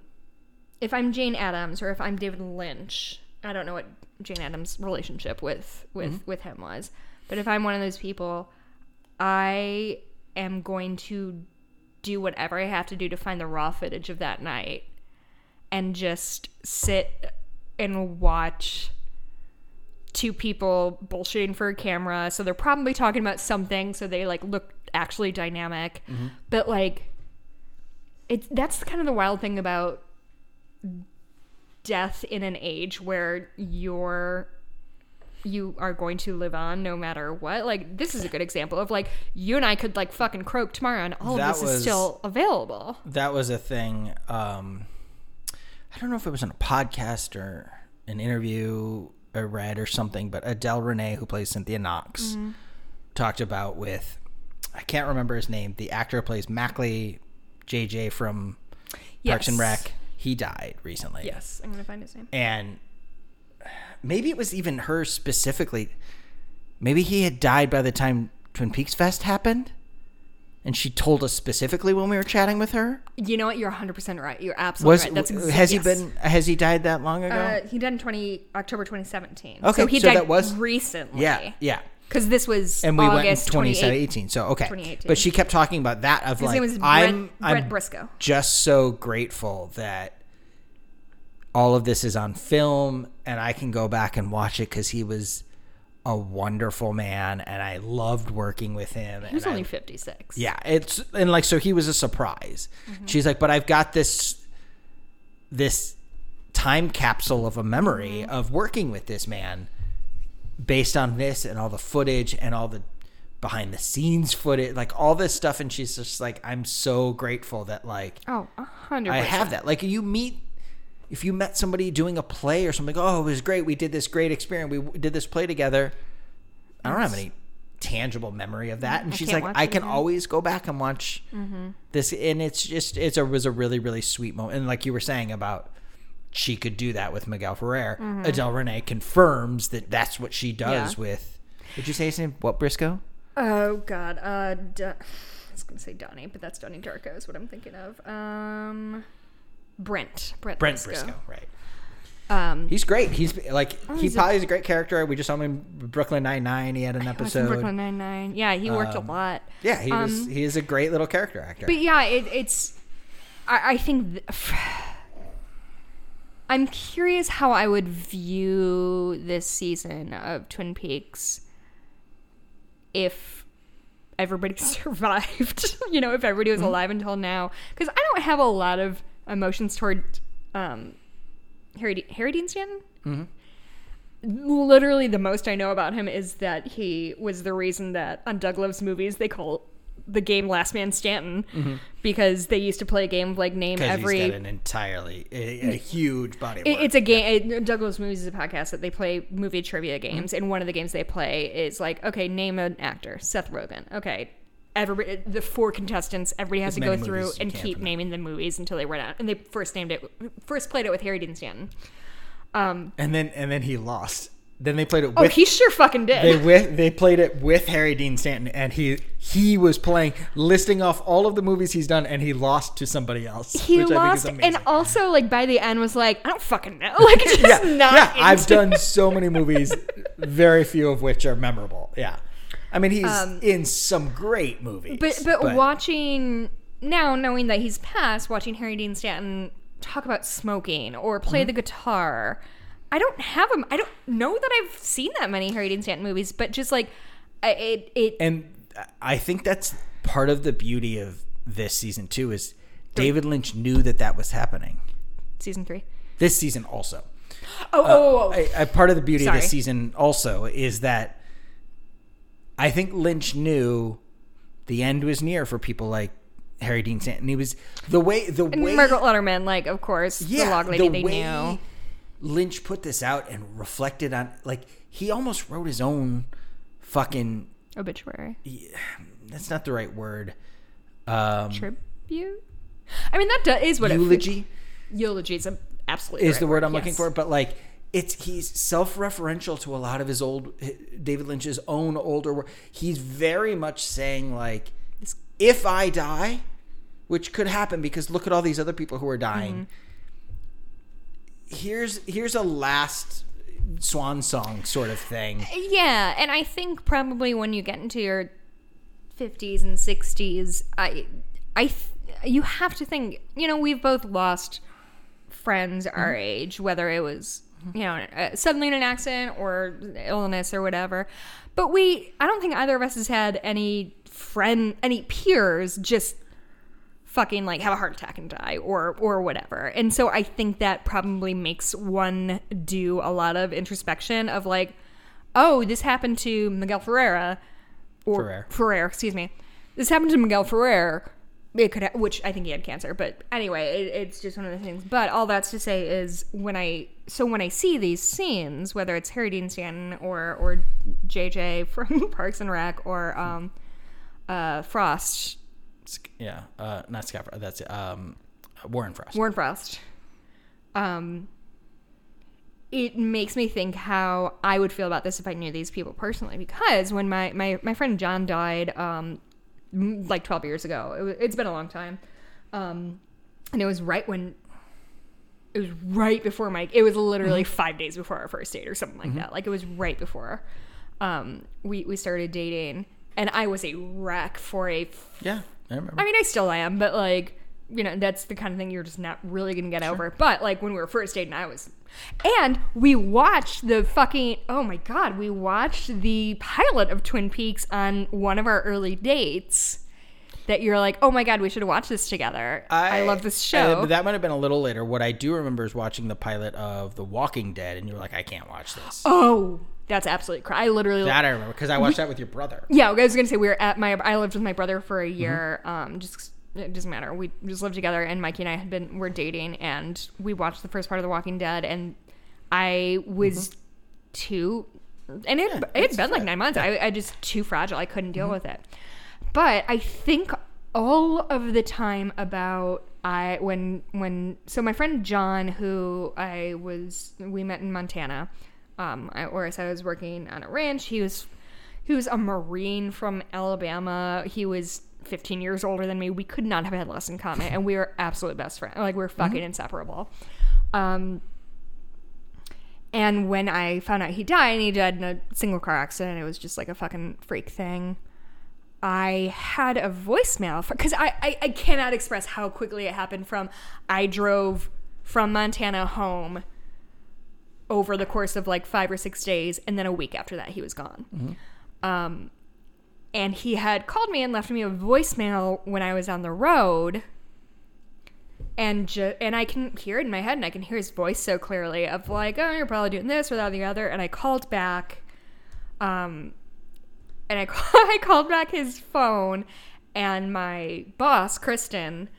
if I'm Jane Adams or if I'm David Lynch, I don't know what Jane Adams' relationship with with with him was, but if I'm one of those people, I am going to do whatever I have to do to find the raw footage of that night and just sit and watch two people bullshitting for a camera. So they're probably talking about something. So they like look actually dynamic. Mm-hmm. But like, it's that's kind of the wild thing about death in an age where you're you are going to live on no matter what. Like this is a good example of like you and I could like fucking croak tomorrow and all That of this was- is still available. that was a thing. Um, I don't know if it was on a podcast or an interview I read or something, but Adele Renee, who plays Cynthia Knox, Mm-hmm. talked about with I can't remember his name. The actor who plays Macklay JJ from Parks and Yes. Rec. He died recently. Yes, I'm gonna find his name. and maybe it was even her specifically. Maybe he had died by the time Twin Peaks Fest happened, and she told us specifically when we were chatting with her. You know what? You're 100 percent right. You're absolutely Was right. That's exa- has yes. he been? Has he died that long ago? Uh, he died in 20 October 2017. Okay, so he so died that was- recently. yeah, yeah. because this was And we August went in 2018. 2018. So okay, 2018. but she kept talking about that of His like name was Brett, I'm Brett I'm Briscoe. just so grateful that all of this is on film and I can go back and watch it because he was a wonderful man and I loved working with him. He was and I- only 56. yeah, it's and like so he was a surprise. Mm-hmm. She's like, but I've got this this time capsule of a memory mm-hmm. of working with this man based on this and all the footage and all the behind the scenes footage, like all this stuff and she's just like I'm so grateful that like Oh, a hundred. I have that. Like you meet if you met somebody doing a play or something, oh, it was great. We did this great experience. We did this play together. I don't have any tangible memory of that. And I she's like, I can again." always go back and watch this. And it's just, it's a was a really really sweet moment. And like you were saying about. She could do that with Miguel Ferrer. Adele Renee confirms that that's what she does Yeah. with. Did you say his name? What Briscoe? Oh God. Uh, d- was gonna say Donnie, but that's Donnie Darko is what I'm thinking of. Um, Brent. Brent. Brent Briscoe. Briscoe, right? Um, He's great. He's like he Oh, he's a- probably is a great character. We just saw him in Brooklyn Nine Nine. He had an he episode. Brooklyn Nine Nine. Yeah, he worked Um, a lot. Yeah, he was. Um, He is a great little character actor. But yeah, it, it's. I, I think. Th- [sighs] I'm curious how I would view this season of Twin Peaks if everybody [laughs] survived. [laughs] you know, if everybody Mm-hmm. was alive until now. Because I don't have a lot of emotions toward um, Harry, Harry Dean Stanton. Mm-hmm. Literally, the most I know about him is that he was the reason that on Doug Loves Movies they call the game Last Man Stanton because they used to play a game of like name every Mm-hmm. he's got an entirely a, a huge body. Of it- work. it's a game. It, Doug Loves Movies is a podcast that they play movie trivia Mm-hmm. games, and one of the games they play is like, okay, name an actor, Seth Rogen. Okay, everybody, the four contestants, everybody has As to go through movies as you and keep naming the movies until they run out. And they first named it, first played it with Harry Dean Stanton. Um, and then and then he lost. Then they played it oh, with he sure fucking did. they with [laughs] they played it with Harry Dean Stanton, and he he was playing listing off all of the movies he's done, and he lost to somebody else. he which I think lost, and also like by the end was like, I don't fucking know, [laughs] [laughs] like just yeah, not. yeah. I've done so many movies, very few of which are memorable. Yeah, I mean he's Um, in some great movies, But, but watching now, knowing that he's passed, watching Harry Dean Stanton talk about smoking or play Mm-hmm. the guitar, I don't have him. I don't know that I've seen that many Harry Dean Stanton movies, but just like it, it and I think that's part of the beauty of this season too is David Lynch knew that that was happening. season three. This season also. Oh, oh, oh, oh. a, a part of the beauty of this season also is that I think Lynch knew the end was near for people like Harry Dean Stanton. He was the way the and way Margaret Lanterman, like of course, yeah, the log lady the they way knew. Lynch put this out and reflected on like he almost wrote his own fucking Obituary, that's not the right word. Um, tribute. I mean, that do- is what eulogy It, eulogy is a, absolutely is right the word I'm looking for, but like it's he's self-referential to a lot of his old David Lynch's own older work. He's very much saying like if I die, which could happen because look at all these other people who are dying. Mm-hmm. Here's here's a last swan song sort of thing. Yeah, and I think probably when you get into your 50s and 60s, I I th- you have to think, you know, we've both lost friends our age, whether it was, you know, uh, suddenly in an accident or illness or whatever. But we I don't think either of us has had any friend any peers just fucking like have a heart attack and die or or whatever. And so I think that probably makes one do a lot of introspection of like, oh, this happened to Miguel Ferreira or Ferrer. Ferrer, excuse me. This happened to Miguel Ferrer. It could, ha- which I think he had cancer, but anyway, it, it's just one of the things. But all that's to say is when I, so when I see these scenes, whether it's Harry Dean Stanton or or JJ from [laughs] Parks and Rec or um, uh, Frost, Yeah, uh, not Scott. That's um, Warren Frost. Warren Frost. Um, it makes me think how I would feel about this if I knew these people personally. Because when my my, my friend John died, um, like twelve years ago, it, it's been a long time, um, and it was right when. It was right before Mike. It was literally five days before our first date or something like that. Like it was right before, um, we we started dating, and I was a wreck for a yeah, I remember. I mean, I still am, but like, you know, that's the kind of thing you're just not really gonna get over. But like when we were first dating, I was, and we watched the fucking oh my god, we watched the pilot of Twin Peaks on one of our early dates. That you're like, oh my god, we should have watched this together. I, love this show. uh, that might have been a little later. What I do remember is watching the pilot of The Walking Dead, and you're like, "I can't watch this." oh, that's absolutely crazy. I literally That I remember because I watched that with your brother. Yeah, I was gonna say we were at my. I lived with my brother for Mm-hmm. a year. Um, just it doesn't matter. We just lived together, and Mikey and I had been were dating, and we watched the first part of The Walking Dead, and I was too, and it it had Mm-hmm. it's been like nine months. I I just too fragile. I couldn't Mm-hmm. deal with it. But I think all of the time about I when when so my friend John, who I was we met in Montana, um, I, or as I was working on a ranch, he was he was a marine from Alabama. He was 15 years older than me. We could not have had less in common, and we were absolute best friends. Like we're fucking inseparable. Um, and when I found out he died, and he died in a single car accident, it was just like a fucking freak thing. I had a voicemail because I, I I cannot express how quickly it happened. From I drove from Montana home over the course of like five or six days, and then a week after that, he was gone. Um, and he had called me and left me a voicemail when I was on the road. And ju- and I can hear it in my head, and I can hear his voice so clearly of like, oh, you're probably doing this or that or the other. And I called back, um, and I [laughs] I called back his phone, and my boss Kristen,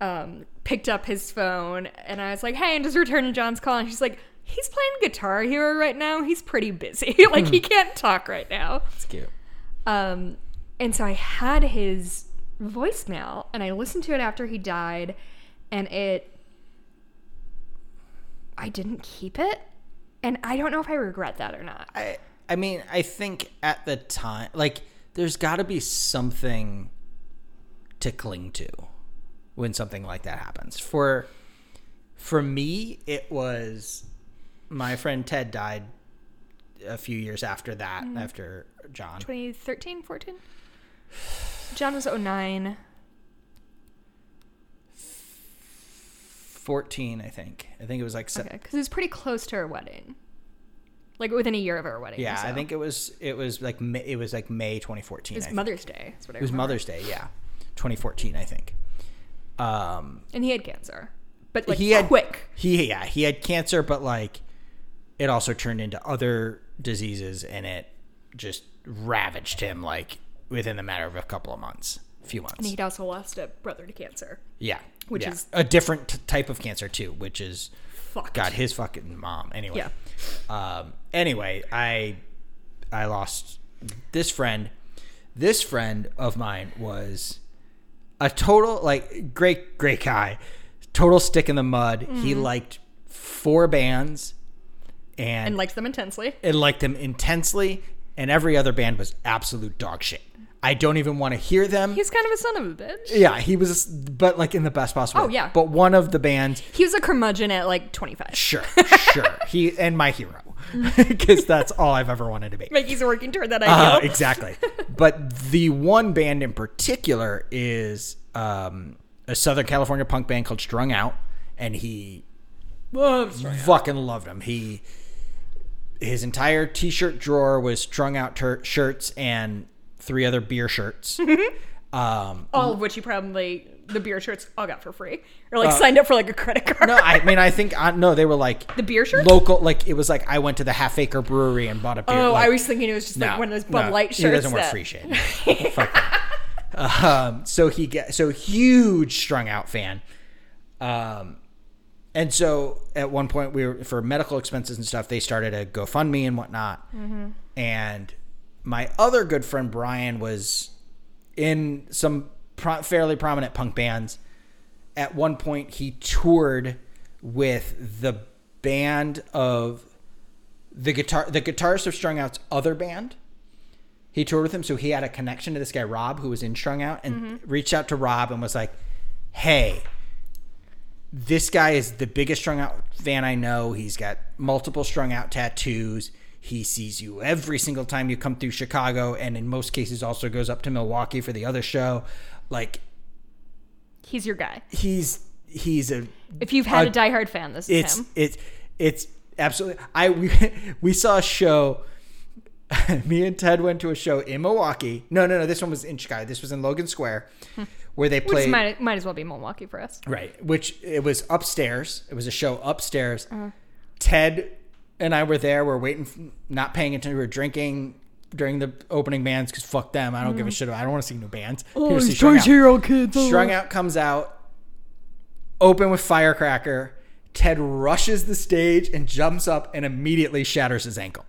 um, picked up his phone, and I was like, hey, and just returning John's call, and she's like, he's playing Guitar Hero right now. He's pretty busy, [laughs] like he can't talk right now. It's cute. Um, and so I had his voicemail and I listened to it after he died, and it. I didn't keep it. And I don't know if I regret that or not. I I mean, I think at the time, like, there's got to be something to cling to when something like that happens. For for me, it was my friend Ted died a few years after that, after John. 2013, 14? John was 09. 14, I think. I think it was like se- Okay, because it was pretty close to her wedding. Like within a year of her wedding. Yeah, so. I think it was it was like May, it was like May 2014. it was. Mother's Day. What I It was. Mother's Day, yeah. 2014, I think. Um And he had cancer. But like he had quick. He yeah, he had cancer, but like it also turned into other diseases, and it just ravaged him like within the matter of a couple of months, a few months. And he'd also lost a brother to cancer. yeah, which yeah. is- a different t- type of cancer too, which is Fuck. God his fucking mom. Anyway, Yeah. Um, anyway, I I lost this friend. This friend of mine was a total like great great guy, total stick in the mud. He liked four bands, and And liked them intensely. and liked them intensely. And every other band was absolute dog shit. I don't even want to hear them. He's kind of a son of a bitch. yeah, he was, but like in the best possible. Oh, yeah. But one of the bands He was a curmudgeon at like 25. Sure, sure. [laughs] he and my hero, [laughs] because that's all I've ever wanted to be. He's working toward that Uh, ideal. exactly. [laughs] But the one band in particular is um, a Southern California punk band called Strung Out, and he fucking loved them. He his entire t-shirt drawer was strung out ter- shirts and three other beer shirts. [laughs] um, all of which he probably the beer shirts all got for free or like signed up for like a credit card. Uh, no, I mean I think uh, no, they were like The beer shirts? local. Like it was like I went to the Half Acre Brewery and bought a beer. oh, like, I was thinking it was just like one of those Bud no, Light shirts. He doesn't work that- free shit. [laughs] Fuck. Um, so he get so huge strung out fan. Um, and so at one point we were for medical expenses and stuff. They started a GoFundMe and whatnot. Mm-hmm. And my other good friend Brian was in some pro- fairly prominent punk bands. At one point, he toured with the band of the guitar the guitarist of Strung Out's other band. He toured with him, so he had a connection to this guy Rob, who was in Strung Out, and reached out to Rob and was like, "Hey, this guy is the biggest Strung Out fan I know. He's got multiple Strung Out tattoos. He sees you every single time you come through Chicago, and in most cases, also goes up to Milwaukee for the other show. Like He's your guy. he's he's a If you've had Uh, a diehard fan, this is it's him. it's it's absolutely i we, [laughs] we saw a show [laughs] me and ted went to a show in milwaukee no no no this one was in chicago this was in logan square where they Which might, might as well be Milwaukee for us. right which it was upstairs it was a show upstairs Uh-huh. ted and i were there we're waiting not paying attention we were drinking during the opening bands because fuck them i don't give a shit i don't want to see new bands Oh, Here to see Strung Out. hero kids. Strung Out comes out, open with Firecracker. Ted rushes the stage and jumps up and immediately shatters his ankle.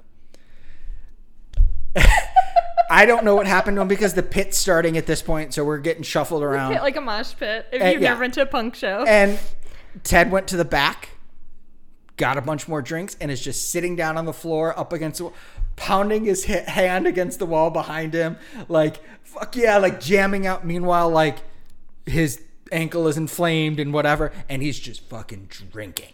[laughs] I don't know what happened to him because the pit's starting at this point, so we're getting shuffled around. Pit like a mosh pit. If Uh, you've yeah. never been to a punk show, And Ted went to the back, got a bunch more drinks, and is just sitting down on the floor up against the wall. pounding his hi- hand against the wall behind him, like fuck yeah, like jamming out. Meanwhile, like his ankle is inflamed and whatever, and he's just fucking drinking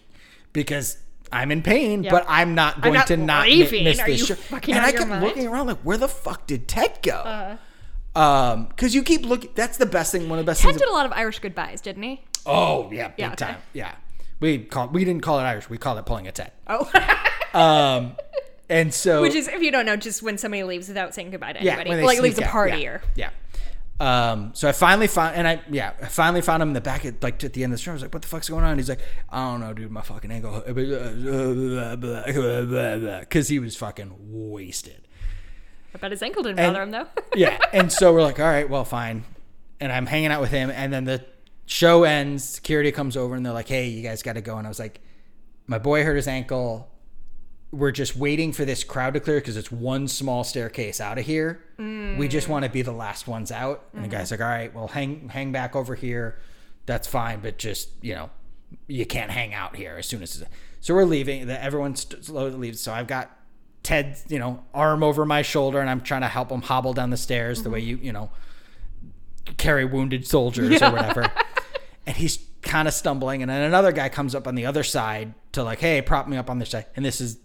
because I'm in pain, Yep. but I'm not going not to not mi- miss Are this show. and I kept mind? Looking around like, where the fuck did Ted go? um, because you keep looking. That's the best thing. One of the best things. Ted did a lot of Irish goodbyes, didn't he? oh yeah, big Yeah, okay. time. Yeah, we call we didn't call it Irish. We called it pulling a Ted. Oh, [laughs] Um, and so which is if you don't know, just when somebody leaves without saying goodbye to yeah, anybody, like leaves sneak a out. party yeah. or yeah. Um, so I finally found, and I yeah, I finally found him in the back at like at the end of the show. I was like, "What the fuck's going on?" He's like, "I don't know, dude. My fucking ankle," because [laughs] he was fucking wasted. I bet his ankle didn't And- bother him though. [laughs] yeah. And so we're like, all right, well, fine. And I'm hanging out with him. And then the show ends. Security comes over and they're like, hey, you guys got to go. And I was like, my boy hurt his ankle. We're just waiting for this crowd to clear because it's one small staircase out of here. We just mm. want to be the last ones out. And the guy's mm-hmm. like, all right, well, hang hang back over here. That's fine, but just you know, you can't hang out here as soon as. So we're leaving. The- Everyone slowly leaves. So I've got Ted's, you know, arm over my shoulder, and I'm trying to help him hobble down the stairs the way mm-hmm. you, you know, carry wounded soldiers or whatever. [laughs] and he's kind of stumbling, and then another guy comes up on the other side to like, hey, prop me up on this side. And this is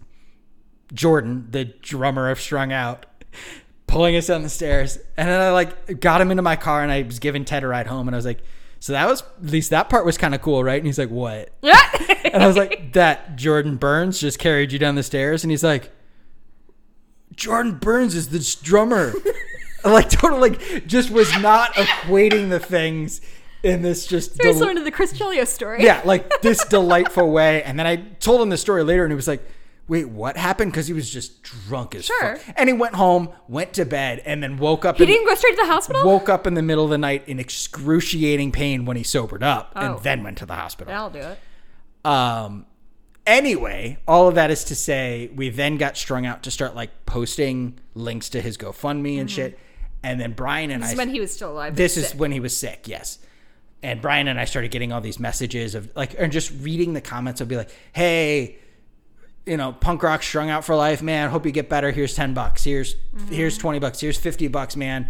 Jordan, the drummer of Strung Out, pulling us down the stairs. And then I like got him into my car, and I was giving Ted a ride home, and I was like. So that was at least that part was kind of cool, right? And he's like, "What?" [laughs] And I was like, "That Jordan Burns just carried you down the stairs." And he's like, Jordan Burns is this drummer. [laughs] like totally like just was not equating the things in this just Very del- similar to the Chris Chelios story. yeah, like this delightful way. And then I told him the story later and he was like, Wait, what happened? Because he was just drunk as Sure. fuck. And he went home, went to bed, and then woke up He in, didn't go straight to the hospital. woke up in the middle of the night in excruciating pain when he sobered up Oh. and then went to the hospital. That'll do it. Um, anyway, all of that is to say, we then got strung out to start like posting links to his GoFundMe and shit. And then Brian and Mm-hmm. This I. is when he was still alive. this is sick. when he was sick, yes. And Brian and I started getting all these messages of like, and just reading the comments. I'll be like, hey, you know, punk rock strung out for life, man. Hope you get better. Here's ten bucks. Here's here's twenty bucks. Here's fifty bucks, man.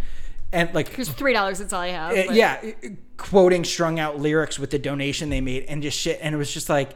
And like, Here's three dollars. That's all I have. uh, but- yeah, uh, quoting strung out lyrics with the donation they made and just shit. And it was just like,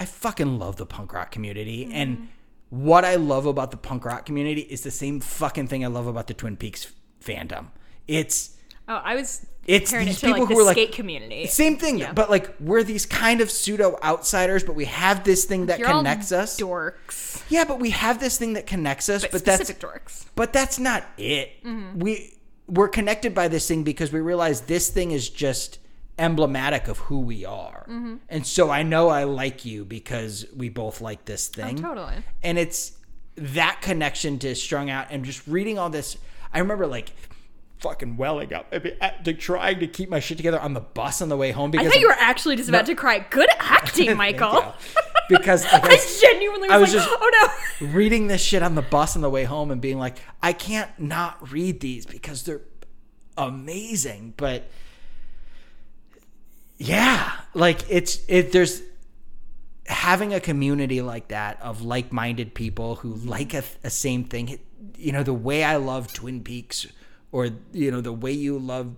I fucking love the punk rock community. Mm-hmm. And what I love about the punk rock community is the same fucking thing I love about the Twin Peaks fandom. It's Oh, I was It's it these to like people the who are, like- skate community. same thing, but like we're these kind of pseudo outsiders, but we have this thing that You're all connects us. dorks, Yeah, but we have this thing that connects us, but, but that's specific dorks. but that's not it. Mm-hmm. We we're connected by this thing because we realize this thing is just emblematic of who we are. Mm-hmm. And so I know I like you because we both like this oh, thing. totally. And it's that connection to strung out and just reading all this. I remember like fucking welling up, I mean, at- like trying to keep my shit together on the bus on the way home because I thought you were actually just about to cry. Good acting, [laughs] Michael. because [laughs] I I genuinely was, I was like, just- oh no. [laughs] reading this shit on the bus on the way home and being like, I can't not read these because they're amazing. But yeah, like it's it. There's having a community like that of like-minded people who like a, a same thing. You know, the way I love Twin Peaks, or you know, the way you love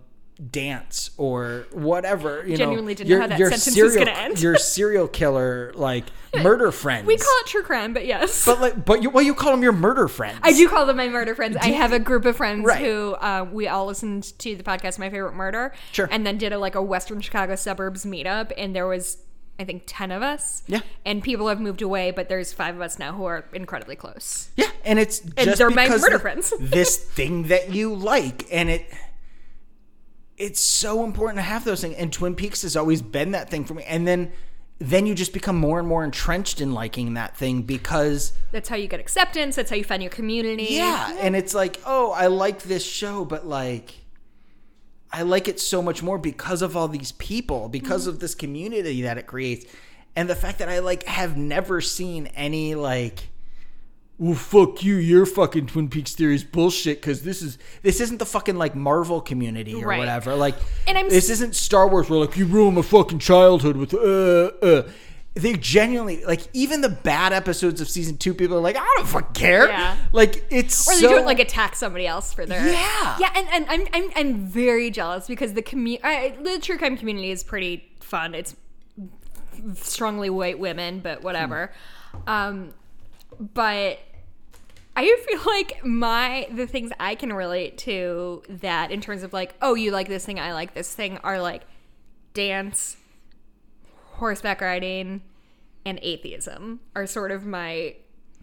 dance or whatever you Genuinely know didn't know how that your sentence was serial, gonna end. your serial killer like [laughs] murder friends We call it true crime, but yes. but like, but you, well, you call them your murder friends. I do call them my murder friends. I have a group of friends Right. who uh, we all listened to the podcast My Favorite Murder. Sure. And then did a like a Western Chicago suburbs meetup and there was I think 10 of us. Yeah. And people have moved away, but there's 5 of us now who are incredibly close. Yeah, and it's just they're my murder friends. [laughs] this thing that you like, and it it's so important to have those things. And Twin Peaks has always been that thing for me. And then then you just become more and more entrenched in liking that thing because That's how you get acceptance, that's how you find your community. yeah, and it's like, oh, I like this show, but like I like it so much more because of all these people, because of this community that it creates. And the fact that I like have never seen any like well, fuck you, your fucking Twin Peaks theory is bullshit because this is this isn't the fucking like Marvel community or Right. whatever. Like And I'm this s- isn't Star Wars where like you ruined my fucking childhood with uh uh they genuinely like even the bad episodes of season two. People are like, I don't fucking care. Yeah. Like it's or they so, don't like attack somebody else for their Yeah. yeah and, and I'm, I'm i'm very jealous because the community the true crime community is pretty fun it's strongly white women but whatever um but I feel like my the things I can relate to that in terms of like, oh, you like this thing, I like this thing, are like dance, horseback riding, and atheism are sort of my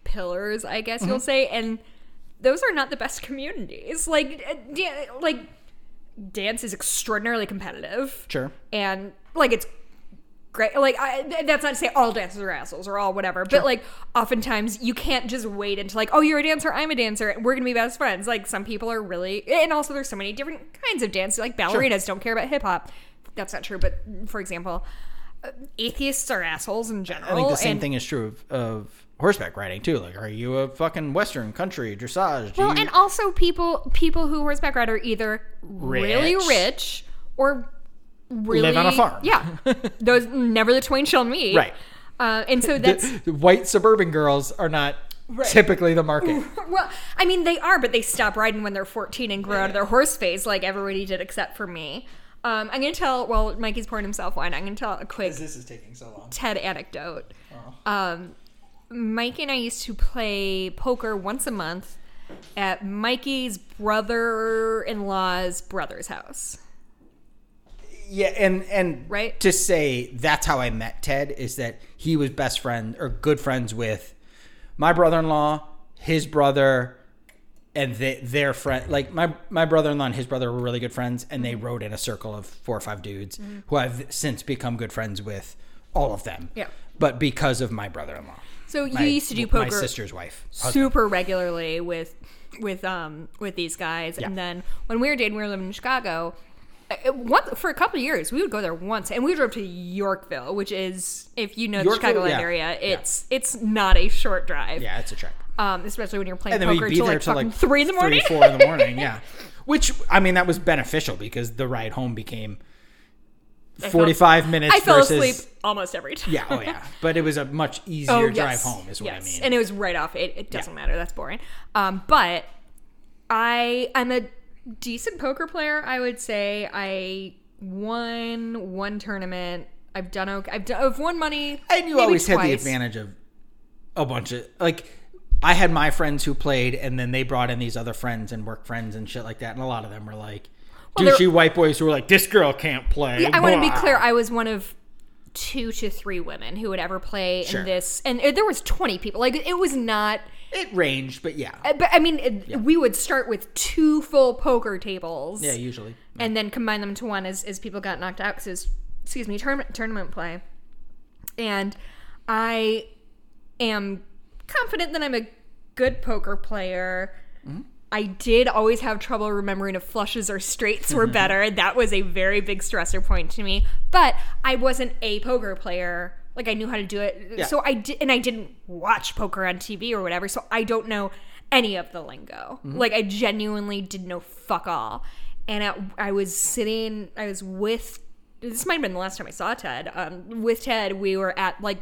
pillars, I guess you'll say, and those are not the best communities. Like, uh, da- like dance is extraordinarily competitive. Sure. and like it's great. Like I, that's not to say all dancers are assholes or all whatever but like oftentimes you can't just wait until like oh you're a dancer i'm a dancer and we're gonna be best friends. Like some people are really and also there's so many different kinds of dance like ballerinas don't care about hip-hop. That's not true but for example atheists are assholes in general I think the same and- thing is true of, of horseback riding too. Like, are you a fucking Western country dressage? Do Well, you- and also people people who horseback ride are either really Rich. rich or really Live on a farm. Yeah, [laughs] those never the twain shall meet. Right. Uh, and so that's the white suburban girls are not typically the market. [laughs] well, I mean they are, but they stop riding when they're 14 and grow out of their horse phase, like everybody did except for me. Um, I'm gonna tell. Well, Mikey's pouring himself wine. I'm gonna tell a quick this is taking so long. Ted anecdote. Oh. Um, Mikey and I used to play poker once a month at Mikey's brother-in-law's brother's house. Yeah, and and Right? to say that's how I met Ted is that he was best friend or good friends with my brother-in-law, his brother, and they, their friend. Like my my brother-in-law and his brother were really good friends, and they rode in a circle of four or five dudes who I've since become good friends with all of them. Yeah. but because of my brother-in-law, So you my, used to do poker. my sister's wife. super regularly with with um with these guys, and then when we were dating, we were living in Chicago. Uh, One, for a couple of years, we would go there once, and we drove to Yorkville, which is, if you know the Yorkville, Chicagoland yeah. area, it's it's not a short drive. Yeah, it's a trek. Um, especially when you're playing and then poker we'd be till there like till like three in the morning. three, four in the [laughs] morning. Yeah, which I mean that was beneficial because the ride home became forty-five minutes. I fell versus, asleep almost every time. Yeah, oh yeah, but it was a much [laughs] easier Oh, drive home, is what yes. I mean. And it was right off. It, it doesn't Yeah. matter. That's boring. Um, but I I'm a decent poker player. I would say I won one tournament. I've done okay. I've done, I've won money. and you always had the advantage of a bunch of like. I had my friends who played, and then they brought in these other friends and work friends and shit like that, and a lot of them were like Well, douchey white boys who were like, "This girl can't play." Yeah, I want to be clear. I was one of two to three women who would ever play Sure. in this, and uh, there was 20 people. Like it was not. It ranged, but yeah, uh, But I mean, it, we would start with two full poker tables. yeah, usually. and then combine them to one as, as people got knocked out because it was, excuse me, tournament, tournament play. And I am confident that I'm a good poker player. I did always have trouble remembering if flushes or straights were [laughs] better. that was a very big stressor point to me. But I wasn't a poker player. Like I knew how to do it. Yeah. So I did and I didn't watch poker on TV or whatever. So I don't know any of the lingo. Like I genuinely did know fuck all. And at, I was sitting I was with this might have been the last time I saw Ted. Um, with Ted, we were at like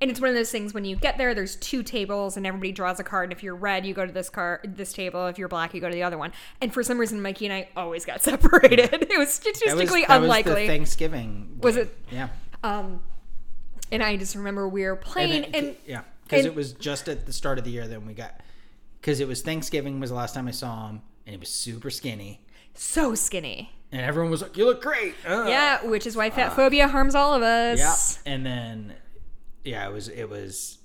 and it's one of those things when you get there there's two tables and everybody draws a card and if you're red you go to this car this table if you're black you go to the other one and for some reason mikey and i always got [laughs] separated it was That was, statistically that was unlikely the Thanksgiving. Was it? Yeah. um and i just remember we were playing And, and, yeah, because it was just at the start of the year that we got. Because it was Thanksgiving was the last time I saw him, and he was super skinny, so skinny and everyone was like, "You look great." Uh. yeah which is why fat phobia harms all of us Yeah. And then, yeah, it was it was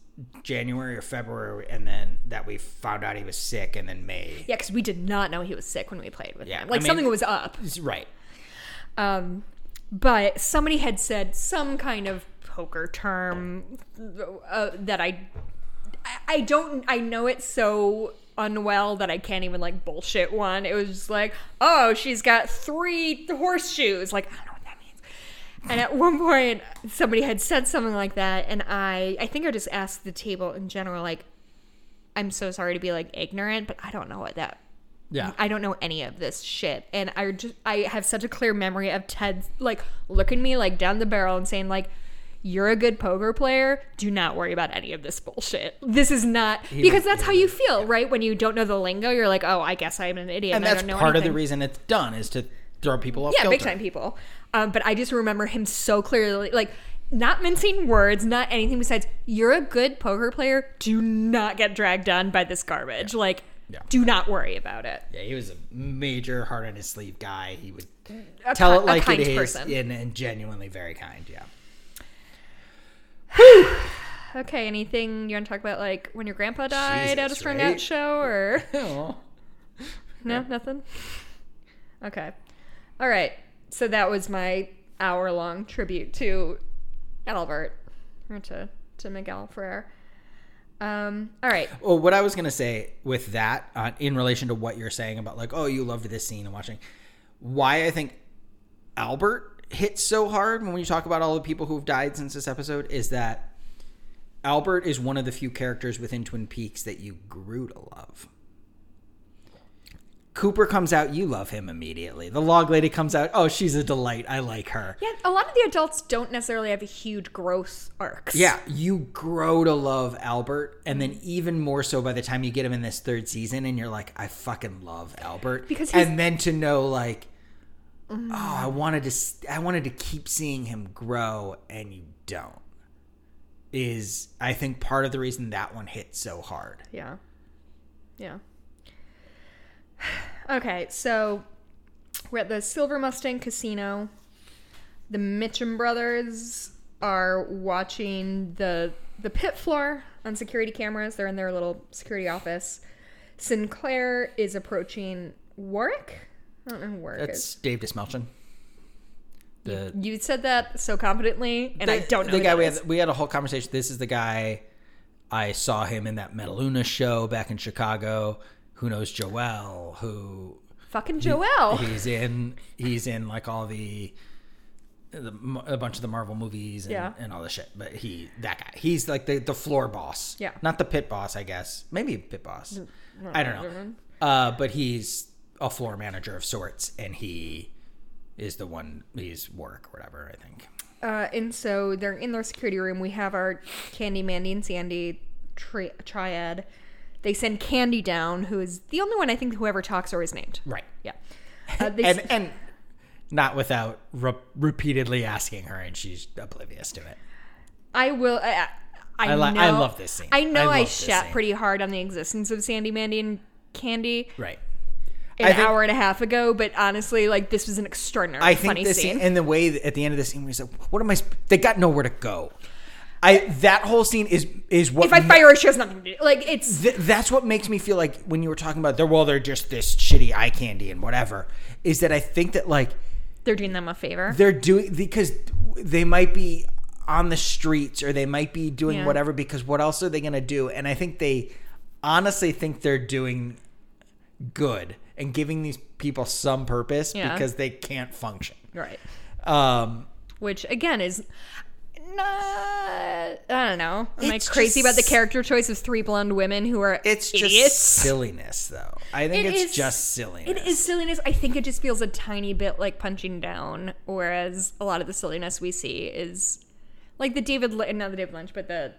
January or February, and then that we found out he was sick, and then May. yeah because we did not know he was sick when we played with Yeah, him I like mean- something was up Right. Um, but somebody had said some kind of poker term uh, that I, I- don't, I know it so unwell that I can't even like bullshit one. It was just like, oh, she's got three horseshoes. Like, I don't know what that means. And at one point, somebody had said something like that, and I, I think I just asked the table in general, like, I'm so sorry to be like ignorant, but I don't know what that Yeah. I don't know any of this shit. And I just I have such a clear memory of Ted like looking me like down the barrel and saying like you're a good poker player. Do not worry about any of this bullshit. This is not because that's how you feel, right? When you don't know the lingo, you're like, oh, I guess I'm an idiot. and I that's don't know part of the reason it's done is to throw people off. yeah, big time people. Um, but I just remember him so clearly, like not mincing words, not anything besides. You're a good poker player. Do not get dragged down by this garbage. Like, Yeah. do not worry about it. Yeah, he was a major heart on his sleeve guy. He would A tell ki- it like it is, person. and, and genuinely very kind. Yeah. Okay, anything you want to talk about, like when your grandpa died at a Jesus, strung right? out show, or Oh. [laughs] no, nothing? Okay, all right. So that was my hour long tribute to Albert or to to Miguel Ferrer. Um, all right. Well, what I was gonna say with that, uh, in relation to what you're saying about like, oh, you loved this scene and watching, why I think Albert hits so hard when you talk about all the people who've died since this episode is that Albert is one of the few characters within Twin Peaks that you grew to love. Cooper comes out, you love him immediately. The log lady comes out, oh, she's a delight. I like her. Yeah, a lot of the adults don't necessarily have a huge growth arcs. Yeah, you grow to love Albert, and then even more so by the time you get him in this third season, and you're like, I fucking love Albert. Because he's- and then to know like, oh, I wanted to, I wanted to keep seeing him grow, and you don't. Is I think part of the reason that one hit so hard. Yeah. Yeah. [sighs] Okay, so we're at the Silver Mustang Casino. The Mitchum brothers are watching the the pit floor on security cameras. They're in their little security office. Sinclair is approaching Warwick. I don't know That's is. Dave Dastmalchian. The You said that so confidently, and I the- don't know the who guy that we is. had. We had a whole conversation. This is the guy I saw him in that Metaluna show back in Chicago. Who knows Joel? Who Fucking Joel. He's in. He's in like all the. The, a bunch of the Marvel movies and, Yeah. and all the shit, but he that guy he's like the, the floor boss, Yeah. not the pit boss, I guess, maybe pit boss, I don't know, uh, but he's a floor manager of sorts, and he is the one he's work or whatever, I think. Uh, and so they're in their security room. We have our Candy, Mandy, and Sandy tri- triad. They send Candy down, who is the only one I think whoever talks or is named. Right. Yeah. [laughs] Uh, and s- and not without re- repeatedly asking her, and she's oblivious to it. I will. I, I, I li- know, I love this scene. I know I I, shat pretty hard on the existence of Sandy, Mandy, and Candy Right. An think- hour and a half ago, but honestly, like this was an extraordinary I think funny this scene. and the way that at the end of the scene, we said, "What am I? sp- They got nowhere to go." I that whole scene is is what if I fire her, she has nothing to do. Like it's Th- that's what makes me feel like when you were talking about they're well they're just this shitty eye candy and whatever is that I think that like they're doing them a favor. they're doing because they might be on the streets or they might be doing Yeah. whatever because what else are they going to do and i think they honestly think they're doing good and giving these people some purpose Yeah. because they can't function Right. um which again is not I don't know. Am I crazy about the character choice of three blonde women who are it's just silliness though i think It it's is- just silliness It is silliness. I think it just feels a tiny bit like punching down, whereas a lot of the silliness we see is like the David, not the David Lynch, but the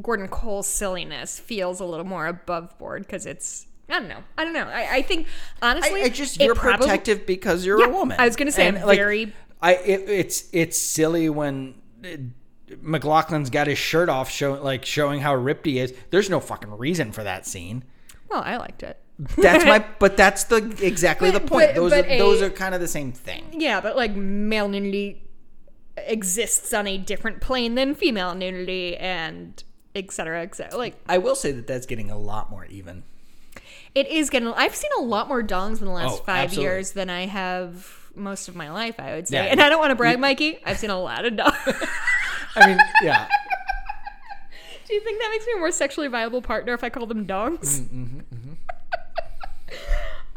Gordon Cole silliness feels a little more above board because it's I don't know. I don't know. I, I think honestly, I, I just you're probably- protective because you're Yeah, a woman. I was gonna say, I'm very- I it, it's it's silly when uh, MacLachlan's got his shirt off, showing like showing how ripped he is. There's no fucking reason for that scene. Well, I liked it. That's my, [laughs] but that's the exactly But- the point. but- those but are a- those are kind of the same thing. Yeah, but like male nudity exists on a different plane than female nudity, and et cetera, et cetera. Like I will say that that's getting a lot more even. It is getting. I've seen a lot more dongs in the last Oh, five absolutely. years than I have most of my life. I would say, Yeah, and I don't want to brag, Mikey. I've seen a lot of dongs. [laughs] I mean, yeah. [laughs] Do you think that makes me a more sexually viable partner if I call them dongs? Mm-hmm,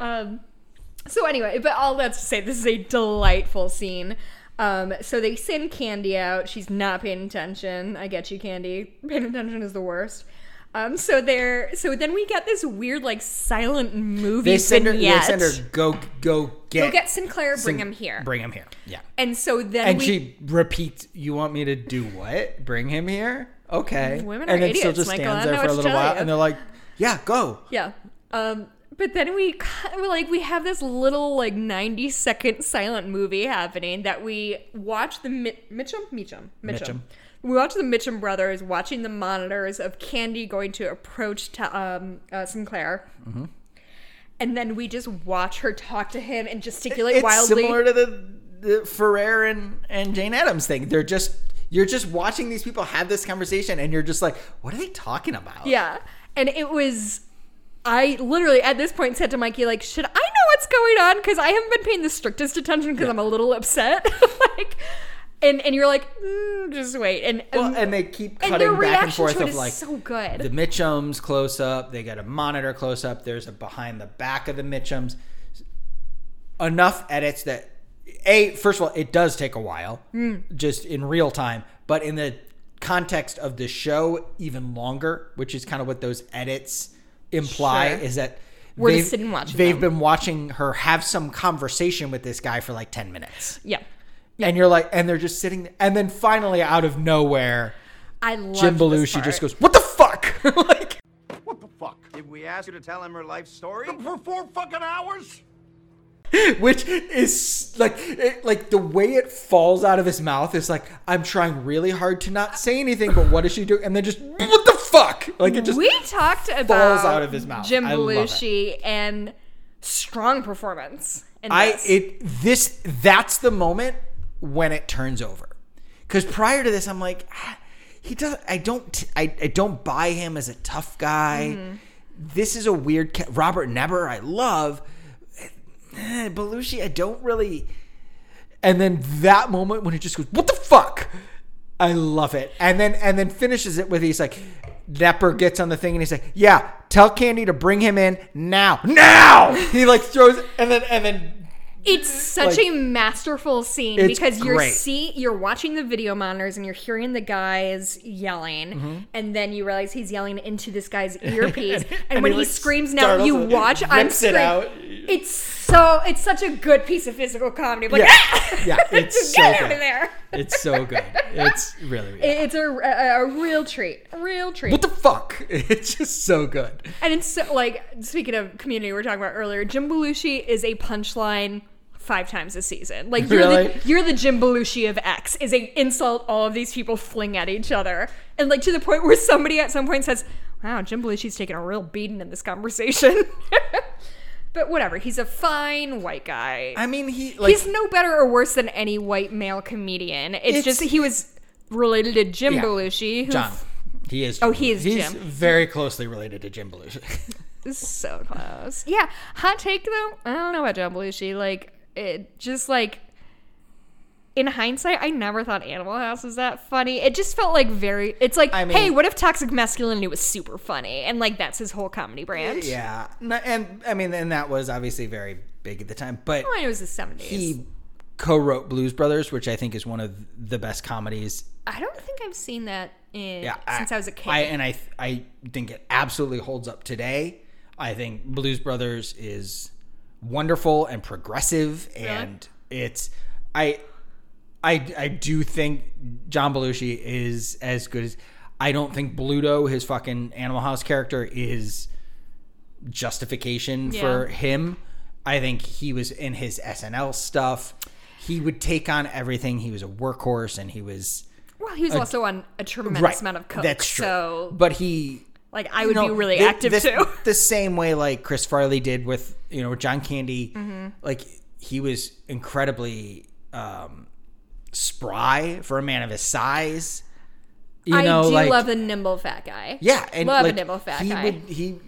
[laughs] um. So anyway, but all that's to say, this is a delightful scene. Um, so they send Candy out. She's not paying attention. I get you, Candy. Paying attention is the worst. Um, so there, so then we get this weird like silent movie They send her. They vignette. send her go go get Go get Sinclair, bring him here. Bring him here. Yeah. and so then And we, she repeats, "You want me to do what? Bring him here? Okay." Women and are then still idiots, just Michael. stands I there know for a what to little tell while, you. and they're like, "Yeah, go." yeah. Um, but then we like we have this little like ninety second silent movie happening that we watch the Mi- Mitchum Mitchum Mitchum. We watch the Mitchum brothers watching the monitors of Candy going to approach to, um, uh, Sinclair. Mm-hmm. And then we just watch her talk to him and gesticulate It's wildly. similar to the, the Ferrer and and Jane Adams thing. They're just you're just watching these people have this conversation, and you're just like, "What are they talking about?" Yeah. And it was I literally at this point said to Mikey, like, should I know what's going on? Because I haven't been paying the strictest attention because I'm a little upset. [laughs] like and and you're like, mm, just wait. And Well, and they keep cutting their back and forth of is like so good. the Mitchums close up. They got a monitor close up. There's a behind the back of the Mitchums. Enough edits that a first of all, it does take a while, Hmm. just in real time. But in the context of the show, even longer, which is kind of what those edits imply, Sure. is that We're just they've- sitting watching They've them. been watching her have some conversation with this guy for like ten minutes, yeah. And you're like, and they're just sitting, there, and then finally, out of nowhere. I love Jim Belushi just goes, "What the fuck?" [laughs] like, What the fuck? Did we ask you to tell him her life story? For four fucking hours? [laughs] which is like, it, like the way it falls out of his mouth is like, "I'm trying really hard to not say anything, but what does she do?" And then just, [laughs] "What the fuck?" Like it just we talked about out of his mouth. Jim I love it. Belushi and strong performance. In I this. it this that's the moment when it turns over. Because prior to this, I'm like, ah, he does. I don't. I, I don't buy him as a tough guy. Mm-hmm. This is a weird. Ca- Robert Knepper, I love. Eh, Belushi, I don't really. And then that moment when he just goes, "What the fuck." I love it. And then and then finishes it with he's like Knepper gets on the thing and he's like, "Yeah, tell Candy to bring him in now. Now." [laughs] He like throws and then and then It's such Like, a masterful scene because you're great. see you're watching the video monitors and you're hearing the guys yelling, Mm-hmm. and then you realize he's yelling into this guy's [laughs] earpiece, and, and when he, like, screams now, you watch. I'm rips it scream- out. It's so it's such a good piece of physical comedy. I'm like, Yeah. "Ah!" [laughs] Yeah, it's so get out good. of there. It's so good. It's really, [laughs] It- It's a, a, a real treat, a real treat. What the fuck? It's just so good. And it's so, like speaking of community, we were talking about earlier. Jim Belushi is a punchline five times a season. Like you're Really? the you're the Jim Belushi of X. Is a insult all of these people fling at each other, and like to the point where somebody at some point says, "Wow, Jim Belushi's taking a real beating in this conversation." [laughs] but whatever, he's a fine white guy. I mean, he like he's no better or worse than any white male comedian. It's, It's- just he was related to Jim Yeah. Belushi, John. He is. Oh, he is He's Jim. very closely related to Jim Belushi. is [laughs] so close. Yeah, hot take though. I don't know about John Belushi. Like it, just like in hindsight, I never thought Animal House was that funny. It just felt like very. It's like, I mean- hey, what if toxic masculinity was super funny? And like that's his whole comedy brand. yeah, and I mean, and that was obviously very big at the time. But Well, it was the seventies. he co-wrote Blues Brothers, which I think is one of the best comedies I don't think I've seen that in yeah, since I, was a kid. I, and I I think it absolutely holds up today. I think Blues Brothers is wonderful and progressive, and it's I I I do think John Belushi is as good as I don't think Bluto, his fucking Animal House character, is justification for him. I think he was in his SNL stuff. He would take on everything. He was a workhorse, and he was well, he was also on a tremendous amount of coke. That's true. So but he like I would you know, be really the- active this- too. [laughs] The same way like Chris Farley did with you know John Candy. Mm-hmm. Like he was incredibly um, spry for a man of his size. You I know, do like love the nimble fat guy. yeah, and love like, a nimble fat he guy. Would, he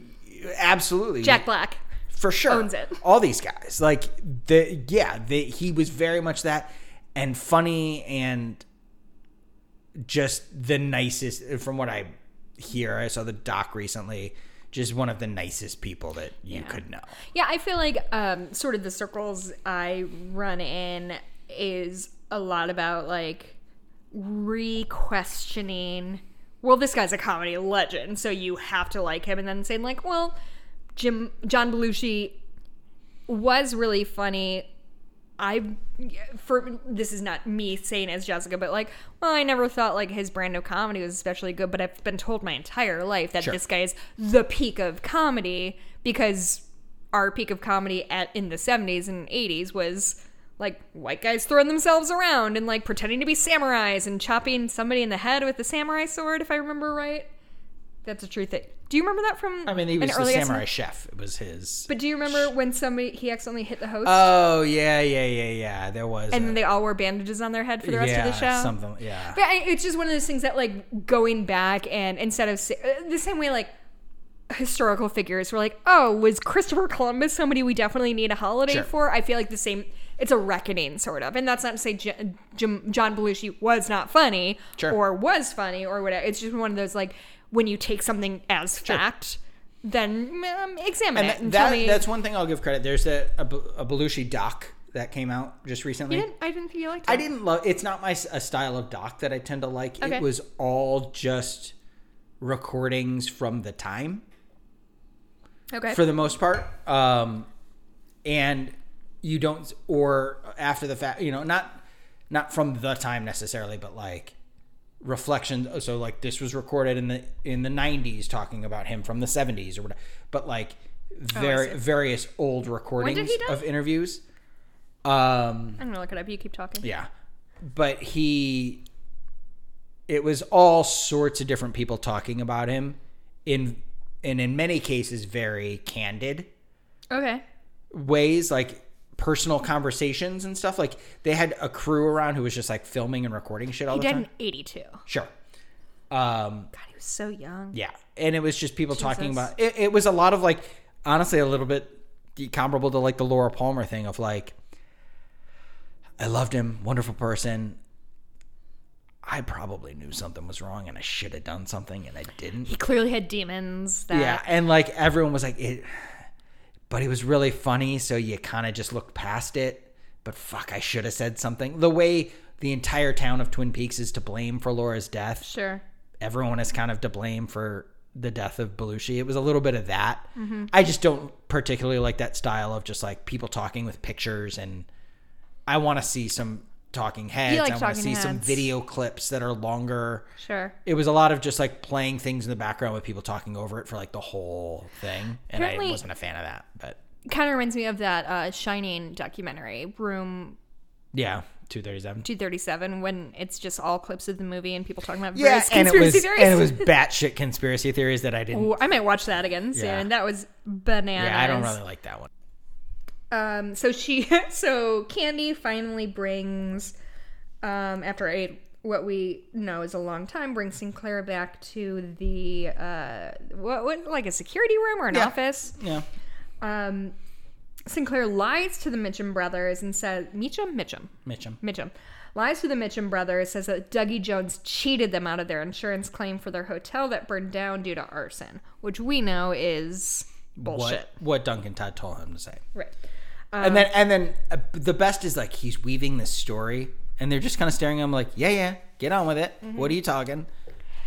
absolutely Jack Black. for sure owns it. All these guys, like the yeah, the, he was very much that and funny and just the nicest. From what I hear, I saw the doc recently. Just one of the nicest people that you could know. Yeah, I feel like um, sort of the circles I run in is a lot about like re-questioning well, this guy's a comedy legend, so you have to like him, and then saying like, well, Jim John Belushi was really funny. I for this is not me saying as Jessica, but like, well, I never thought like his brand of comedy was especially good, but I've been told my entire life that Sure. this guy is the peak of comedy because our peak of comedy at in the 70s and 80s was like white guys throwing themselves around and like pretending to be samurais and chopping somebody in the head with a samurai sword if I remember right. That's a true thing. Do you remember that from I mean, he an was the samurai chef. It was his. But do you remember when somebody he accidentally hit the host oh yeah, yeah, yeah, yeah. There was. and a- then they all wore bandages on their head for the rest yeah, of the show? Something. Yeah. But I, it's just one of those things that like going back and instead of uh, the same way like historical figures were like, oh, was Christopher Columbus somebody we definitely need a holiday Sure. for? I feel like the same. It's a reckoning, sort of, and that's not to say J- Jim, John Belushi was not funny Sure. or was funny or whatever. It's just one of those like when you take something as fact, then um, examine and it and that- me. that's one thing I'll give credit. There's a, a, a Belushi doc that came out just recently. didn't. I didn't think you liked it. I didn't love. It's not my a style of doc that I tend to like. Okay. It was all just recordings from the time Okay. for the most part, um, and you don't or after the fact. You know, not not from the time necessarily, but like reflections. So like this was recorded in the in the '90s, talking about him from the '70s or whatever. But like very see. various old recordings of interviews. Um, I'm gonna look it up. You keep talking. yeah. But he it was all sorts of different people talking about him in and in many cases very candid Okay. ways like personal conversations and stuff like they had a crew around who was just like filming and recording shit all He the died in '82. Sure. Um God, he was so young. yeah, and it was just people talking about it. It was a lot of like, honestly, a little bit comparable to like the Laura Palmer thing of like, I loved him, wonderful person. I probably knew something was wrong, and I should have done something, and I didn't. He clearly had demons. That Yeah, and like everyone was like, it, but it was really funny, so you kind of just looked past it. But fuck, I should have said something. The way the entire town of Twin Peaks is to blame for Laura's death Sure. everyone is kind of to blame for the death of Belushi. It was a little bit of that. Mm-hmm. I just don't particularly like that style of just like people talking with pictures and I want to see some talking heads. like I want to see some video clips that are longer. Sure. It was a lot of just like playing things in the background with people talking over it for like the whole thing. And Apparently- I wasn't a fan of that, but Kind of reminds me of that uh, Shining documentary, Room yeah, 237. 237, when it's just all clips of the movie and people talking about Yeah, various and it conspiracy was theories. and it was batshit conspiracy theories that I didn't. Ooh, I might watch that again soon. Yeah. That was bananas. yeah, I don't really like that one. Um, so she, [laughs] so Candy finally brings, um, after a what we know is a long time, brings Sinclair back to the uh, what, what like a security room or an Yeah. office. Yeah. Um, Sinclair lies to the Mitchum brothers and says, Mitchum, Mitchum, Mitchum. Mitchum lies to the Mitchum brothers, says that Dougie Jones cheated them out of their insurance claim for their hotel that burned down due to arson, which we know is bullshit. What, what Duncan Todd told him to say. Right. And then and then uh, the best is like he's weaving this story and they're just kind of staring at him like yeah yeah get on with it. What are you talking?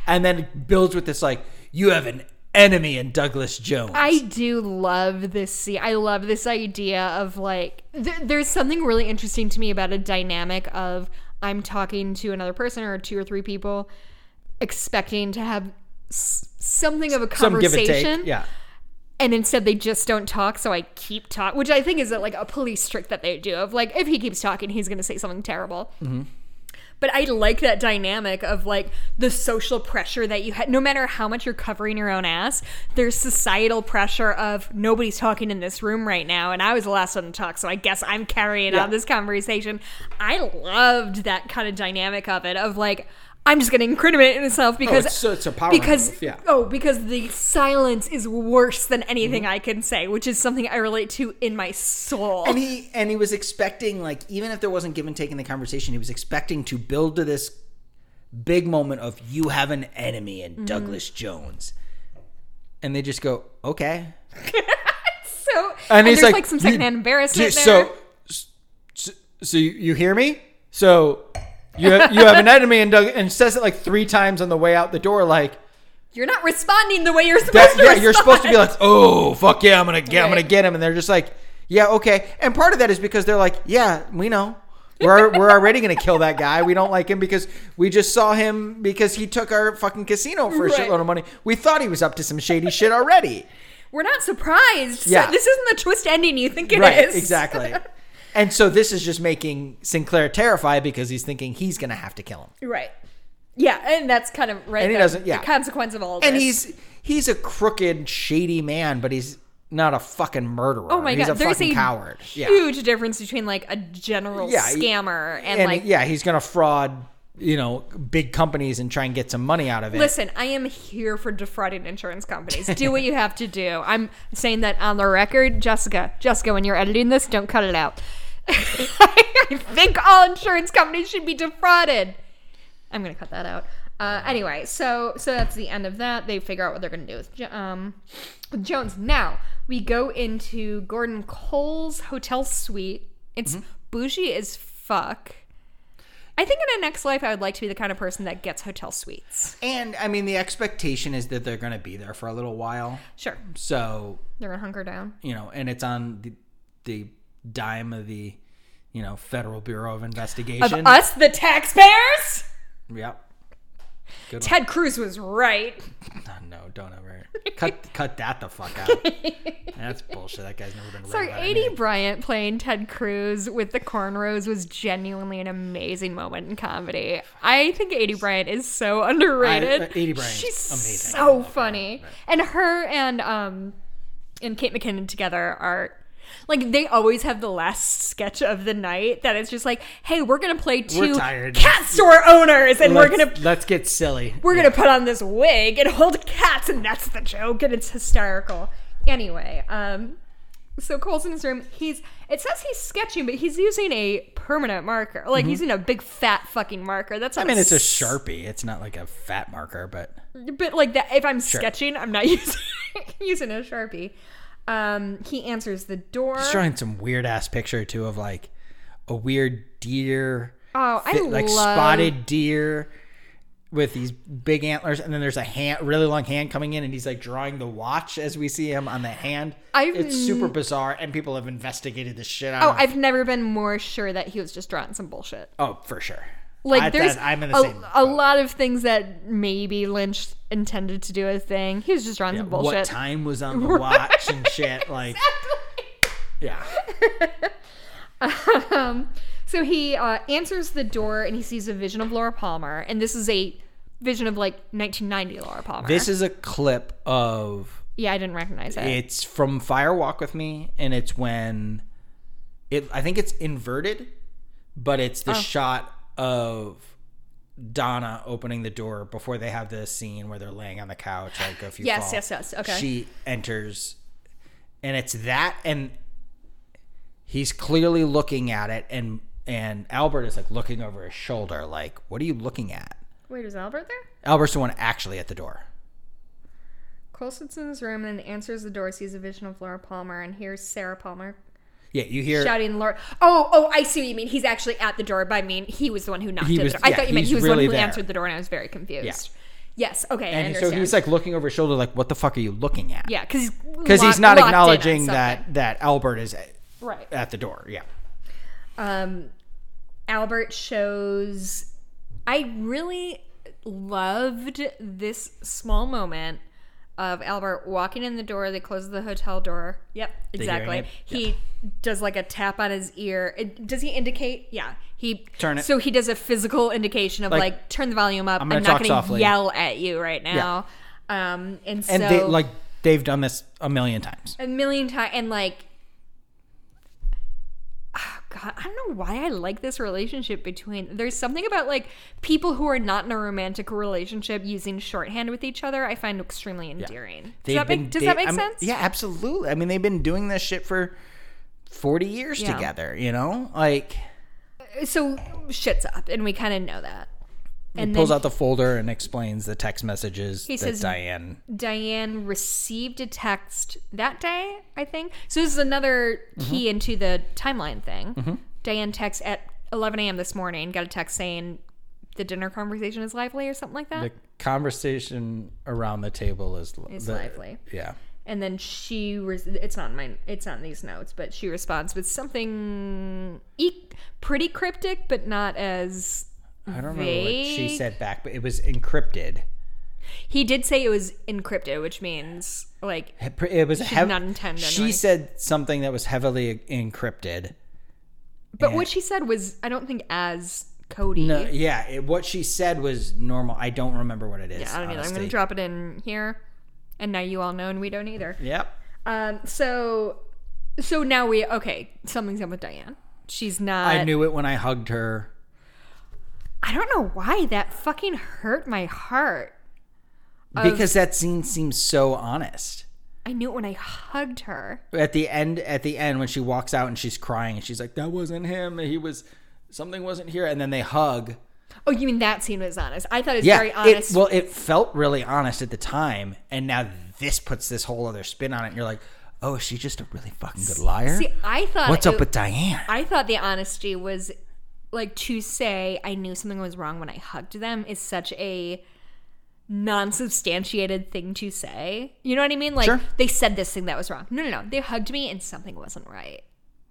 And then builds with this like you have an enemy in douglas jones. I do love this scene. I love this idea of like, th- there's something really interesting to me about a dynamic of I'm talking to another person or two or three people, expecting to have s- something of a some give and conversation, yeah and instead they just don't talk. So I keep talking, which I think is like a police trick that they do of like, if he keeps talking, he's going to say something terrible. Mm-hmm. But I like that dynamic of like the social pressure that you had. No matter how much you're covering your own ass, there's societal pressure of nobody's talking in this room right now, and I was the last one to talk, so I guess I'm carrying Yeah. on this conversation. I loved that kind of dynamic of it, of like. I'm just to incriminate myself because it's so- it's a power because move, yeah. oh because the silence is worse than anything Mm-hmm. I can say, which is something I relate to in my soul. and he and he was expecting like even if there wasn't give and take in the conversation he was expecting to build to this big moment of you have an enemy Mm-hmm. in douglas jones and they just go okay [laughs] so and, he's there's like, like, some "You- secondhand embarrassment so, there. So, so you, you hear me? So You have, you have an enemy, and Doug and says it like three times on the way out the door, like You're not responding the way you're supposed that. to. Yeah, you're supposed to be like, oh fuck yeah, I'm gonna get, I'm gonna get him, and they're just like, yeah, okay. And part of that is because they're like, yeah, we know. We're, we're already gonna kill that guy. We don't like him because we just saw him because he took our fucking casino for a Right. shitload of money. We thought he was up to some shady shit already. We're not surprised. Yeah. So this isn't the twist ending you think it is. right, exactly. [laughs] And so this is just making Sinclair terrified because he's thinking he's gonna have to kill him. right. Yeah, and that's kind of right. And he doesn't- yeah. The consequence of all of And this. he's he's a crooked, shady man, but he's not a fucking murderer. Oh my he's god, a there's fucking a coward. Yeah. huge difference between like a general Yeah, scammer and, And like yeah, he's gonna fraud, you know, big companies and try and get some money out of it. Listen, I am here for defrauding insurance companies. Do what you have to do. I'm saying that on the record, Jessica. Jessica, when you're editing this, don't cut it out. [laughs] I think all insurance companies should be defrauded. I'm gonna cut that out. Uh, anyway, so so that's the end of that. They figure out what they're gonna do with um with Jones. Now we go into Gordon Cole's hotel suite. It's bougie as fuck. I think in a next life, I would like to be the kind of person that gets hotel suites. And I mean, the expectation is that they're gonna be there for a little while. Sure, So they're gonna hunker down. you know, and it's on the the dime of the you know Federal Bureau of Investigation. Of us, the taxpayers. Yep. Good Ted Cruz was right. one. [laughs] No, don't ever [laughs] cut cut that the fuck out. That's bullshit. That guy's never been. Sorry, right about Aidy Bryant playing Ted Cruz with the cornrows was genuinely an amazing moment in comedy. I think Aidy Bryant is so underrated. I- uh, Aidy Bryant's She's amazing. So love her. funny, and her and um and Kate McKinnon together are. Like they always have the last sketch of the night that it's just like, hey, we're gonna play two tired. cat store owners, and we're gonna let's get silly. we're gonna put on this wig and hold cats and that's the joke and it's hysterical anyway um so cole's in his room he's it says he's sketching but he's using a permanent marker like he's using a big fat fucking marker that's Mm-hmm. I mean, it's a sharpie. It's not like a fat marker, but but like that if i'm sketching i'm not [laughs] using using a sharpie um he answers the door he's drawing some weird ass picture too of like a weird deer. oh i like love spotted deer with these big antlers, and then there's a hand, really long hand coming in, and he's like drawing the watch as we see him on the hand. I've it's super bizarre, and people have investigated the shit out oh i've never been more sure that he was just drawing some bullshit oh, for sure. Like I- there's that- I'm in the a, same. a lot of things that maybe Lynch intended to do a thing. He was just drawing some bullshit. What time was on the [laughs] watch and shit? Like, yeah. [laughs] Um, so he uh, answers the door and he sees a vision of Laura Palmer, and this is a vision of like 1990 Laura Palmer. This is a clip of yeah, I didn't recognize it. It's from Fire Walk with Me, and it's when it. I think it's inverted, but it's Oh. the shot of Donna opening the door before they have the scene where they're laying on the couch. Like if you Yes, fall. yes, yes, okay. She enters, and it's that, and he's clearly looking at it, and and Albert is like looking over his shoulder, like, "What are you looking at?" Wait, is Albert there? Albert's the one actually at the door. Cole sits in his room and answers the door, sees a vision of Laura Palmer, and hears Sarah Palmer Yeah, you hear shouting, "Laura!" Oh, oh, I see what you mean. He's actually at the door. but I mean he was the one who knocked He at the door. I yeah, thought you meant he was the one who there. answered the door, and I was very confused. Yeah. Yes. Okay. I and so he's like looking over his shoulder, like, "What the fuck are you looking at?" yeah, because because he's not acknowledging that. that that Albert is Right. at the door. Yeah, um, Albert shows. I really loved this small moment of Albert walking in the door. They close the hotel door. Yep, exactly. hearing it? He does like a tap on his ear. It, does he indicate? Yeah, he Turn it. So he does a physical indication of Like, like, turn the volume up. I'm I'm, not going to yell at you right now. Um, and so and they like they've done this a million times. a million times and like god i don't know why i like this relationship between there's something about like people who are not in a romantic relationship using shorthand with each other i find extremely endearing does, They've that make, been does da- that make I mean, sense Yeah, absolutely. I mean, they've been doing this shit for forty years Yeah. together. You know, like so shit's up and we kind of know that he pulls out the folder and explains the text messages He that says- Diane. Diane received a text that day, I think. So this is another Mm-hmm. key into the timeline thing. Diane texts at 11 a.m. this morning, got a text saying the dinner conversation is lively or something like that. The conversation around the table is Is the- lively. Yeah. and then she res- it's not in my it's not in these notes, but she responds with something e- pretty cryptic, but not as I don't remember what she said back, but it was encrypted. he did say it was encrypted, which means like It was hev- not intended. She anyway. said something that was heavily encrypted. But what she said was, I don't think as Cody. No, yeah, it, what she said was normal. I don't remember what it is. yeah, I don't either. I'm gonna drop it in here, and now you all know, and we don't either. Yep. Um, so, so now we okay. Something's up with Diane. She's not. I knew it when I hugged her. I don't know why that fucking hurt my heart. Because that scene seems so honest. I knew it when I hugged her. At the end, at the end, when she walks out and she's crying and she's like, "That wasn't him. He was something wasn't here." And then they hug. Oh, you mean that scene was honest? I thought it was Yeah. very It, honest. well, it felt really honest at the time, and now this puts this whole other spin on it. And you're like, "Oh, is she just a really fucking good liar?" See, I thought What's it- up with Diane? I thought the honesty was like to say I knew something was wrong when I hugged them is such a non-substantiated thing to say. You know what I mean? Like Sure. they said this thing that was wrong. No, no, no. They hugged me and something wasn't right.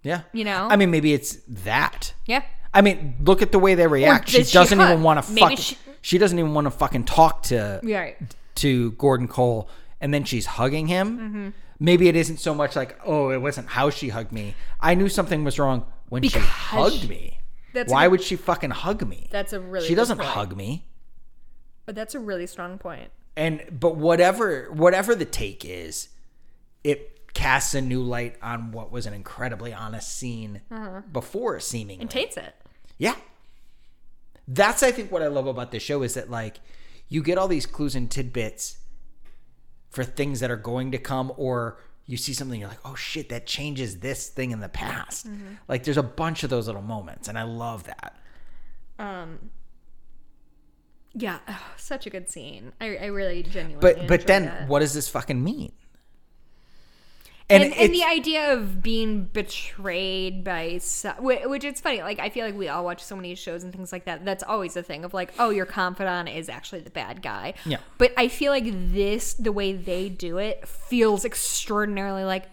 yeah. You know? I mean, maybe it's that. Yeah. I mean, look at the way they react. She doesn't even want to fucking. she- She, doesn't even want to fucking talk to Right. to Gordon Cole, and then she's hugging him. Mm-hmm. Maybe it isn't so much like, oh, it wasn't how she hugged me. I knew something was wrong when she Because hugged she- me. That's Why a, would she fucking hug me? That's a really she doesn't point. hug me. But that's a really strong point. And but whatever whatever the take is, it casts a new light on what was an incredibly honest scene before seemingly. Uh-huh. And taints it. Yeah. That's I think what I love about this show is that like you get all these clues and tidbits for things that are going to come or you see something you're like, "Oh shit, that changes this thing in the past." Mm-hmm. Like there's a bunch of those little moments and I love that. Um yeah, ugh, [sighs] such a good scene. I, I really genuinely But but then it. what does this fucking mean? And, And, and, the idea of being betrayed by so, which it's funny like i feel like we all watch so many shows and things like that that's always a thing of like oh your confidant is actually the bad guy Yeah. but i feel like this the way they do it feels extraordinarily like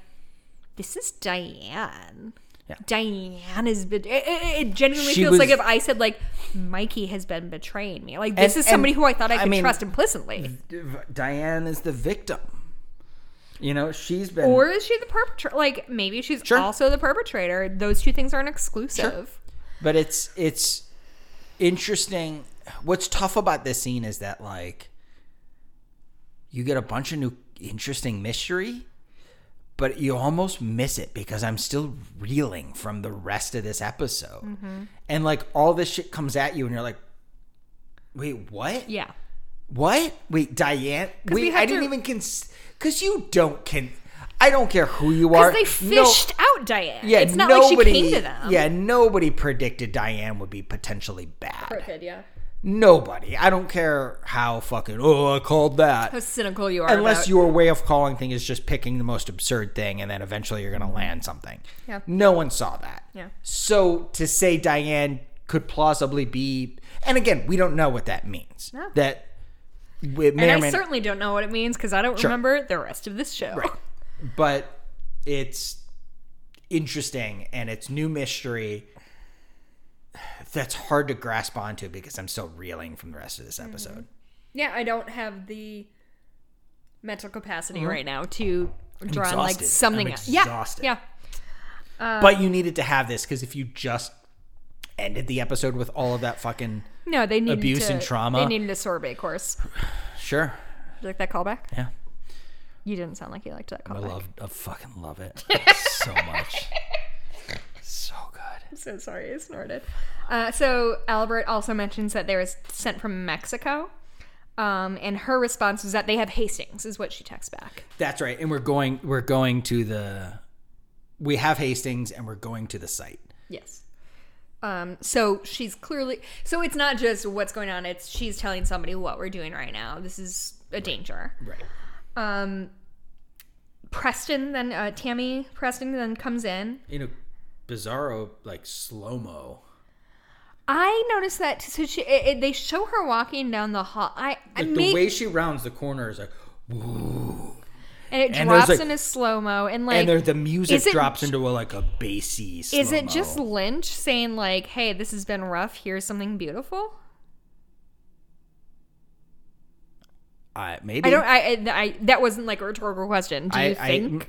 this is diane Yeah. Diane has been. It, it, it genuinely She feels was- like if I said like Mikey has been betraying me. Like this And- is somebody who I thought I I could mean, trust implicitly. Diane is the victim. You know, she's been Or is she the perpetrator? Like maybe she's Sure. also the perpetrator. Those two things aren't exclusive. but it's it's interesting what's tough about this scene is that like you get a bunch of new interesting mystery but you almost miss it because i'm still reeling from the rest of this episode Mm-hmm. and like all this shit comes at you and you're like wait what Yeah. what wait diane we wait i didn't even cons because you don't can i don't care who you are Because they No- fished out Diane. yeah, it's not nobody, like she came to them. Yeah, nobody predicted Diane would be potentially bad. Crooked, yeah. Nobody. I don't care how fucking oh I called that. How cynical you are. Unless about- your way of calling thing is just picking the most absurd thing and then eventually you're gonna land something. Yeah. No one saw that. Yeah. So to say Diane could plausibly be and again, we don't know what that means. No. That it may And I may certainly don't know what it means because I don't Sure. remember the rest of this show. Right. But it's interesting and it's new mystery that's hard to grasp onto because I'm still reeling from the rest of this mm-hmm. episode. Yeah, I don't have the mental capacity mm-hmm. right now to draw like something. I'm else. exhausted. Yeah, yeah. but um, you needed to have this because if you just ended the episode with all of that fucking No, they needed Abuse to, and trauma. They needed a sorbet course. [sighs] sure, You like that callback? yeah, You didn't sound like you liked that callback. I love, I fucking love it [laughs] so much, so good. I'm so sorry, I snorted. Uh, so Albert also mentions that they was sent from Mexico. Um, and her response was that they have Hastings, is what she texts back. That's right, and we're going, we're going to the, we have Hastings, and we're going to the site. Yes. Um, so she's clearly so it's not just what's going on, it's she's telling somebody what we're doing right now. This is a danger. Right. Um Preston then uh, Tammy Preston then comes in. You know, Bizarro like slow mo. I noticed that. So she, it, it- they show her walking down the hall. I, I Like, may, the way she rounds the corner is like, and it and drops like- into slow mo, and like, and there, the music it drops into a, like a bassy. Is it just Lynch saying like, "Hey, this has been rough. Here's something beautiful"? I maybe I don't. I, I, I that wasn't like a rhetorical question. Do you I, think?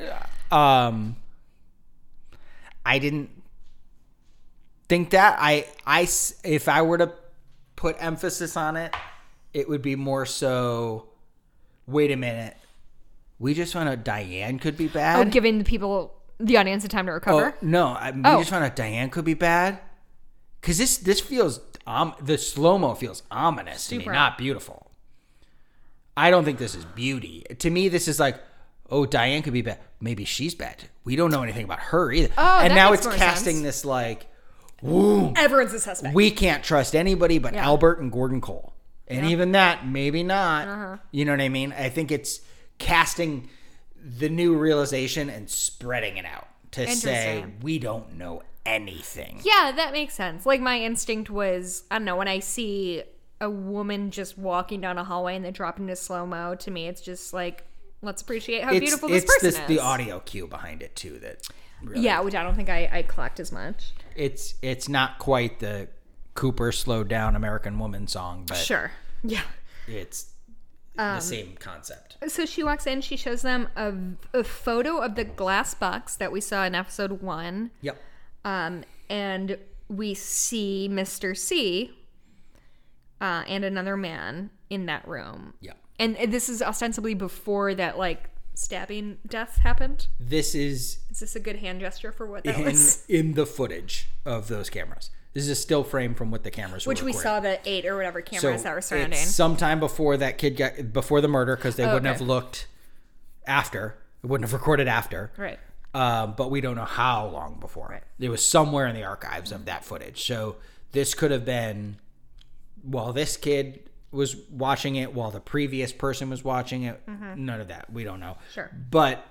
I, um, I didn't think that. I I if I were to put emphasis on it, it would be more so. Wait a minute. We just found out Diane could be bad. oh, giving the people, the audience, the time to Oh, recover. no, I, we Oh. just found out Diane could be bad. Cause this this feels um the slow mo feels ominous to me, Super. not beautiful. I don't think this is beauty. To me, this is like, oh, Diane could be bad. Maybe she's bad. We don't know anything about her either. Oh, and now it's casting sense. this like, woo, Everyone's a suspect. we can't trust anybody but Yeah. Albert and Gordon Cole. And even that, maybe not. Uh-huh. You know what I mean? I think it's casting the new realization and spreading it out to say we don't know anything. Yeah, that makes sense. Like my instinct was, I don't know, when I see a woman just walking down a hallway and they drop into slow mo, to me it's just like, let's appreciate how It's, beautiful this it's person this, is. the audio cue behind it too that really, Yeah, which I don't think I, I clocked as much. it's it's not quite the Cooper slowed down American woman song, but Sure. Yeah. it's Um, the same concept. So she walks in, she shows them a, a photo of the glass box that we saw in episode one. Yep. Um, and we see Mr. C uh, and another man in that room. Yep. And this is ostensibly before that, like, stabbing death happened. This is Is this a good hand gesture for what that in was? in the footage of those cameras. This is a still frame from what the cameras were Which we saw the eight or whatever cameras that were surrounding. It's sometime before that kid got before the murder because they Oh, wouldn't okay. have looked after. It wouldn't have recorded after. Right. Um, but we don't know how long before. Right. It was somewhere in the archives of that footage. So this could have been while this kid was watching it, while the previous person was watching it. None of that. We don't know. Mm-hmm. Sure. But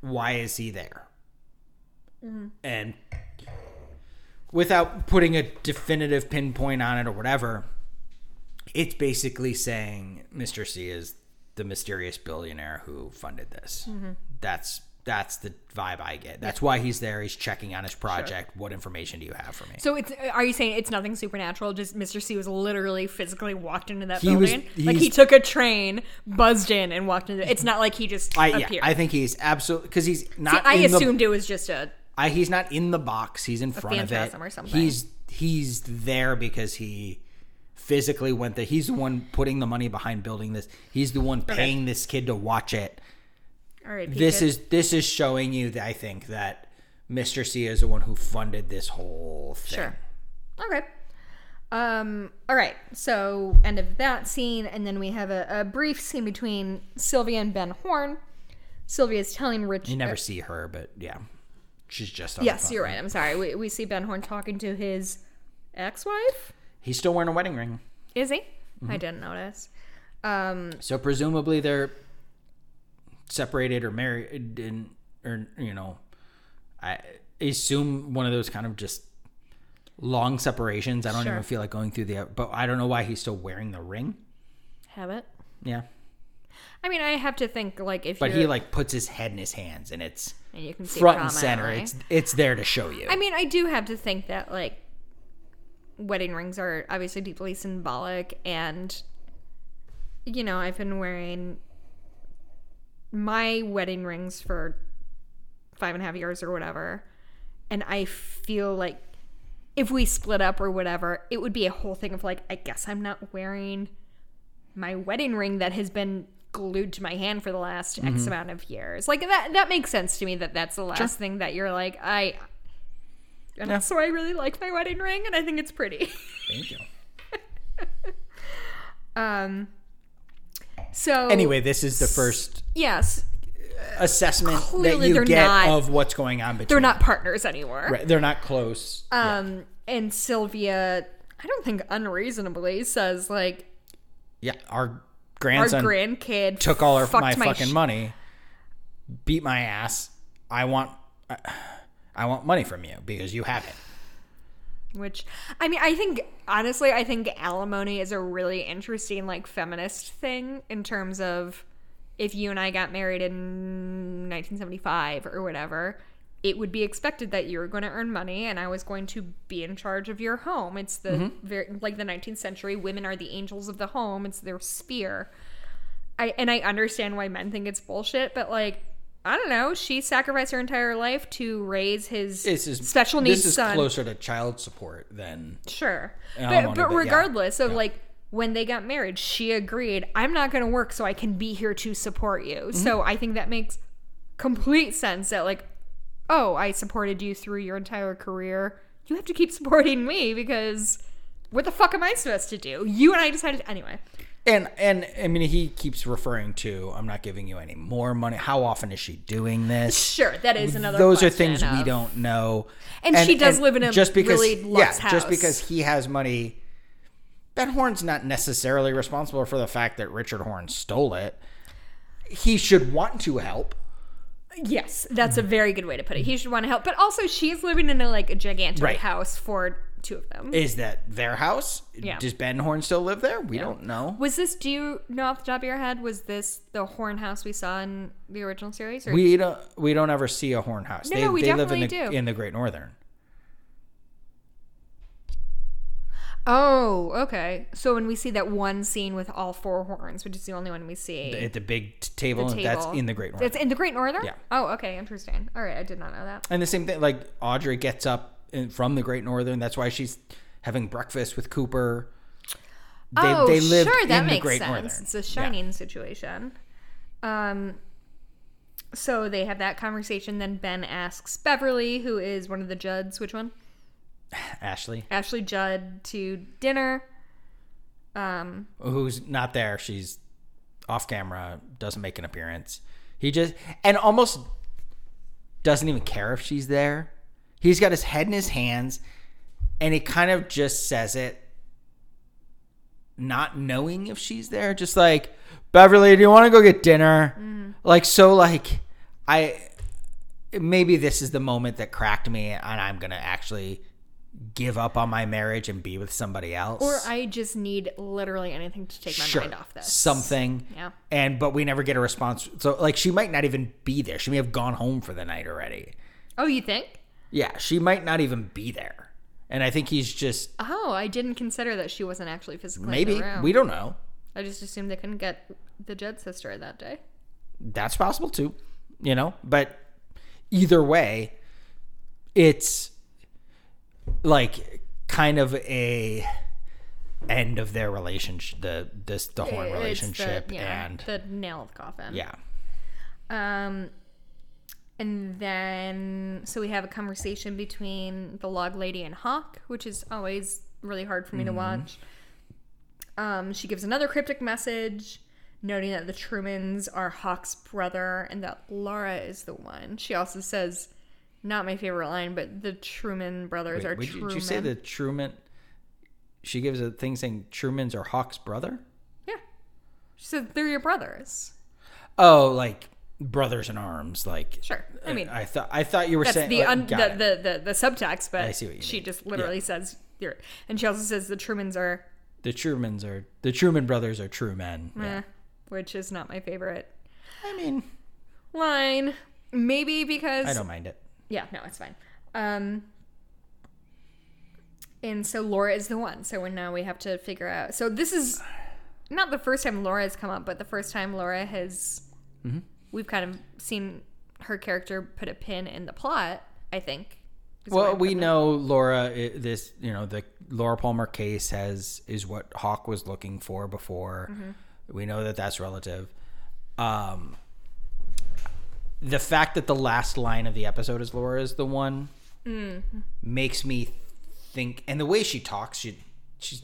why is he there? Mm-hmm. And without putting a definitive pinpoint on it or whatever, it's basically saying Mr. C is the mysterious billionaire who funded this. Mm-hmm. That's that's the vibe I get. That's why he's there. He's checking on his project. What information do you have for me? So it's are you saying it's nothing supernatural? Just Mr. C was literally physically walked into that He was- building, like he took a train, buzzed in, and walked into. It's not like he just I appeared. yeah, I think he's absolutely because he's See, not. I in assumed the, it was just a I, he's not in the box. He's in front of it. or something. He's he's there because he physically went there. He's the one putting the money behind building this. He's the one paying this kid to watch it. all right. This is this is showing you that I think that Mr. C is the one who funded this whole thing. Sure. Okay. Um. All right. So end of that scene, and then we have a, a brief scene between Sylvia and Ben Horne. Sylvia is telling Rich. You never see her, but yeah, she's just on yes, you're right. I'm sorry. We, we see Ben Horne talking to his ex-wife. He's still wearing a wedding ring, Is he? Mm-hmm. I didn't notice. Um. so presumably they're separated or married, and or you know, I assume one of those kind of just long separations. I don't Sure. even feel like going through the, but I don't know why he's still wearing the ring. Have it. Yeah, I mean, I have to think like if but he like puts his head in his hands, and it's and you can see front and center. prominently. It's it's there to show you. I mean, I do have to think that like wedding rings are obviously deeply symbolic, and you know, I've been wearing my wedding rings for five and a half years or whatever, and I feel like if we split up or whatever, it would be a whole thing of like, I guess I'm not wearing my wedding ring that has been glued to my hand for the last X amount of years. Like that that makes sense to me that that's the last thing that you're like, I and Yeah. so I really like my wedding ring and I think it's pretty. Thank you. [laughs] um so Anyway, this is the first yes, assessment Clearly that you get not- of what's going on between. they're not partners anymore. Right, they're not close. Um and Sylvia I don't think unreasonably says like yeah, our our grandkid took all our, fucked my, fucking sh- money, beat my ass. I want, I, I want money from you because you have it. Which, I mean, I think, honestly, I think alimony is a really interesting, like, feminist thing in terms of if you and I got married in 1975 or whatever, it would be expected that you were going to earn money and I was going to be in charge of your home. It's the very, like, the 19th century. Women are the angels of the home, it's their spear. I, and I understand why men think it's bullshit, but, like, I don't know. She sacrificed her entire life to raise his is special needs This is son. closer to child support than Sure. But, but but yeah. regardless of Yeah. like when they got married, she agreed, I'm not going to work so I can be here to support you. Mm-hmm. So I think that makes complete sense that like, oh, I supported you through your entire career. You have to keep supporting me because what the fuck am I supposed to do? You and I decided anyway. And and I mean he keeps referring to I'm not giving you any more money. How often is she doing this? Sure, that is another Those are things we don't know. And she does live in a just because really yeah, luxe just because he has money. Ben Horne's not necessarily responsible for the fact that Richard Horne stole it. He should want to help. Yes, that's a mm-hmm. very good way to put it. He should want to help, but also she's living in a like a gigantic Right. house for two of them. Is that their house? Yeah. Does Ben Horne still live there? We don't know. Was this? Do you know off the top of your head? Was this the Horne house we saw in the original series? Or We don't. We don't ever see a Horne house. No, they no, we they live in the definitely do. in the Great Northern. Oh, okay. So when we see that one scene with all four hornes, which is the only one we see, At the big t- table, the that's in the Great Northern. It's in the Great Northern. Yeah. Oh, okay, interesting. All right, I did not know that. And the same thing, like Audrey gets up in, from the Great Northern. That's why she's having breakfast with Cooper. They, oh, they lived sure, that in makes the Great sense. Northern. It's a Yeah. shining situation. Um, so they have that conversation. Then Ben asks Beverly, who is one of the Judds, which one? Ashley, Ashley Judd to dinner. Um, who's not there, she's off camera, doesn't make an appearance. He just and almost doesn't even care if she's there. He's got his head in his hands, and he kind of just says it, not knowing if she's there. Just like Beverly, do you want to go get dinner? Like so, like I maybe this is the moment that cracked me, and I'm gonna actually give up on my marriage and be with somebody else. or I just need literally anything to take my Sure, mind off this. something. Yeah. And but we never get a response. So like she might not even be there. She may have gone home for the night already. Oh, you think? Yeah, she might not even be there. And I think he's just Oh, I didn't consider that she wasn't actually physically maybe in the room. we don't know. I just assumed they couldn't get the Judd sister that day. That's possible too. You know, but either way, it's like kind of a end of their relationship. The this the horne It's the- relationship yeah, and the nail of the coffin. yeah. Um, and then so we have a conversation between the log lady and Hawk, which is always really hard for me Mm-hmm. to watch. Um, she gives another cryptic message, noting that the Trumans are Hawk's brother and that Laura is the one. She also says, not my favorite line, but the Truman brothers Wait, are you, Truman. did you say the Truman? She gives a thing saying Truman's are Hawk's brother. Yeah. She said they're your brothers. Oh, like brothers in arms. Like Sure. I mean, I thought I thought you were saying the, like, un- the, the, the the subtext, but I see what you she mean. just literally Yeah. says you're, and she also says the Trumans are, the Trumans are the Truman brothers are true men. eh, which is not my favorite I mean, line. Maybe because I don't mind it. Yeah, no, it's fine. Um, and so Laura is the one. So now we have to figure out. So this is not the first time Laura has come up, but the first time Laura has. Mm-hmm. We've kind of seen her character put a pin in the plot. I think. is the way Well, we know Laura. This you know the Laura Palmer case has is what Hawk was looking for before. Mm-hmm. We know that that's relative. Um, the fact that the last line of the episode is Laura is the one Mm. makes me think, and the way she talks, she she's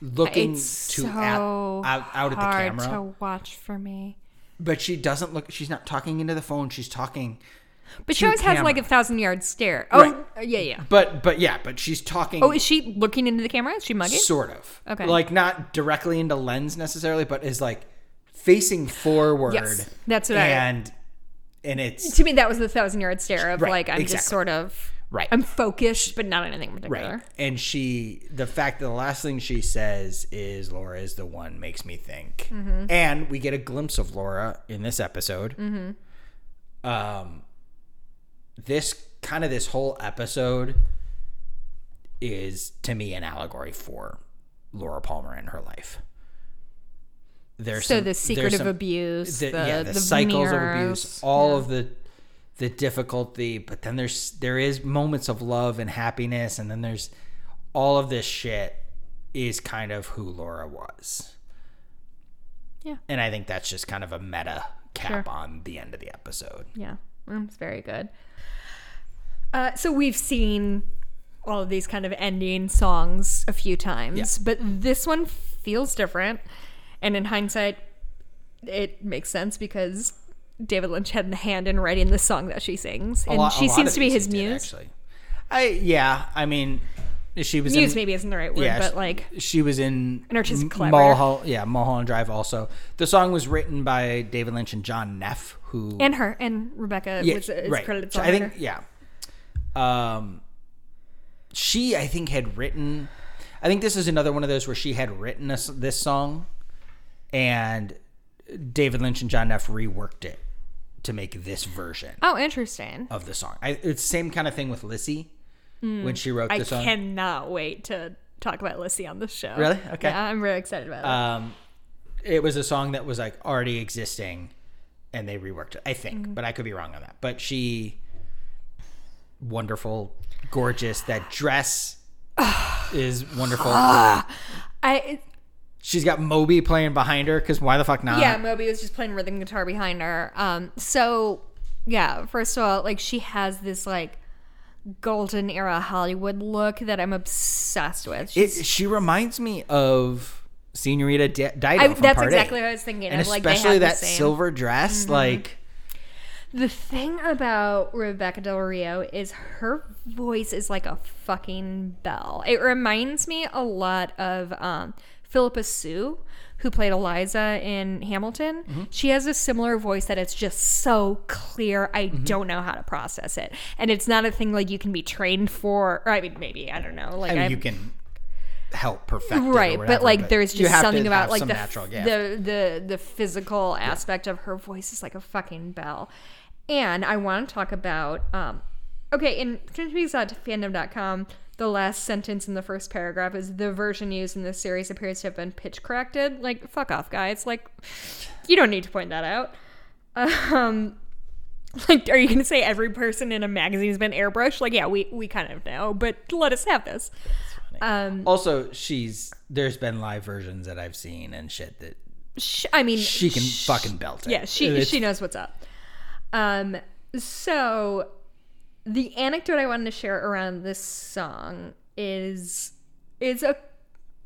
looking It's to so at, out, out at the camera, to watch for me. but she doesn't look. She's not talking into the phone. She's talking. But she always has like a thousand yard stare. Oh, Right. uh, yeah, yeah. But but yeah, but she's talking. Oh, is she looking into the camera? Is she mugging? Sort of. Okay. Like not directly into lens necessarily, but is like facing forward. Yes, that's what I- and and it's to me, that was the thousand yard stare of Right, like I'm just sort of Right. I'm focused, but not anything particular. Right. And she, the fact that the last thing she says is Laura is the one makes me think. And we get a glimpse of Laura in this episode. Um, this kind of this whole episode is to me an allegory for Laura Palmer and her life. There's So some- the secret of abuse, the, the, yeah, the, the cycles of abuse, all of the the difficulty, but then there's there is moments of love and happiness, and then there's all of this shit is kind of who Laura was. Yeah. And I think that's just kind of a meta cap Sure. on the end of the episode. Yeah, mm, it's very good. Uh, so we've seen all of these kind of ending songs a few times, Yeah. but this one feels different. And in hindsight, it makes sense because David Lynch had a hand in writing the song that she sings, and lot- she seems to be his he did, muse. actually. I yeah, I mean, she was Muse in, maybe isn't the right word, yeah, but like she was in An artistic collaborator. Mulholland, yeah, Mulholland Drive. Also, the song was written by David Lynch and John Neff, who and her and Rebekah yeah, was is right. credited So I think yeah. Um, she I think had written. I think this is another one of those where she had written this, this song, and David Lynch and John Neff reworked it to make this version Oh, interesting. of the song. I, it's the same kind of thing with Lissie when she wrote. I the song. cannot wait to talk about Lissie on the show. Really? Okay. Yeah, I'm really excited about it. um, it was a song that was like already existing, and they reworked it. I think, Mm-hmm. but I could be wrong on that. But she, wonderful, gorgeous. That dress [sighs] is wonderful. I She's got Moby playing behind her because why the fuck not? yeah, Moby was just playing rhythm guitar behind her. Um, so yeah, first of all, like she has this like golden era Hollywood look that I'm obsessed with. it, she reminds me of Senorita D- Dido I, that's exactly Eight. what I was thinking. and of, like, they especially have the that Mm-hmm. silver dress, like. The thing about Rebekah Del Rio is her voice is like a fucking bell. It reminds me a lot of um, Phillipa Soo, who played Eliza in Hamilton. Mm-hmm. She has a similar voice that it's just so clear. I Mm-hmm. don't know how to process it, and it's not a thing like you can be trained for. Or I mean, maybe I don't know. Like I mean, you can help perfect right whatever, but like there's just something about like some the, natural gift. the the the physical aspect of her voice is like a fucking bell and i want to talk about um okay in fandom.com the last sentence in the first paragraph is the version used in this series appears to have been pitch corrected. Like fuck off guys. Like you don't need to point that out. Um [laughs] like are you gonna say every person in a magazine has been airbrushed? Like yeah we we kind of know but let us have this. Um Also, she's there's been live versions that I've seen and shit that sh- I mean, she can sh- fucking belt it. Yeah, she It's- she knows what's up. Um, so the anecdote I wanted to share around this song is is a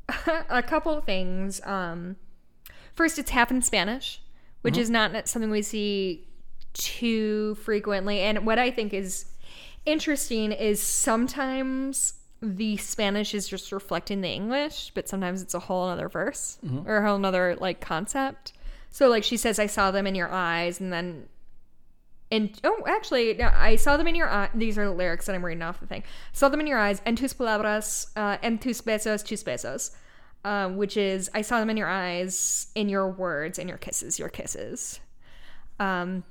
[laughs] a couple of things. Um, first, it's half in Spanish, which is not something we see too frequently. And what I think is interesting is sometimes the Spanish is just reflecting the English, but sometimes it's a whole other verse or a whole another like concept. So like she says, "I saw them in your eyes," and then and oh, actually, I saw them in your eyes. These are the lyrics that I'm reading off the thing. Saw them in your eyes, en tus palabras, uh, tus besos, tus besos, uh, which is I saw them in your eyes, in your words, in your kisses, your kisses. Um,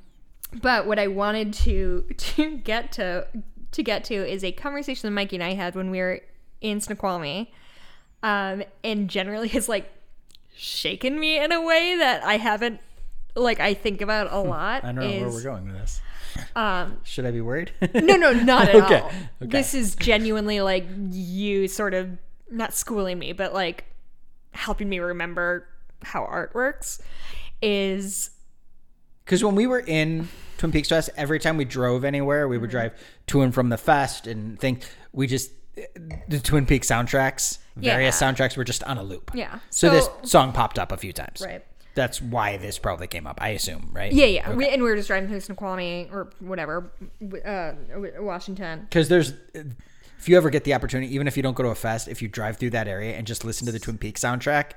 but what I wanted to [laughs] to get to to get to is a conversation that Mikey and I had when we were in Snoqualmie, um, and generally [laughs] has like shaken me in a way that I haven't like I think about a lot. I don't know where we're going with this. Um, Should I be worried? no, no, [laughs] not at Okay, all. okay. This is genuinely like you sort of not schooling me, but like helping me remember how art works. Is Because when we were in Twin Peaks Fest, every time we drove anywhere, we would Mm-hmm. drive to and from the fest and think we just the Twin Peaks soundtracks, various Yeah. soundtracks were just on a loop. Yeah. So, this song popped up a few times. Right. That's why this probably came up. I assume, right? yeah, yeah. We, and we were just driving through Snoqualmie or whatever, uh, Washington. Because there's, if you ever get the opportunity, even if you don't go to a fest, if you drive through that area and just listen to the Twin Peaks soundtrack,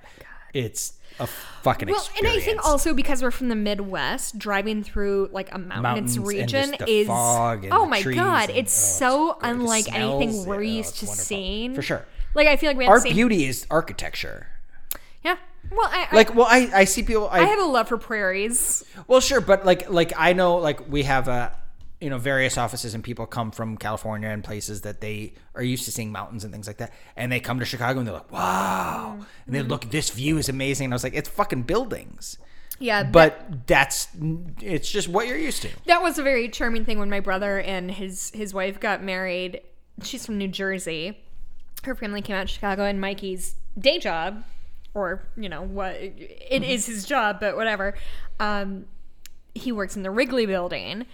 it's a fucking Well, and. I think also because we're from the Midwest, driving through like a mountainous Mountains region is oh my god, and- it's oh, so it's great. The unlike anything we're oh, used it's to wonderful. seeing. For sure. Like I feel like we Our beauty is architecture. Yeah. Well, I, I Like, well, I, I see people. I, I have a love for prairies. Well, sure, but like like I know like we have uh you know various offices and people come from California and places that they are used to seeing mountains and things like that, and they come to Chicago and they're like, wow, and they look, this view is amazing. And I was like, it's fucking buildings, Yeah, that- but that's it's just what you're used to. that was a very charming thing when my brother and his his wife got married. She's from New Jersey. Her family came out to Chicago, and Mikey's day job, or you know what, it is his job, but whatever. Um, he works in the Wrigley Building,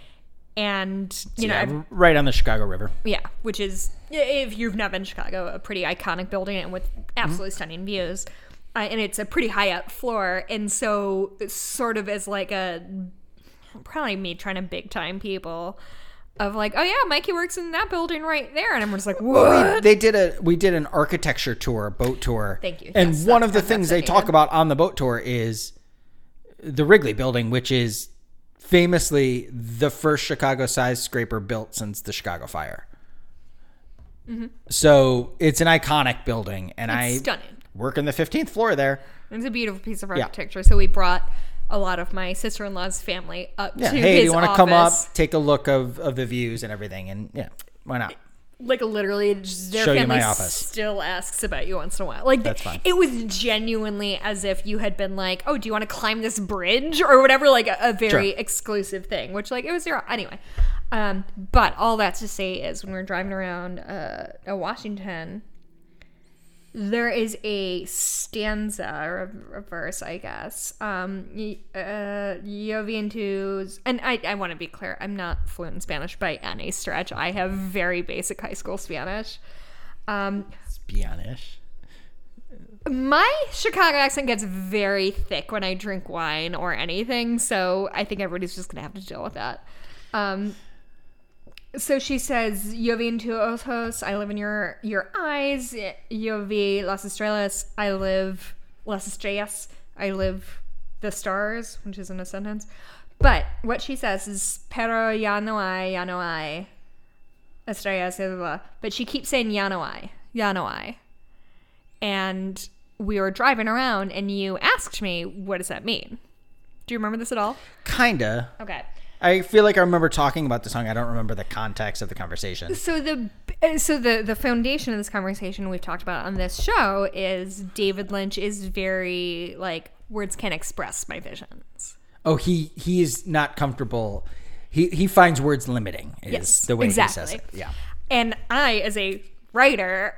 and you know, yeah, I've- right on the Chicago River. yeah, which is if you've not been to Chicago, a pretty iconic building and with absolutely stunning views. Uh, and it's a pretty high up floor, and so sort of as like a probably me trying to big time people of like, oh yeah, Mikey works in that building right there, and I'm just like, what? We, they did a we did an architecture tour, boat tour. Thank you. And Yes, one of the things they talk about on the boat tour is the Wrigley Building, which is famously the first Chicago skyscraper built since the Chicago Fire. So it's an iconic building, and I Mm-hmm. Stunning. work in the fifteenth floor there. It's a beautiful piece of architecture. So we brought a lot of my sister in law's family up Yeah. to Hey, his do you want to come up, take a look of, of the views and everything? And yeah, why not? like literally just their Show family office. still asks about you once in a while like That's fine. it was genuinely as if you had been like oh do you want to climb this bridge or whatever like a, a very Sure. exclusive thing which like it was zero anyway um but all that to say is when we're driving around uh, uh washington there is a stanza or a, verse, I guess. Um, uh, yo vientos, and I, I want to be clear, I'm not fluent in Spanish by any stretch. I have very basic high school Spanish. Um, Spanish. my Chicago accent gets very thick when I drink wine or anything, so I think everybody's just gonna have to deal with that. Um, so she says, "Yo vi en tus ojos, I live in your your eyes. Yo vi las estrellas, I live las estrellas, I live the stars," which isn't a sentence. But what she says is, "Pero ya no hay, ya no hay estrellas." Blah, blah, blah. But she keeps saying, "Ya no hay, ya no hay." and we were driving around and you asked me what does that mean do you remember this at all Kinda. okay I feel like I remember talking about the song. I don't remember the context of the conversation. so the uh, so the the foundation of this conversation we've talked about on this show is david lynch is very like words can't express my visions Oh, he he is not comfortable. He he finds words limiting. Is Yes, the way he says it. Yeah. and i as a writer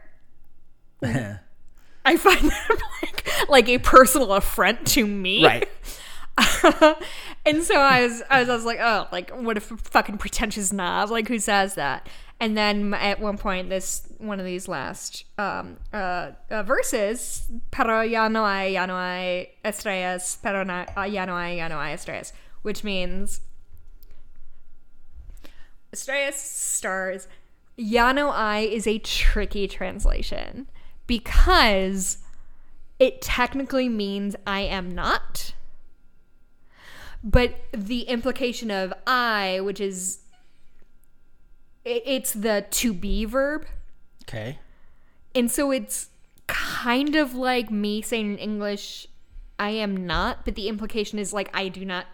[laughs] i find that like like a personal affront to me Right. [laughs] and so I was, I was, I was like, oh, like what a f- fucking pretentious knob, like who says that? And then at one point, this one of these last um, uh, uh, verses, pero ya no hay, ya no hay estrellas, pero na, uh, ya no hay, ya no hay estrellas, which means estrellas, stars. Ya no hay is a tricky translation because it technically means I am not but the implication of I, which is it, it's the to be verb, Okay. and so it's kind of like me saying in English, I am not, but the implication is like I do not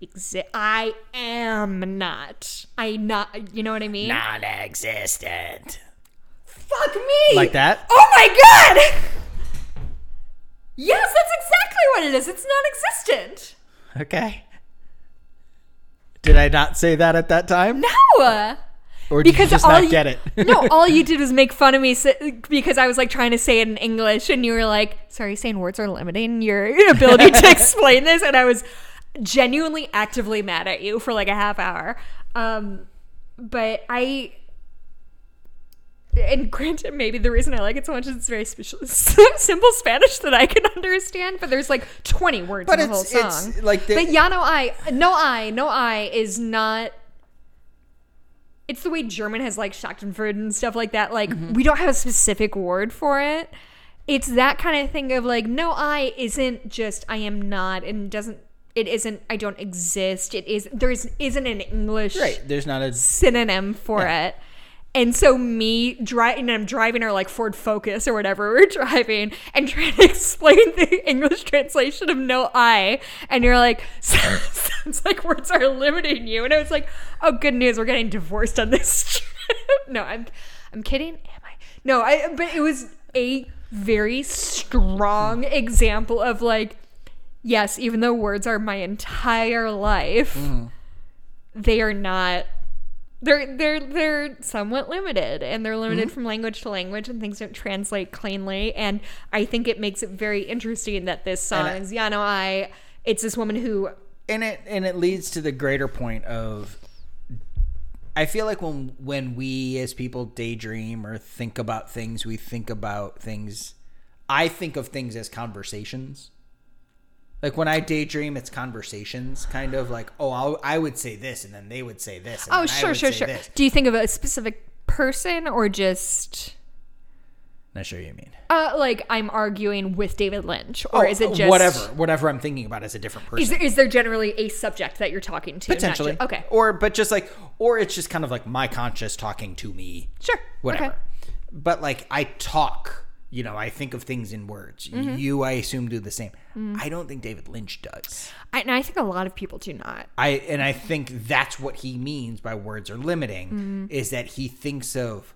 exist. I am not. I not. You know what I mean? Non-existent. Fuck me. Like that? Oh my god. [laughs] Yes, that's exactly what it is. It's non-existent. Okay. Did I not say that at that time? No. Or did because you just all not you, get it? [laughs] no, [laughs] all you did was make fun of me because I was like trying to say it in English, and you were like, "Sorry, saying words are limiting your [laughs] ability to explain this," and I was genuinely actively mad at you for like a half hour. Um, but I. And granted, maybe the reason I like it so much is it's very special, [laughs] simple Spanish that I can understand. But there's like 20 words But in the whole song. like the- but ya no I, no I, no I is not it's the way German has like Schachtenfurt and stuff like that. Like Mm-hmm. we don't have a specific word for it, it's that kind of thing of like no I isn't just I am not and doesn't it isn't I don't exist. It is there's isn't an English Right. There's not a synonym for it. And so me driving, and I'm driving our like Ford Focus or whatever [laughs] we're driving, and trying to [laughs] explain the English translation of no I, and you're like, [laughs] sounds like words are limiting you, and I was like, oh, good news, we're getting divorced on this trip. no, I'm, I'm kidding. Am I? No, I. But it was a very strong example of like, yes, even though words are my entire life, mm-hmm. they are not they're they're they're somewhat limited and they're limited mm-hmm. from language to language and things don't translate cleanly and i think it makes it very interesting that this song And is yeah no i it's this woman who and it and it leads to the greater point of I feel like when when we as people daydream or think about things, we think about things. I think of things as conversations. Like when I daydream, it's conversations, kind of like, oh, I'll, I would say this, and then they would say this. And oh sure sure sure this. do you think of a specific person or just Not sure what you mean. uh like i'm arguing with david lynch or Oh, is it just whatever? Whatever I'm thinking about is a different person. is there, is there generally a subject that you're talking to potentially okay or but just like or it's just kind of like my conscious talking to me sure whatever okay. but like i talk you know i think of things in words. Mm-hmm. you i assume do the same. I don't think david lynch does. I, and i think a lot of people do not. I and i think that's what he means by words are limiting Mm-hmm. is that he thinks of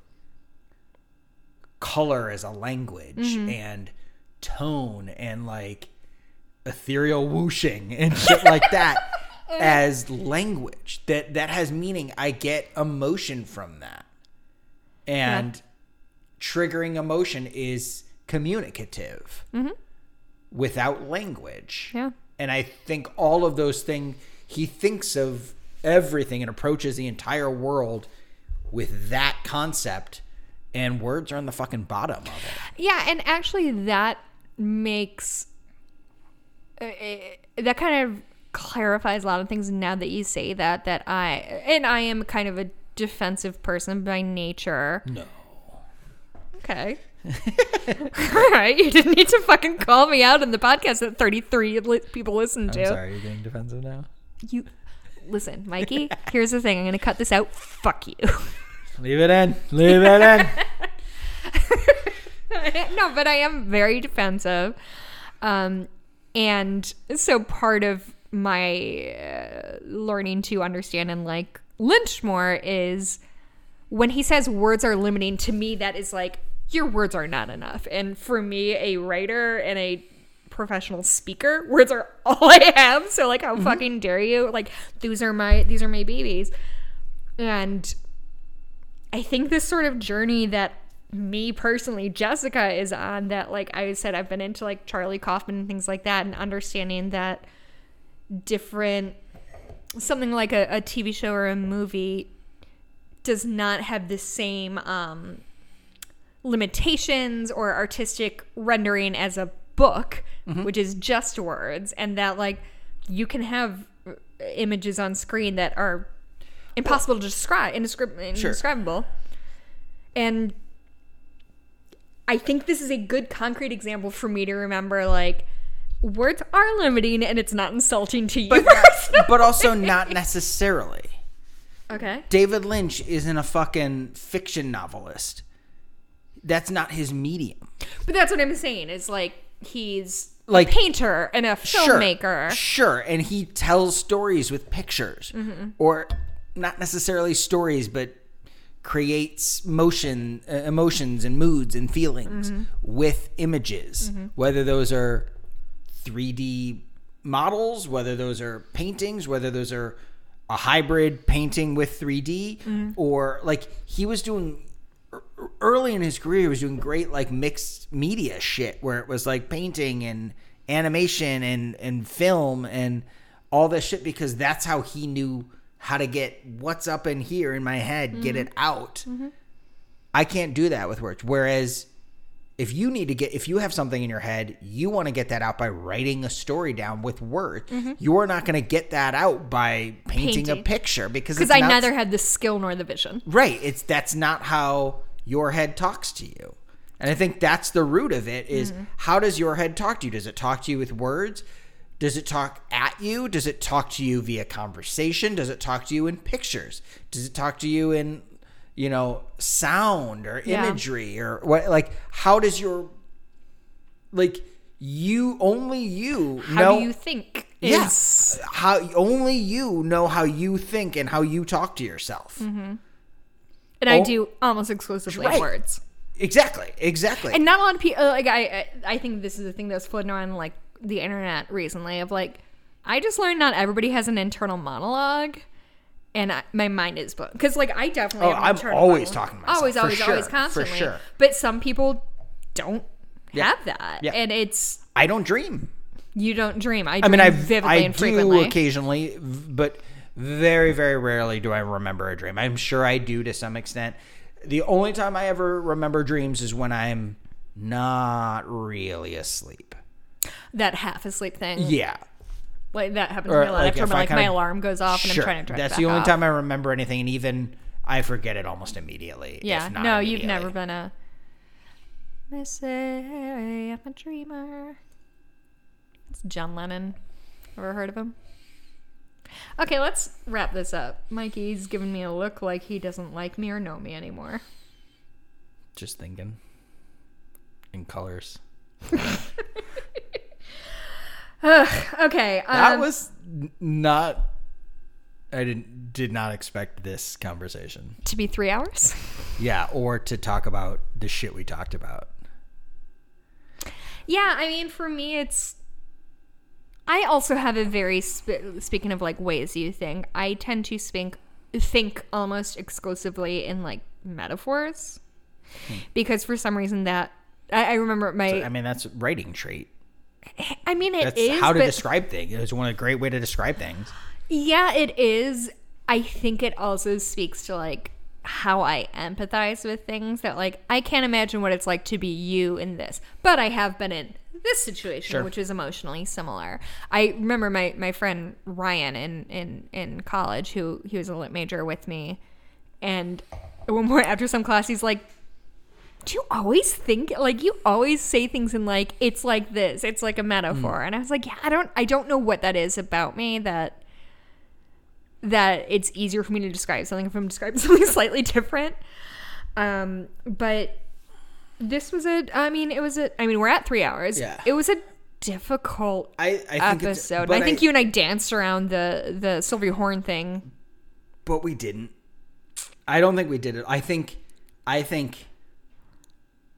color as a language Mm-hmm. and tone and like ethereal whooshing and shit like that [laughs] as language. That that has meaning. I get emotion from that. And triggering emotion is communicative without language Yeah. and i think all of those things he thinks of everything and approaches the entire world with that concept and words are on the fucking bottom of it Yeah, and actually, that makes uh, uh, that kind of clarifies a lot of things. Now that you say that, that I and I am kind of a defensive person by nature. no Okay. [laughs] All right, you didn't need to fucking call me out in the podcast that 33 li- people listen to. Sorry, you're getting defensive now You listen, Mikey. here's the thing. I'm going to cut this out. Fuck you. leave it in leave it in [laughs] no, but I am very defensive. Um, and so part of my uh, learning to understand and like Lynch more is when he says words are limiting, to me, that is like, your words are not enough. And for me, a writer and a professional speaker, words are [laughs] all I have. So like, how fucking dare you? Like, these are my, these are my babies. And I think this sort of journey that me personally, Jessica, is on that, like I said, I've been into like Charlie Kaufman and things like that, and understanding that different, something like a, a TV show or a movie does not have the same um, limitations or artistic rendering as a book, which is just words, and that like you can have uh, images on screen that are impossible to describe, indescrib- indescribable. And I think this is a good concrete example for me to remember like words are limiting and it's not insulting to you. but, but also not necessarily [laughs] okay. david lynch isn't a fucking fiction novelist that's not his medium But that's what I'm saying is like he's Like- a painter and a filmmaker. Sure, sure, and he tells stories with pictures, Mm-hmm. or not necessarily stories, but creates motion, uh, emotions, and moods and feelings Mm-hmm. with images. Whether those are 3D models, whether those are paintings, whether those are a hybrid painting with 3D, Mm-hmm. or like he was doing early in his career he was doing great like mixed media shit where it was like painting and animation and and film and all this shit because that's how he knew how to get what's up in here in my head get it mm-hmm. out. Mm-hmm. I can't do that with words whereas if you need to get if you have something in your head you want to get that out by writing a story down with words mm-hmm. you're not going to get that out by painting, a picture because I not- neither had the skill nor the vision. Right. It's that's not how your head talks to you. And I think that's the root of it is Mm-hmm. how does your head talk to you? Does it talk to you with words? Does it talk at you? Does it talk to you via conversation? Does it talk to you in pictures? Does it talk to you in, you know, sound or Yeah. imagery or what? Like, how does your, like, you, only you How know. do you think? Yes. Is, How only you know how you think and how you talk to yourself. And I Oh. do almost exclusively Right. words. Exactly. Exactly. And not a lot of people like I. I- I think this is the thing that's floating around like the internet recently of like I just learned not everybody has an internal monologue. And I, my mind is blown because, like, I definitely. Oh, I'm always monologue. talking to myself, Always, always, always, sure, for constantly. sure. But some people don't Yeah. have that, Yeah. and it's I don't dream. you don't dream. I, I mean, I vividly I and do occasionally, but very, very rarely do I remember a dream. I'm sure I do to some extent. The only time I ever remember dreams is when I'm not really asleep. that half asleep thing. Yeah, Like that happens Or, in real life like, my, like, my kinda- alarm goes off and sure. I'm trying to drive That's the only off. time I remember anything, and even I forget it almost immediately. Yeah. No, you've never been a. Missy, I'm a dreamer. It's John Lennon. Ever heard of him? Okay, let's wrap this up. Mikey's giving me a look like he doesn't like me or know me anymore. Just thinking in colors. [laughs] Okay. Um, That was not. I didn't did not expect this conversation. to be three hours. Yeah, or to talk about the shit we talked about. Yeah, I mean, for me, it's. I also have a very sp- speaking of like ways you think. I tend to think think almost exclusively in like metaphors, hmm. because for some reason that I, I remember my. I mean, that's a writing trait. I mean, it That's is, how to but- describe things. It's one of a great way to describe things. Yeah, it is. I think it also speaks to like how I empathize with things that like I can't imagine what it's like to be you in this, but I have been in this situation Sure. which is emotionally similar. I remember my my friend Ryan in in in college who he was a lit major with me and one more after some class he's like do you always think like you always say things in like it's like this it's like a metaphor and i was like yeah i don't i don't know what that is about me that that it's easier for me to describe something if i'm describing [laughs] something slightly different um but this was a i mean it was a i mean we're at three hours Yeah. it was a difficult I, I think episode i think you and i danced around the the sylvia horne thing but we didn't. I don't think we did it. I think, I think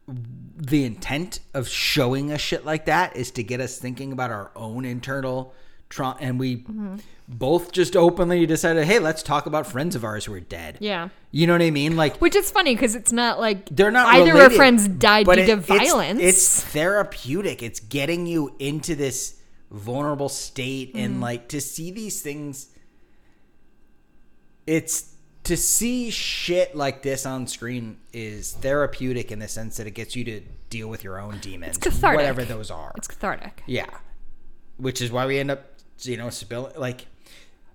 the intent of showing us shit like that is to get us thinking about our own internal trauma, and we Mm-hmm. both just openly decided, hey, let's talk about friends of ours who are dead. yeah You know what I mean? Like which is funny because it's not like they're not either of our friends died due it- to violence It's, therapeutic. It's getting you into this vulnerable state and Mm-hmm. like to see these things. It's to see shit like this on screen is therapeutic in the sense that it gets you to deal with your own demons, cathartic. whatever those are. it's cathartic Yeah. Which is why we end up, you know, spill like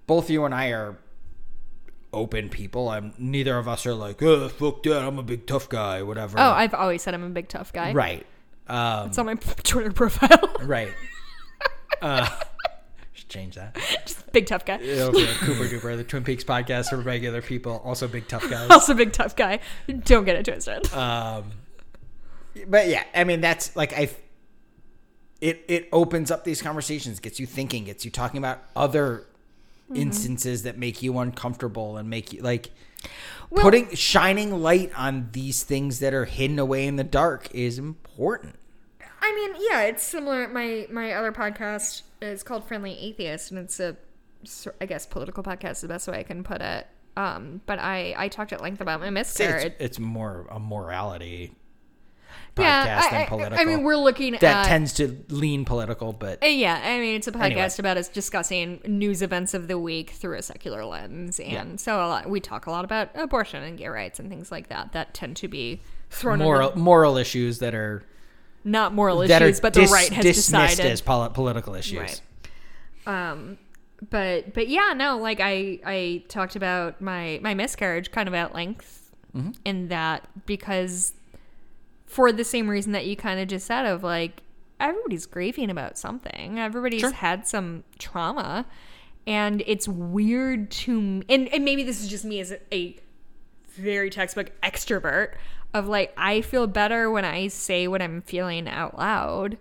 both you and I are open people. I'm neither of us are like, oh fuck that, I'm a big tough guy, whatever. oh i've always said i'm a big tough guy right. Um it's on my [laughs] twitter profile right. [laughs] Uh change that. just big tough guy It'll [laughs] be Cooper Duper, the Twin Peaks podcast for regular people, also big tough guys. also big tough guy don't get it twisted Um, but yeah, I mean that's like I. It it opens up these conversations, gets you thinking, gets you talking about other Mm-hmm. instances that make you uncomfortable and make you like Well- putting shining light on these things that are hidden away in the dark is important. I mean, yeah, it's similar. My my other podcast is called Friendly Atheist, and it's a I guess, political podcast is the best way I can put it. Um, but I I talked at length about my It's, it's more a morality podcast yeah, I, than political. I mean, we're looking at that at tends to lean political, but Uh, Yeah, I mean it's a podcast Anyway. about us discussing news events of the week through a secular lens, and so a lot, we talk a lot about abortion and gay rights and things like that that tend to be thrown moral under moral issues that are not moral issues, but the right has dismissed decided. as poli- political issues. Right. Um, but but yeah, no, like I I talked about my my miscarriage kind of at length Mm-hmm. in that because for the same reason that you kind of just said of like everybody's grieving about something. Everybody's Sure. had some trauma. And it's weird to me. And, and maybe this is just me as a, very textbook extrovert of like, I feel better when I say what I'm feeling out loud.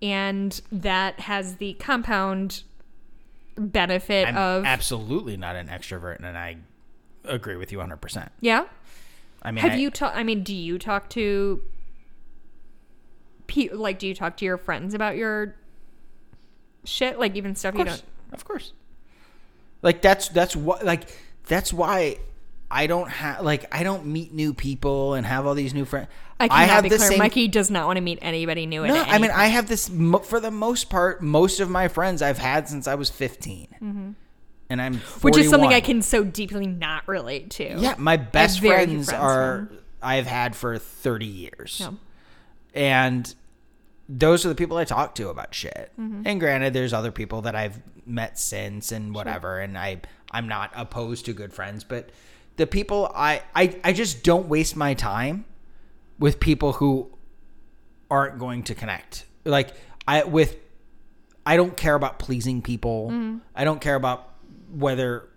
And that has the compound benefit I'm of. absolutely not an extrovert, and I agree with you 100%. yeah. I mean, Have I- you talked? I mean, do you talk to? Pe- like, do you talk to your friends about your shit? Like, even stuff you don't. of course. Like that's that's what like that's why I don't have like I don't meet new people and have all these new friends. I cannot have be the clear. same. Mikey does not want to meet anybody new. at no, I mean point. I have this for the most part. Most of my friends I've had since I was 15 and I'm Mm-hmm. which is something I can so deeply not relate to. Yeah, my best friends, friends are I've had for 30 years. Yeah. And those are the people I talk to about shit. Mm-hmm. And granted there's other people that I've met since and whatever and I I'm not opposed to good friends, but the people I I I just don't waste my time with people who aren't going to connect. Like I with I don't care about pleasing people. Mm-hmm. I don't care about whether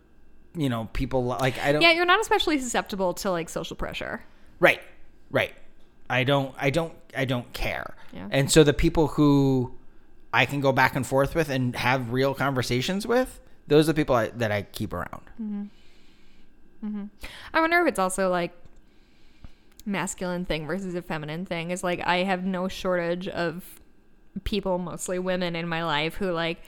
you know people like I don't Yeah, you're not especially susceptible to like social pressure. Right. Right. I don't I don't I don't care. Yeah. And so the people who I can go back and forth with and have real conversations with, those are the people I, that I keep around. Mm-hmm. Mm-hmm. I wonder if it's also like masculine thing versus a feminine thing. Is like I have no shortage of people, mostly women, in my life who like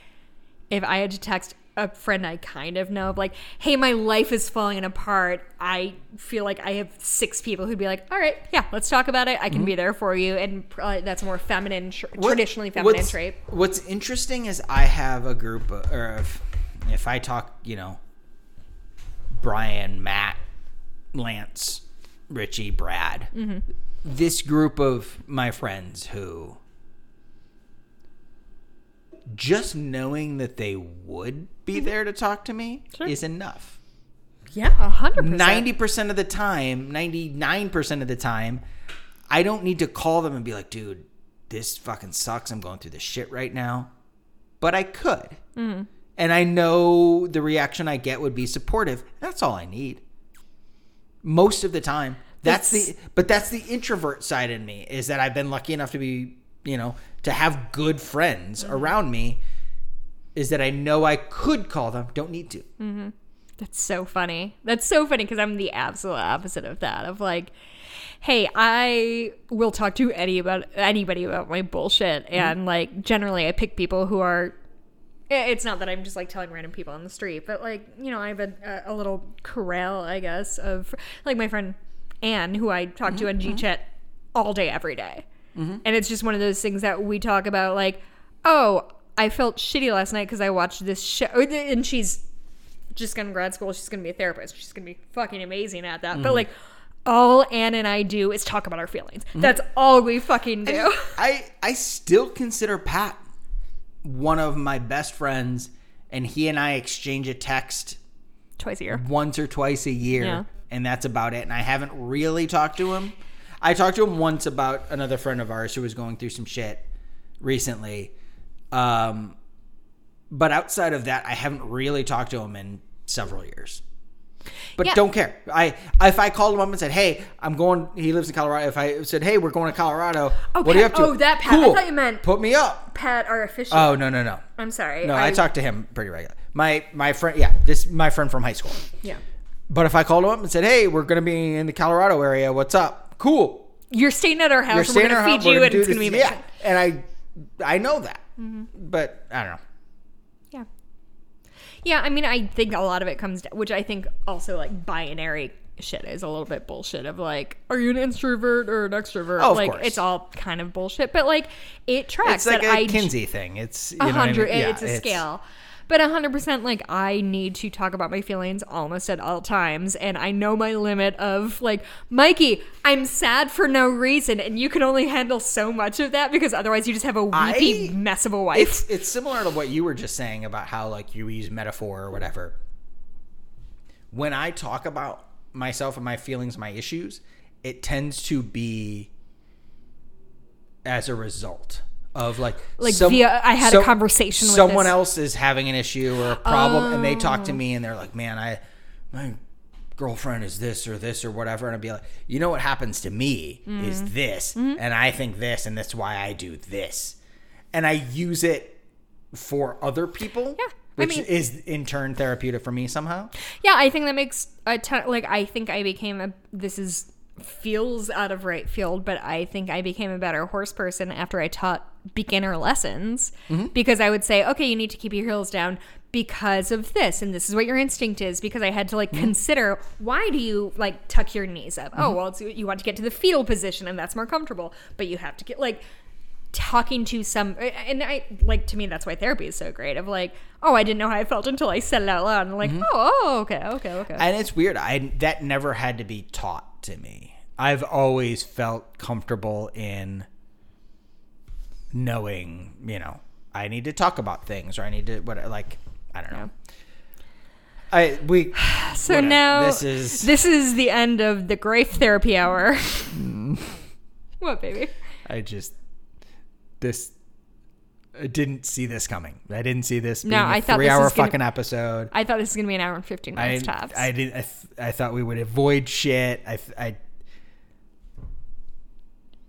if I had to text a friend I kind of know, like, hey, my life is falling apart. I feel like I have six people who'd be like, all right, yeah, let's talk about it. I can be there for you. And probably that's a more feminine, tr- What- traditionally feminine what's, trait. What's interesting is I have a group, of, or if, if I talk, you know, Brian, Matt, Lance, Richie, Brad, Mm-hmm. this group of my friends who just knowing that they would be Mm-hmm. there to talk to me is enough. Yeah, a hundred percent. Ninety percent of the time, ninety nine percent of the time, I don't need to call them and be like, "Dude, this fucking sucks. I'm going through this shit right now," but I could, Mm-hmm. and I know the reaction I get would be supportive. That's all I need. Most of the time, that's It's- the but that's the introvert side in me is that I've been lucky enough to be, you know, to have good friends Mm-hmm. around me. Is that I know I could call them, don't need to. Mm-hmm. That's so funny. That's so funny because I'm the absolute opposite of that. Of like, hey, I will talk to any about anybody about my bullshit, mm-hmm. and like generally I pick people who are. Eh, it's not that I'm just like telling random people on the street, but like you know I have a, a little corral, I guess, of like my friend Anne, who I talk to mm-hmm. on GChat all day, every day. And it's just one of those things that we talk about, like, oh, I felt shitty last night because I watched this show, [laughs] and she's just gone to grad school. She's gonna be a therapist. She's gonna be fucking amazing at that. But mm-hmm. like, all Anne and I do is talk about our feelings. Mm-hmm. That's all we fucking do. I I still consider Pat one of my best friends, and he and I exchange a text Twice a year. once or twice a year, Yeah. and that's about it. And I haven't really talked to him. I talked to him once about another friend of ours who was going through some shit recently. Um, but outside of that, I haven't really talked to him in several years. But Yeah. don't care. I if I called him up and said, "Hey, I'm going." He lives in Colorado. If I said, "Hey, we're going to Colorado," what are you up to? oh, that Pat. I thought you meant- put me up. Pat, our official. Oh no no no I'm sorry. no! I, talk to him pretty regular. My my friend, yeah, this my friend from high school. Yeah. But if I called him up and said, "Hey, we're going to be in the Colorado area. What's up?" Cool. You're staying at our house. You're and we're staying gonna around. feed we're you, gonna and do it's gonna be amazing. yeah. And I I know that, Mm-hmm. but I don't know. Yeah. Yeah, I mean, I think a lot of it comes, down, which I think also like binary shit is a little bit bullshit. Of like, are you an introvert or an extrovert? Oh, of like, course. it's all kind of bullshit. But like, it tracks It's like that a I Kinsey thing. It's you a know what I hundred. mean? Yeah, it's a scale. But a hundred percent, like I need to talk about my feelings almost at all times, and I know my limit of like, Mikey, I'm sad for no reason, and you can only handle so much of that because otherwise you just have a weepy I- mess of a wife. It's it's similar to what you were just saying about how like you use metaphor or whatever. When I talk about myself and my feelings, my issues, it tends to be as a result of like Like via- I had a conversation with someone else is having an issue or a problem and they talk to me and they're like man i my girlfriend is this or this or whatever and i'd be like you know what happens to me Mm-hmm. is this and i think this and that's why i do this and i use it for other people Yeah, I which mean- is in turn therapeutic for me somehow Yeah, I think that makes a ton. Like, I think I became a. This is feels out of right field, but I think I became a better horse person after I taught beginner lessons mm-hmm. because I would say, okay, you need to keep your heels down because of this, and this is what your instinct is. Because I had to like mm-hmm. consider why do you like tuck your knees up? Oh, mm-hmm. well, it's, you want to get to the fetal position, and that's more comfortable, but you have to get like talking to some and i like to me that's why therapy is so great of like oh i didn't know how i felt until i said it out loud and like oh, oh okay okay okay. And it's weird i that never had to be taught to me. I've always felt comfortable in knowing you know i need to talk about things or i need to what like i don't know i we [sighs] so whatever. now this is this is the end of the grape therapy hour [laughs] [laughs] what baby i just this I didn't see this coming. I didn't see this being No, a I thought this three-hour was gonna- fucking episode. i thought this was gonna be an hour and 15 I, minutes tops I did. I, th- I thought we would avoid shit. I, th- I.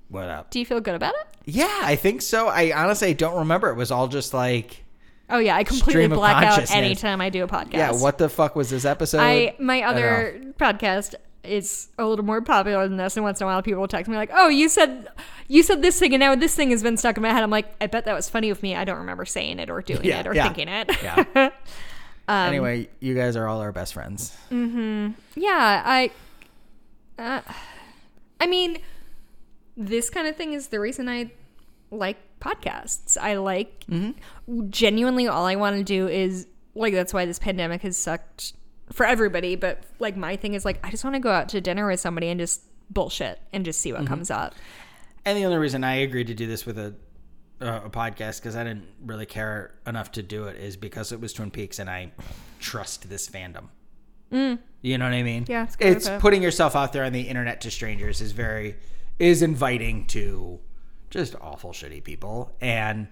What up? do you feel good about it Yeah, I think so. I honestly don't remember. It was all just like, oh yeah i completely black out anytime i do a podcast yeah, what the fuck was this episode? I my other podcast is a little more popular than this, and once in a while people will text me like, "Oh, you said you said this thing, and now this thing has been stuck in my head." I'm like, I bet that was funny of me. I don't remember saying it or doing Yeah, it or yeah, thinking it. yeah. [laughs] Um, anyway, you guys are all our best friends. Hmm. yeah, I. Uh, I mean, this kind of thing is the reason I like podcasts. I like genuinely all I want to do is like that's why this pandemic has sucked for everybody. But like my thing is like I just want to go out to dinner with somebody and just bullshit and just see what comes up. And the only reason I agreed to do this with a uh, a podcast because I didn't really care enough to do it is because it was Twin Peaks and I trust this fandom. You know what I mean? Mm. Yeah, it's good it's putting yourself out there on the internet to strangers is very is inviting to just awful shitty people and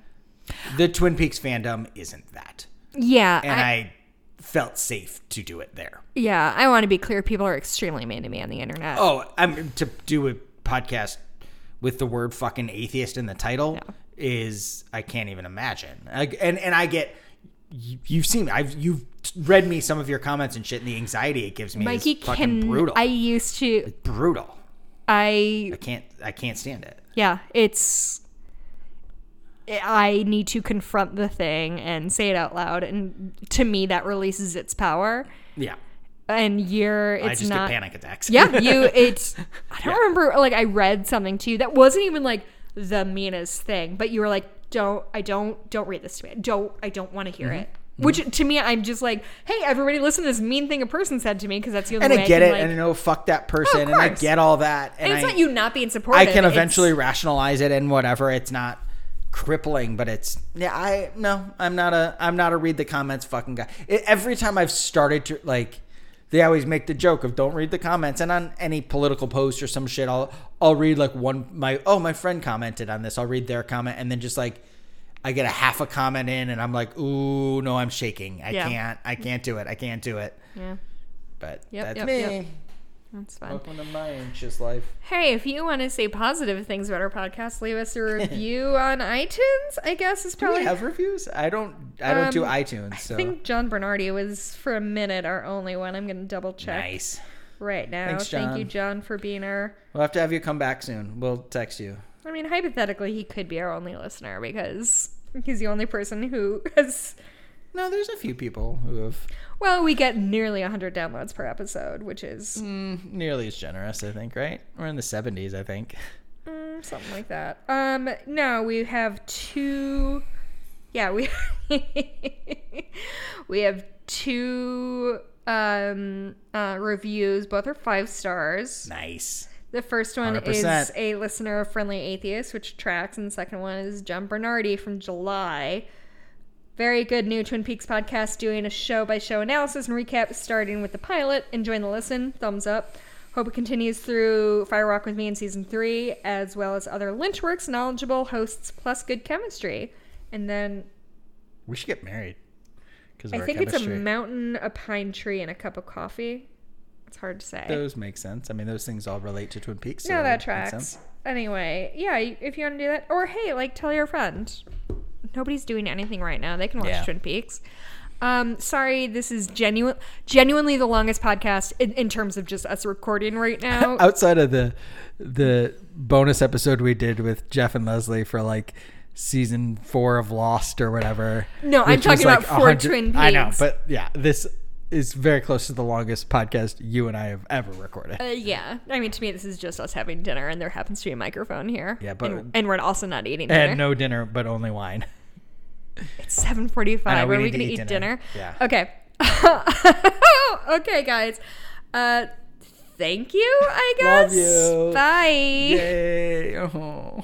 the Twin Peaks fandom isn't that. Yeah, And I, I, felt safe to do it there. yeah. I want to be clear. People are extremely mean to me on the internet. Oh, I'm to do a podcast with the word fucking atheist in the title is I can't even imagine. I, and and I get you, you've seen I've you've read me some of your comments and shit and the anxiety it gives me Mikey is fucking can. brutal. I used to. brutal. I I can't I can't stand it. yeah. It's. I need to confront the thing and say it out loud, and to me that releases its power. Yeah. And you're, I just not. get panic attacks. Yeah, [laughs] you. It's. I don't remember. Like I read something to you that wasn't even like the meanest thing, but you were like, "Don't. I don't. Don't read this to me. Don't. I don't want to hear Mm-hmm. it." Mm-hmm. Which to me, I'm just like, "Hey, everybody, listen to this mean thing a person said to me because that's the only and way I get can, it, like, and I know fuck that oh, person, and I get all that, and, and it's I, not you not being supportive. I can it's- eventually rationalize it and whatever. It's not crippling, but it's yeah. I no, I'm not a I'm not a read the comments fucking guy. It, every time I've started to like, they always make the joke of don't read the comments, and on any political post or some shit, I'll I'll read like one my oh my friend commented on this. I'll read their comment, and then just like. I get a half a comment in, and I'm like, "Ooh, no, I'm shaking. I Yeah. can't. I can't do it. I can't do it." Yeah, But Yep, that's yep, me. yep. that's fine. Welcome to my anxious life. Hey, if you want to say positive things about our podcast, leave us a [laughs] review on iTunes. I guess is Do probably. we have reviews? I don't. I don't do Um, iTunes. So I think John Bernardi was for a minute our only one. I'm gonna double check nice. right now. Thanks, John. Thank you, John. John, for being our. We'll have to have you come back soon. We'll text you. I mean, hypothetically, he could be our only listener because he's the only person who has. No, there's a few people who have Well, we get nearly 100 downloads per episode, which is mm, nearly as generous. I think. Right? We're in the 70s. I think. mm, something like that. Um, no, we have two. Yeah, we [laughs] we have two um uh reviews. Both are five stars. Nice. The first one 100%. is a listener of Friendly Atheist, which tracks, and the second one is John Bernardi from July. Very good new Twin Peaks podcast doing a show by show analysis and recap, starting with the pilot. Enjoying the listen. Thumbs up. Hope it continues through Fire Walk with Me in season three, as well as other Lynchworks knowledgeable hosts plus good chemistry. And then We should get married. Because I think it's a mountain, a pine tree, and a cup of coffee. It's hard to say. Those make sense. I mean, those things all relate to Twin Peaks. so no, that tracks. Anyway, yeah, if you want to do that, or hey, like tell your friend. Nobody's doing anything right now. They can watch Yeah. Twin Peaks. Um, sorry, this is genuine, genuinely the longest podcast in, in terms of just us recording right [laughs] now. Outside of the the bonus episode we did with Jeff and Leslie for like season four of Lost or whatever. No, I'm talking about a for hundred- Twin I know, Peaks. but yeah, this is very close to the longest podcast you and I have ever recorded. Uh, yeah, I mean, to me, this is just us having dinner, and there happens to be a microphone here. Yeah, but- and, and we're also not eating dinner. and no dinner, but only wine. It's seven forty-five. Know, we Are we gonna eat eat dinner. dinner? Yeah. Okay. [laughs] okay, guys. Uh, thank you. I guess. Love you. Bye. Yay! [laughs] Oh.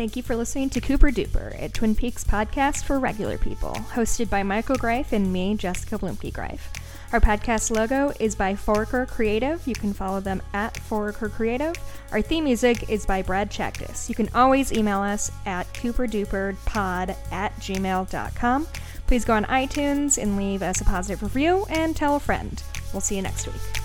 Thank you for listening to Cooper Duper, a Twin Peaks podcast for regular people, hosted by Michael Greif and me, Jessica Bluemke Greif. Our podcast logo is by Foraker Creative. You can follow them at Foraker Creative. Our theme music is by Brad Chaktis. You can always email us at cooperduperpod at gmail.com. Please go on iTunes and leave us a positive review and tell a friend. We'll see you next week.